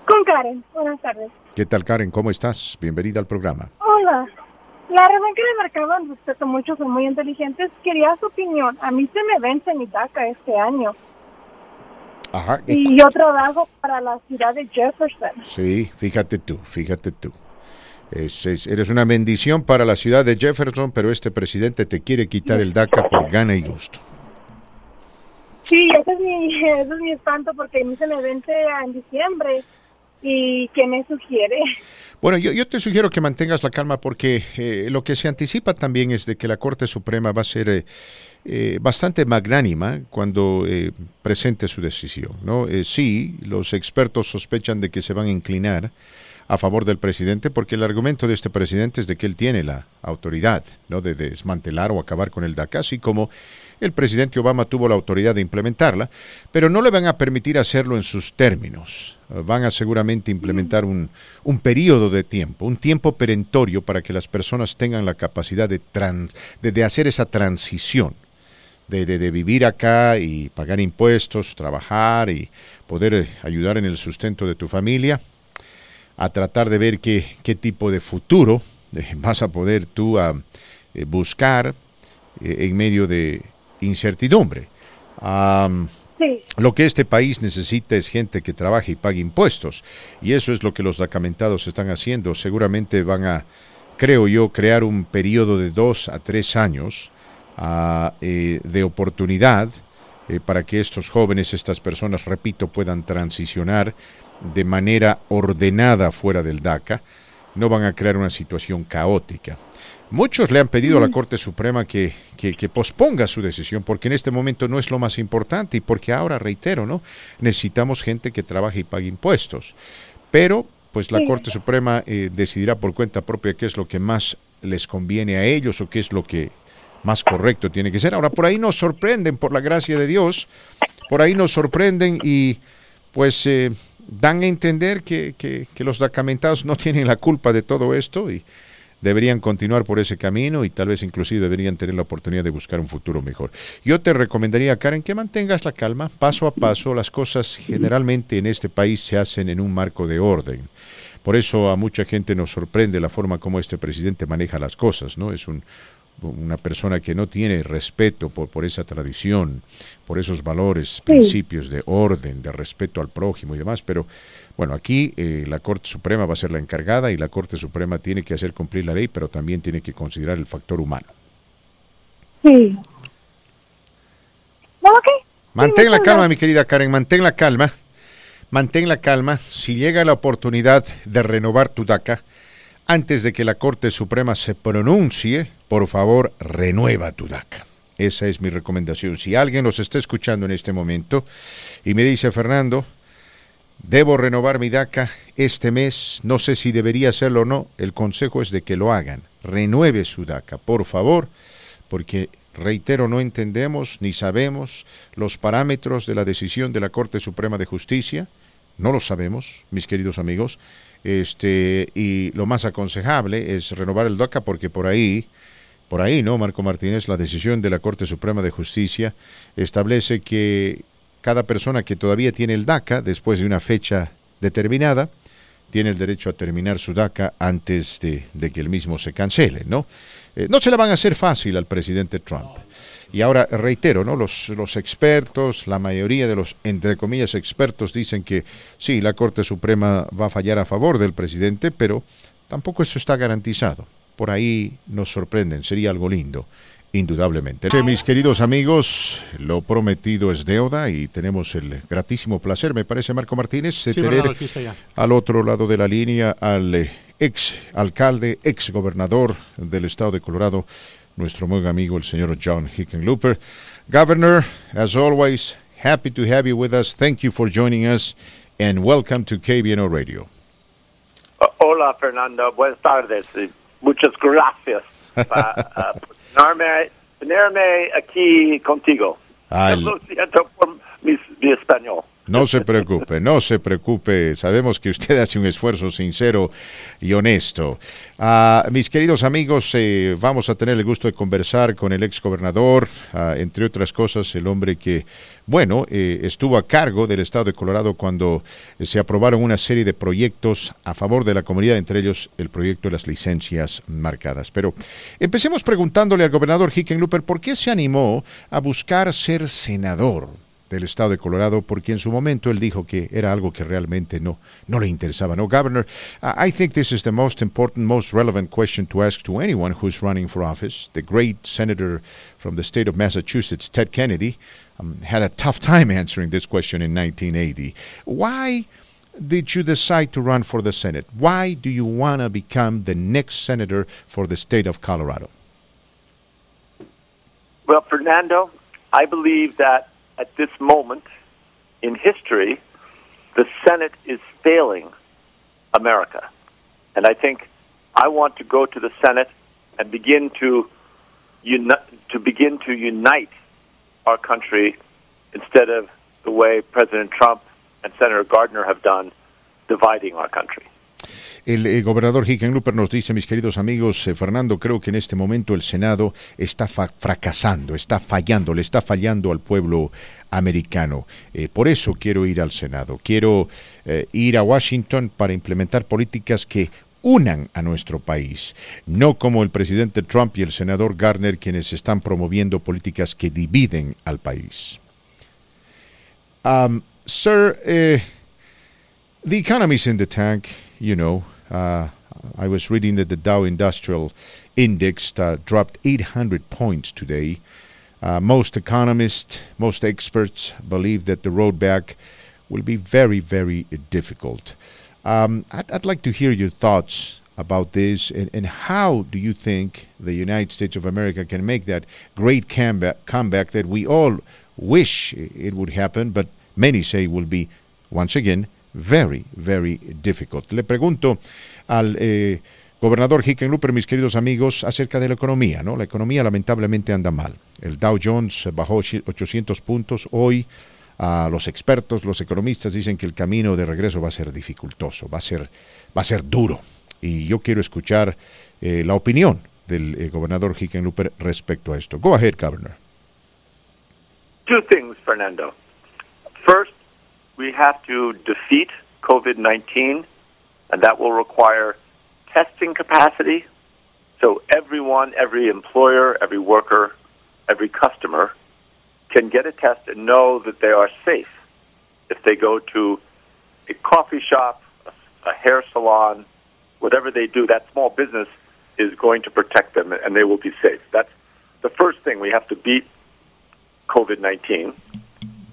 Con Karen, buenas tardes. ¿Qué tal, Karen? ¿Cómo estás? Bienvenida al programa. Hola. La razón que le marcaban, respeto mucho, son muy inteligentes. Quería su opinión. A mí se me vence mi DACA este año. Ajá. Y yo trabajo para la ciudad de Jefferson. Sí, fíjate tú, fíjate tú. Es- es- eres una bendición para la ciudad de Jefferson, pero este presidente te quiere quitar el DACA por gana y gusto. Sí, ese es mi, ese es mi espanto porque a mí se me vence en diciembre. ¿Y qué me sugiere? Bueno, yo, te sugiero que mantengas la calma porque eh, lo que se anticipa también es de que la Corte Suprema va a ser eh, eh, bastante magnánima cuando presente su decisión. ¿no? Sí, los expertos sospechan de que se van a inclinar a favor del presidente porque el argumento de este presidente es de que él tiene la autoridad ¿no? de desmantelar o acabar con el DACA, así como el presidente Obama tuvo la autoridad de implementarla, pero no le van a permitir hacerlo en sus términos. Van a seguramente implementar un, un periodo de tiempo, un tiempo perentorio para que las personas tengan la capacidad de, trans- de, hacer esa transición. De, de- vivir acá y pagar impuestos, trabajar y poder eh, ayudar en el sustento de tu familia, a tratar de ver qué, qué tipo de futuro eh, vas a poder tú ah, eh, buscar en medio de incertidumbre. Sí. lo que este país necesita es gente que trabaje y pague impuestos. Y eso es lo que los documentados están haciendo. Seguramente van a, creo yo, crear un periodo de dos a tres años ah, eh, de oportunidad eh, para que estos jóvenes, estas personas, repito, puedan transicionar de manera ordenada fuera del DACA. No van a crear una situación caótica. Muchos le han pedido a la Corte Suprema que, que- que posponga su decisión porque en este momento no es lo más importante y porque ahora, reitero, ¿no? necesitamos gente que trabaje y pague impuestos. Pero, pues la. Corte Suprema eh, decidirá por cuenta propia qué es lo que más les conviene a ellos o qué es lo que más correcto tiene que ser. Ahora, por ahí nos sorprenden, por la gracia de Dios, por ahí nos sorprenden y pues eh, dan a entender que, que- que los documentados no tienen la culpa de todo esto y deberían continuar por ese camino y tal vez inclusive deberían tener la oportunidad de buscar un futuro mejor. Yo te recomendaría, Karen, que mantengas la calma, paso a paso. Las cosas generalmente en este país se hacen en un marco de orden. Por eso a mucha gente nos sorprende la forma como este presidente maneja las cosas, ¿no? Es un, una persona que no tiene respeto por, por esa tradición, por esos valores, principios de orden, de respeto al prójimo y demás, pero bueno, aquí eh, la Corte Suprema va a ser la encargada y la Corte Suprema tiene que hacer cumplir la ley, pero también tiene que considerar el factor humano. Sí. Mantén la calma, mi querida Karen, mantén la calma. Mantén la calma. Si llega la oportunidad de renovar tu DACA, antes de que la Corte Suprema se pronuncie, por favor, renueva tu DACA. Esa es mi recomendación. Si alguien nos está escuchando en este momento y me dice, Fernando, debo renovar mi DACA este mes, no sé si debería hacerlo o no, el consejo es de que lo hagan. Renueve su DACA, por favor, porque reitero, no entendemos ni sabemos los parámetros de la decisión de la Corte Suprema de Justicia. No lo sabemos, mis queridos amigos. Este, y lo más aconsejable es renovar el DACA porque por ahí, por ahí, ¿no, Marco Martínez? La decisión de la Corte Suprema de Justicia establece que cada persona que todavía tiene el DACA después de una fecha determinada, tiene el derecho a terminar su DACA antes de, que el mismo se cancele, ¿no? Eh, no se la van a hacer fácil al presidente Trump. Y ahora reitero, ¿no? Los, los expertos, la mayoría de los, entre comillas, expertos dicen que sí, la Corte Suprema va a fallar a favor del presidente, pero tampoco eso está garantizado. Por ahí nos sorprenden, sería algo lindo, indudablemente. mis queridos amigos, lo prometido es deuda y tenemos el gratísimo placer, me parece, Marco Martínez, de Sí, tener Bernardo, al otro lado de la línea al eh, ex alcalde, ex gobernador del estado de Colorado, nuestro muy amigo el señor John Hickenlooper. Governor, as always, happy to have you with us. Thank you for joining us and welcome to KBNO Radio. Hola, Fernando. Buenas tardes. Muchas gracias por tenerme, tenerme aquí contigo. Al- Lo siento por mi, mi español. No se preocupe, no se preocupe. Sabemos que usted hace un esfuerzo sincero y honesto. Ah, mis queridos amigos, eh, vamos a tener el gusto de conversar con el ex gobernador, ah, entre otras cosas, el hombre que, bueno, eh, estuvo a cargo del estado de Colorado cuando se aprobaron una serie de proyectos a favor de la comunidad, entre ellos el proyecto de las licencias marcadas. Pero empecemos preguntándole al gobernador Hickenlooper por qué se animó a buscar ser senador del estado de Colorado, porque en su momento él dijo que era algo que realmente no, no le interesaba. No, Governor, I think this is the most important, most relevant question to ask to anyone who's running for office. The great senator from the state of Massachusetts, Ted Kennedy, um, had a tough time answering this question in 1980. Why did you decide to run for the Senate? Why do you want to become the next senator for the state of Colorado? Well, Fernando, I believe that at this moment in history, the Senate is failing America. And I think I want to go to the Senate and begin to uni- to begin to unite our country instead of the way President Trump and Senator Gardner have done, dividing our country. El eh, gobernador Hickenlooper nos dice, mis queridos amigos, eh, Fernando, creo que en este momento el Senado está fracasando, está fallando, le está fallando al pueblo americano. Eh, por eso quiero ir al Senado, quiero ir a Washington para implementar políticas que unan a nuestro país, no como el presidente Trump y el senador Gardner quienes están promoviendo políticas que dividen al país. Um, sir, eh, the economy's in the tank, you know. Uh, I was reading that the Dow Industrial Index uh, dropped 800 points today. Uh, most economists, most experts believe that the road back will be very, very difficult. Um, I'd, I'd like to hear your thoughts about this and, and how do you think the United States of America can make that great comeback, comeback that we all wish it would happen, but many say will be, once again, very, very difficult. Le pregunto al eh, gobernador Hickenlooper, mis queridos amigos, acerca de la economía. ¿no? La economía lamentablemente anda mal. El Dow Jones bajó 800 puntos hoy. a los expertos, los economistas dicen que el camino de regreso va a ser dificultoso, va a ser, va a ser duro. Y yo quiero escuchar eh, la opinión del eh, gobernador Hickenlooper respecto a esto. Go ahead, Governor. Two things, Fernando. First, we have to defeat COVID 19, and that will require testing capacity. So everyone, every employer, every worker, every customer can get a test and know that they are safe if they go to a coffee shop, a, hair salon, whatever they do, that small business is going to protect them and they will be safe. That's the first thing. We have to beat COVID 19.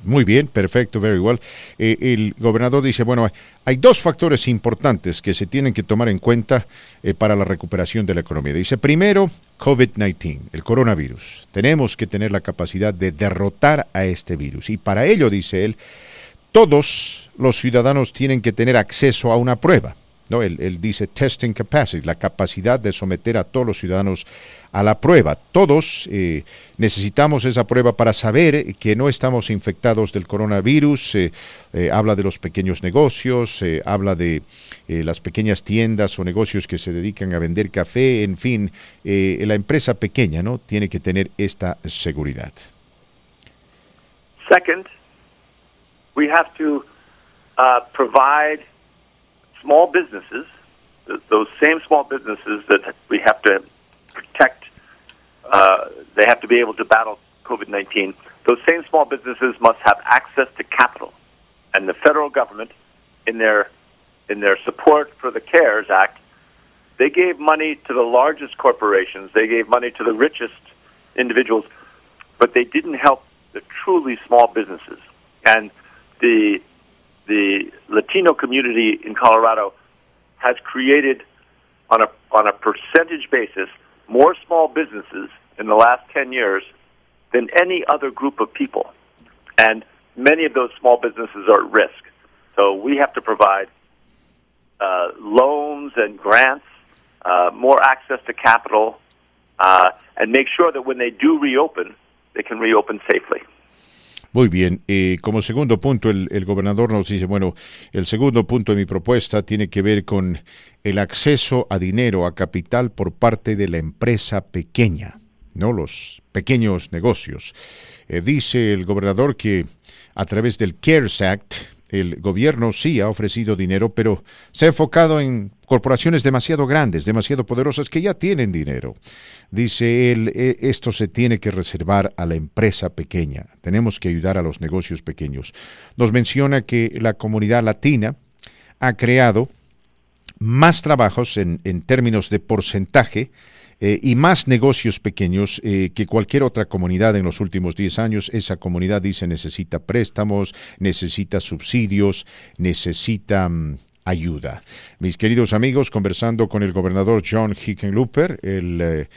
Muy bien, perfecto, very well. Eh, el gobernador dice, bueno, hay dos factores importantes que se tienen que tomar en cuenta eh, para la recuperación de la economía. Dice, primero, COVID-19, el coronavirus. Tenemos que tener la capacidad de derrotar a este virus. Y para ello, dice él, todos los ciudadanos tienen que tener acceso a una prueba. ¿No? Él, dice testing capacity, la capacidad de someter a todos los ciudadanos a la prueba. Todos eh, necesitamos esa prueba para saber que no estamos infectados del coronavirus. Eh, eh, habla de los pequeños negocios, habla de las pequeñas tiendas o negocios que se dedican a vender café, en fin, la empresa pequeña no tiene que tener esta seguridad. Second, we have to uh, provide small businesses, those same small businesses that we have to protect, uh, they have to be able to battle COVID-19. Those same small businesses must have access to capital, and the federal government, in their in their support for the CARES Act, they gave money to the largest corporations, they gave money to the richest individuals, but they didn't help the truly small businesses. And the the Latino community in Colorado has created, on a, on a percentage basis, more small businesses in the last 10 years than any other group of people. And many of those small businesses are at risk. So we have to provide uh, loans and grants, uh, more access to capital, uh, and make sure that when they do reopen, they can reopen safely. Muy bien, eh, como segundo punto, el, gobernador nos dice, bueno, el segundo punto de mi propuesta tiene que ver con el acceso a dinero, a capital por parte de la empresa pequeña, ¿no? Los pequeños negocios. Eh, dice el gobernador que a través del CARES Act, el gobierno sí ha ofrecido dinero, pero se ha enfocado en corporaciones demasiado grandes, demasiado poderosas que ya tienen dinero. Dice él, e, esto se tiene que reservar a la empresa pequeña. Tenemos que ayudar a los negocios pequeños. Nos menciona que la comunidad latina ha creado más trabajos en, en términos de porcentaje eh, y más negocios pequeños eh, que cualquier otra comunidad en los últimos 10 años. Esa comunidad dice necesita préstamos, necesita subsidios, necesita mm, ayuda. Mis queridos amigos, conversando con el gobernador John Hickenlooper, el...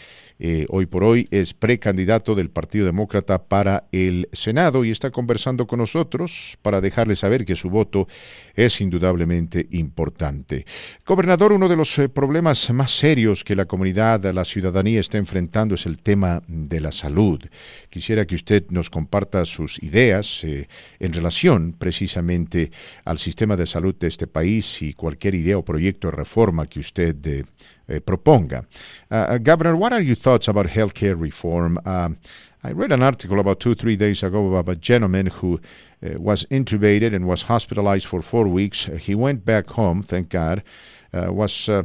Eh, hoy por hoy es precandidato del Partido Demócrata para el Senado y está conversando con nosotros para dejarle saber que su voto es indudablemente importante. Gobernador, uno de los eh, problemas más serios que la comunidad, la ciudadanía está enfrentando es el tema de la salud. Quisiera que usted nos comparta sus ideas eh, en relación precisamente al sistema de salud de este país y cualquier idea o proyecto de reforma que usted proponga. Uh, uh, Governor, what are your thoughts about healthcare reform? Um, I read an article about two, three days ago about a gentleman who uh, was intubated and was hospitalized for four weeks. He went back home, thank God. Uh, was uh,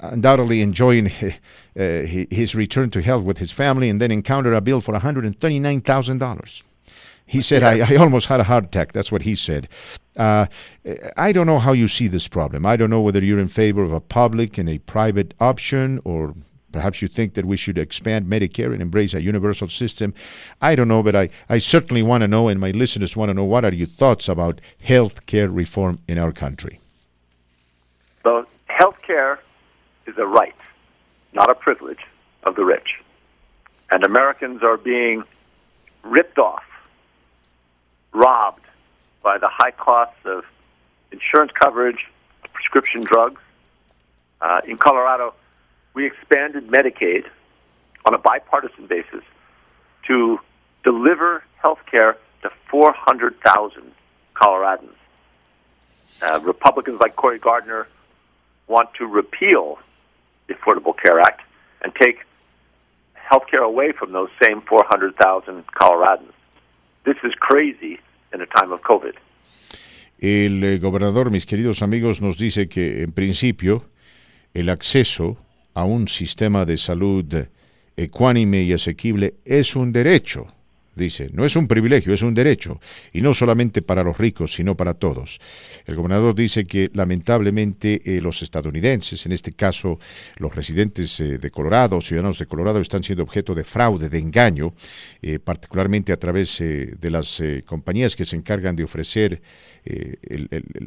undoubtedly enjoying uh, his return to health with his family and then encountered a bill for $139,000. He said, I, I, almost had a heart attack. That's what he said. Uh, I don't know how you see this problem. I don't know whether you're in favor of a public and a private option, or perhaps you think that we should expand Medicare and embrace a universal system. I don't know, but I, I certainly want to know, and my listeners want to know, what are your thoughts about health care reform in our country? So, health care is a right, not a privilege of the rich. And Americans are being ripped off robbed by the high costs of insurance coverage, prescription drugs. Uh, in Colorado, we expanded Medicaid on a bipartisan basis to deliver health care to 400,000 Coloradans. Uh, Republicans like Cory Gardner want to repeal the Affordable Care Act and take health care away from those same 400,000 Coloradans. This is crazy in a time of COVID. El eh, gobernador, mis queridos amigos, nos dice que en principio el acceso a un sistema de salud ecuánime y asequible es un derecho dice, no es un privilegio, es un derecho, y no solamente para los ricos, sino para todos. El gobernador dice que lamentablemente eh, los estadounidenses, en este caso los residentes eh, de Colorado, ciudadanos de Colorado, están siendo objeto de fraude, de engaño, eh, particularmente a través de las compañías que se encargan de ofrecer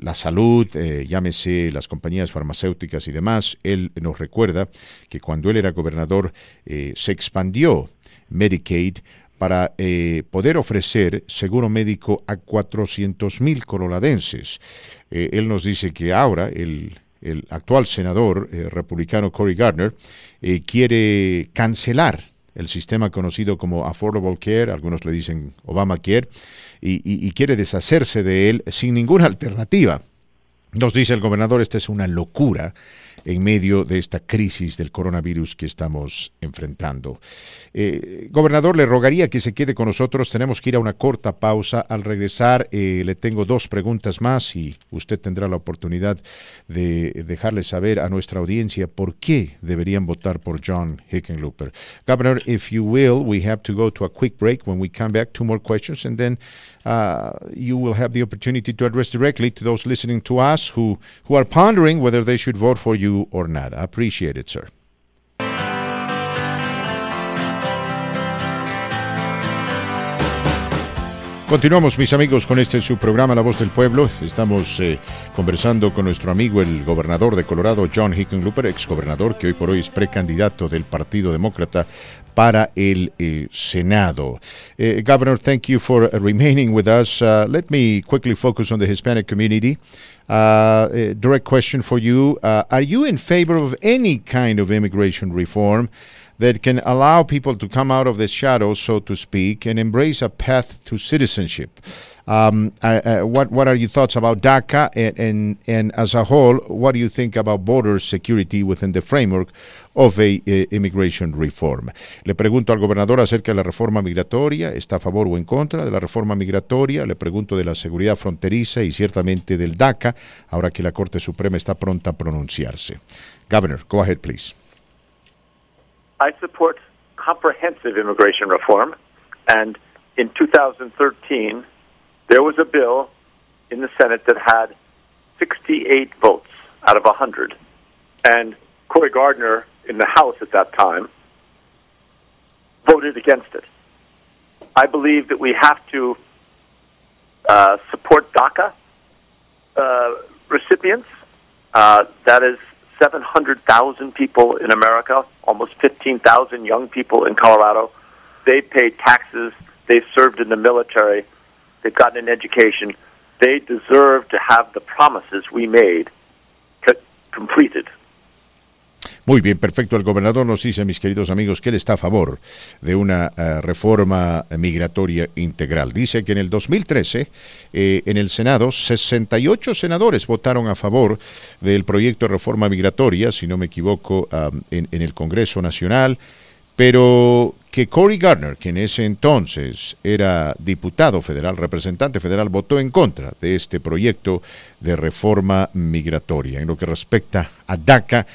la salud, llámese las compañías farmacéuticas y demás. Él nos recuerda que cuando él era gobernador se expandió Medicaid para eh, poder ofrecer seguro médico a 400 mil coloradenses. Eh, él nos dice que ahora el, actual senador eh, republicano Cory Gardner quiere cancelar el sistema conocido como Affordable Care, algunos le dicen Obamacare, y, y quiere deshacerse de él sin ninguna alternativa. Nos dice el gobernador, esta es una locura en medio de esta crisis del coronavirus que estamos enfrentando. Eh, gobernador, le rogaría que se quede con nosotros. Tenemos que ir a una corta pausa. Al regresar, eh, le tengo dos preguntas más y usted tendrá la oportunidad de dejarle saber a nuestra audiencia por qué deberían votar por John Hickenlooper. Governor, if you will, we have to go to a quick break. When we come back, two more questions, and then uh, you will have the opportunity to address directly to those listening to us who, who are pondering whether they should vote for you or not. I appreciate it, sir. Continuamos, mis amigos, con este su programa La Voz del Pueblo. Estamos eh, conversando con nuestro amigo, el gobernador de Colorado, John Hickenlooper, ex gobernador, que hoy por hoy es precandidato del Partido Demócrata para el eh, Senado. Uh, Governor, thank you for remaining with us. Uh, let me quickly focus on the Hispanic community. Uh, direct question for you Are you in favor of any kind of immigration reform? that can allow people to come out of the shadows, so to speak, and embrace a path to citizenship. Um, uh, what what are your thoughts about DACA, and, and, and as a whole, what do you think about border security within the framework of a uh, immigration reform? Le pregunto al gobernador acerca de la reforma migratoria, ¿está a favor o en contra de la reforma migratoria? Le pregunto de la seguridad fronteriza y ciertamente del DACA, ahora que la Corte Suprema está pronta a pronunciarse. Governor, go ahead, please. I support comprehensive immigration reform. And in 2013, there was a bill in the Senate that had 68 votes out of 100. And Cory Gardner in the House at that time voted against it. I believe that we have to uh, support DACA uh, recipients. Uh, that is 700,000 people in America, almost 15,000 young people in Colorado. They paid taxes. They've served in the military. They've gotten an education. They deserve to have the promises we made completed. Muy bien, perfecto. El gobernador nos dice, mis queridos amigos, que él está a favor de una uh, reforma migratoria integral. Dice que en el 2013, eh, en el Senado, 68 senadores votaron a favor del proyecto de reforma migratoria, si no me equivoco, um, en el Congreso Nacional pero que Cory Gardner, que en ese entonces era diputado federal, representante federal, votó en contra de este proyecto de reforma migratoria. En lo que respecta a DACA,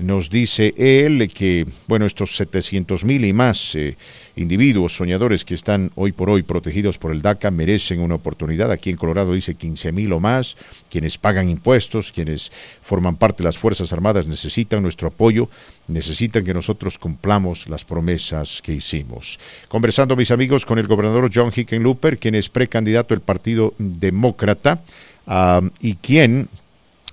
nos dice él que, bueno, estos 700 mil y más eh, individuos soñadores que están hoy por hoy protegidos por el DACA merecen una oportunidad. Aquí en Colorado dice 15 mil o más. Quienes pagan impuestos, quienes forman parte de las Fuerzas Armadas necesitan nuestro apoyo, necesitan que nosotros cumplamos las promesas que hicimos. Conversando, mis amigos, con el gobernador John Hickenlooper, quien es precandidato del Partido Demócrata ah, y quien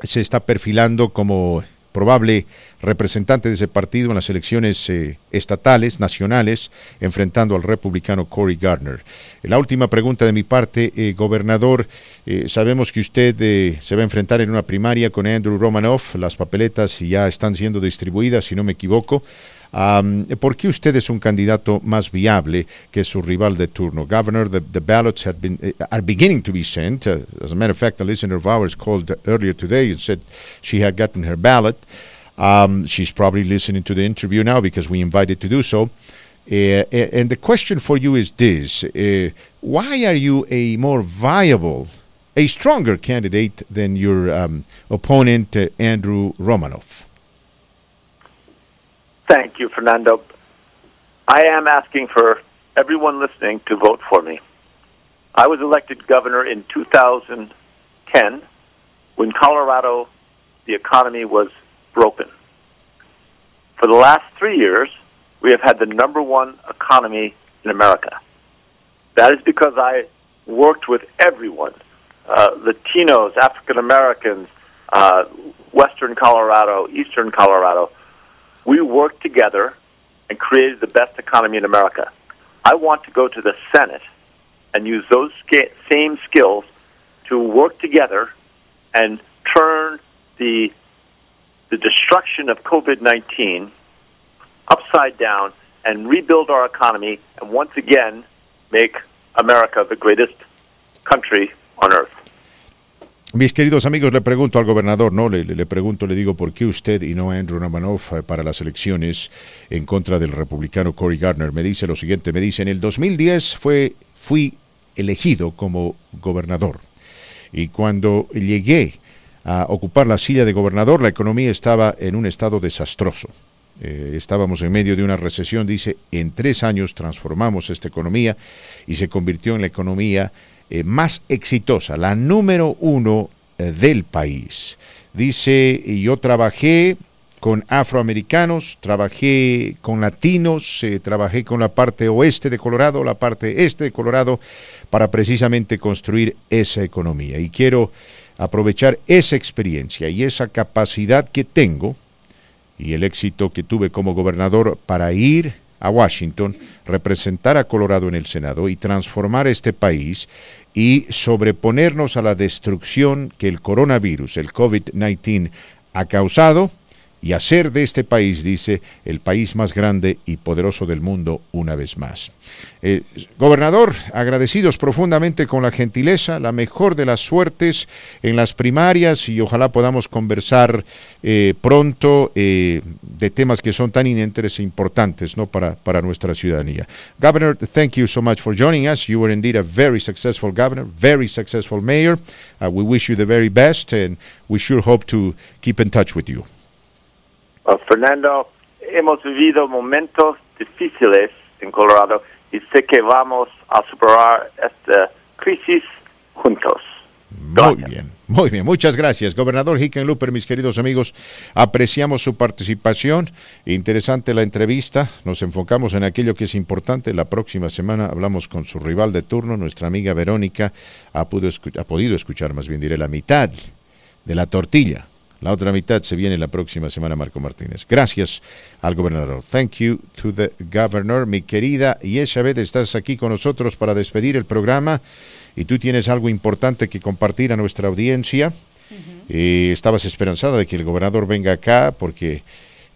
se está perfilando como probable representante de ese partido en las elecciones eh, estatales, nacionales, enfrentando al republicano Cory Gardner. La última pregunta de mi parte, eh, gobernador, eh, sabemos que usted se va a enfrentar en una primaria con Andrew Romanoff, las papeletas ya están siendo distribuidas, si no me equivoco. Um, ¿Por qué usted es un candidato más viable que su rival de turno? Governor, the, the ballots have been, uh, are beginning to be sent. Uh, as a matter of fact, a listener of ours called earlier today and said she had gotten her ballot. Um, she's probably listening to the interview now because we invited to do so. Uh, and the question for you is this uh, Why are you a more viable, a stronger candidate than your um, opponent, uh, Andrew Romanoff? Thank you, Fernando. I am asking for everyone listening to vote for me. I was elected governor in 2010 when Colorado, the economy was broken. For the last three years, we have had the number one economy in America. That is because I worked with everyone uh, Latinos, African Americans, uh, Western Colorado, Eastern Colorado. We worked together and created the best economy in America. I want to go to the Senate and use those same skills to work together and turn the the destruction of COVID-19 upside down and rebuild our economy and once again make America the greatest country on earth. Mis queridos amigos, le pregunto al gobernador, no, le, pregunto, le digo, ¿por qué usted y no Andrew Romanoff eh, para las elecciones en contra del republicano Cory Gardner? Me dice lo siguiente, me dice, en el 2010 fue, fui elegido como gobernador y cuando llegué a ocupar la silla de gobernador, la economía estaba en un estado desastroso. Eh, estábamos en medio de una recesión, dice, en tres años transformamos esta economía y se convirtió en la economía eh, más exitosa, la número uno eh, del país. Dice, yo trabajé con afroamericanos, trabajé con latinos, eh, trabajé con la parte oeste de Colorado, la parte este de Colorado, para precisamente construir esa economía. Y quiero aprovechar esa experiencia y esa capacidad que tengo y el éxito que tuve como gobernador para ir a Washington, representar a Colorado en el Senado y transformar este país y sobreponernos a la destrucción que el coronavirus, el COVID-19, ha causado y hacer de este país, dice, el país más grande y poderoso del mundo una vez más. Eh, gobernador, agradecidos profundamente con la gentileza, la mejor de las suertes en las primarias y ojalá podamos conversar eh, pronto eh, de temas que son tan inenteres e importantes ¿no? para, para nuestra ciudadanía. Governor, thank you so much for joining us. You were indeed a very successful governor, very successful mayor. Uh, we wish you the very best and we sure hope to keep in touch with you. Uh, Fernando, hemos vivido momentos difíciles en Colorado y sé que vamos a superar esta crisis juntos. Muy bien, muy bien. Muchas gracias, gobernador Hickenlooper, mis queridos amigos. Apreciamos su participación. Interesante la entrevista. Nos enfocamos en aquello que es importante. La próxima semana hablamos con su rival de turno, nuestra amiga Verónica. Ha, pudo ha podido escuchar, más bien diré, la mitad de la tortilla la otra mitad se viene la próxima semana, Marco Martínez. Gracias al gobernador. Thank you to the governor. Mi querida Yeshabet, estás aquí con nosotros para despedir el programa y tú tienes algo importante que compartir a nuestra audiencia. Eh, estabas esperanzada de que el gobernador venga acá porque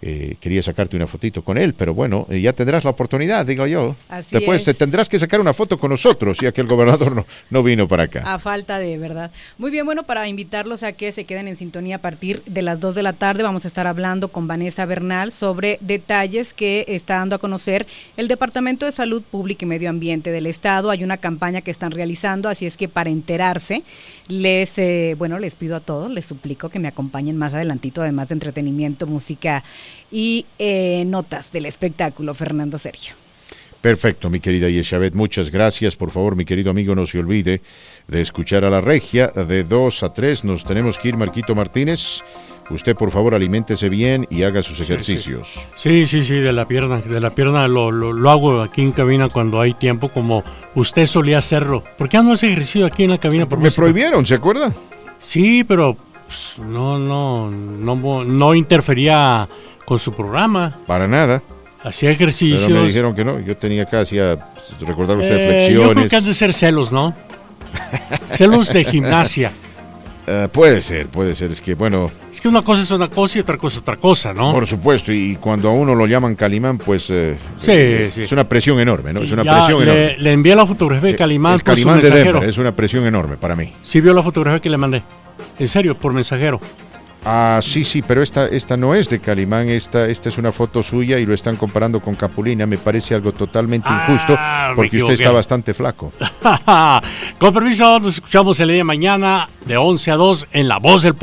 eh, quería sacarte una fotito con él, pero bueno, eh, ya tendrás la oportunidad, digo yo. Después te tendrás que sacar una foto con nosotros, ya que el gobernador no, no vino para acá. A falta de verdad. Muy bien, bueno, para invitarlos a que se queden en sintonía a partir de las 2 de la tarde, vamos a estar hablando con Vanessa Bernal sobre detalles que está dando a conocer el Departamento de Salud Pública y Medio Ambiente del Estado. Hay una campaña que están realizando, así es que para enterarse, les, eh, bueno, les pido a todos, les suplico que me acompañen más adelantito, además de entretenimiento, música y eh, notas del espectáculo, Fernando Sergio. Perfecto, mi querida Yeshabet, muchas gracias. Por favor, mi querido amigo, no se olvide de escuchar a la regia de 2 a 3. Nos tenemos que ir, Marquito Martínez. Usted, por favor, aliméntese bien y haga sus ejercicios. Sí, sí, sí, de la pierna. De la pierna lo, lo, hago aquí en cabina cuando hay tiempo, como usted solía hacerlo. ¿Por qué no hace ejercicio aquí en la cabina? Por Me prohibieron, ¿se acuerda? Sí, pero pues, no, no, no, no interfería con su programa. Para nada. Hacía ejercicios. Pero me dijeron que no. Yo tenía acá, hacía, recordar usted, eh, flexiones. Yo creo que han de ser celos, ¿no? celos de gimnasia. Uh, puede ser, puede ser. Es que, bueno. Es que una cosa es una cosa y otra cosa es otra cosa, ¿no? Por supuesto. Y cuando a uno lo llaman Calimán, pues. Eh, sí, eh, sí. Es una presión enorme, ¿no? Es una ya presión le, enorme. Le envié la fotografía de Calimán el, el por Calimán su de mensajero. Denver es una presión enorme para mí. Sí, vio la fotografía que le mandé. En serio, por mensajero. Ah, sí, sí, pero esta, esta no es de Calimán, esta, esta es una foto suya y lo están comparando con Capulina. Me parece algo totalmente Ah, injusto porque usted está bastante flaco. Con permiso, nos escuchamos el día de mañana de 11 a 2 en La Voz del Pueblo.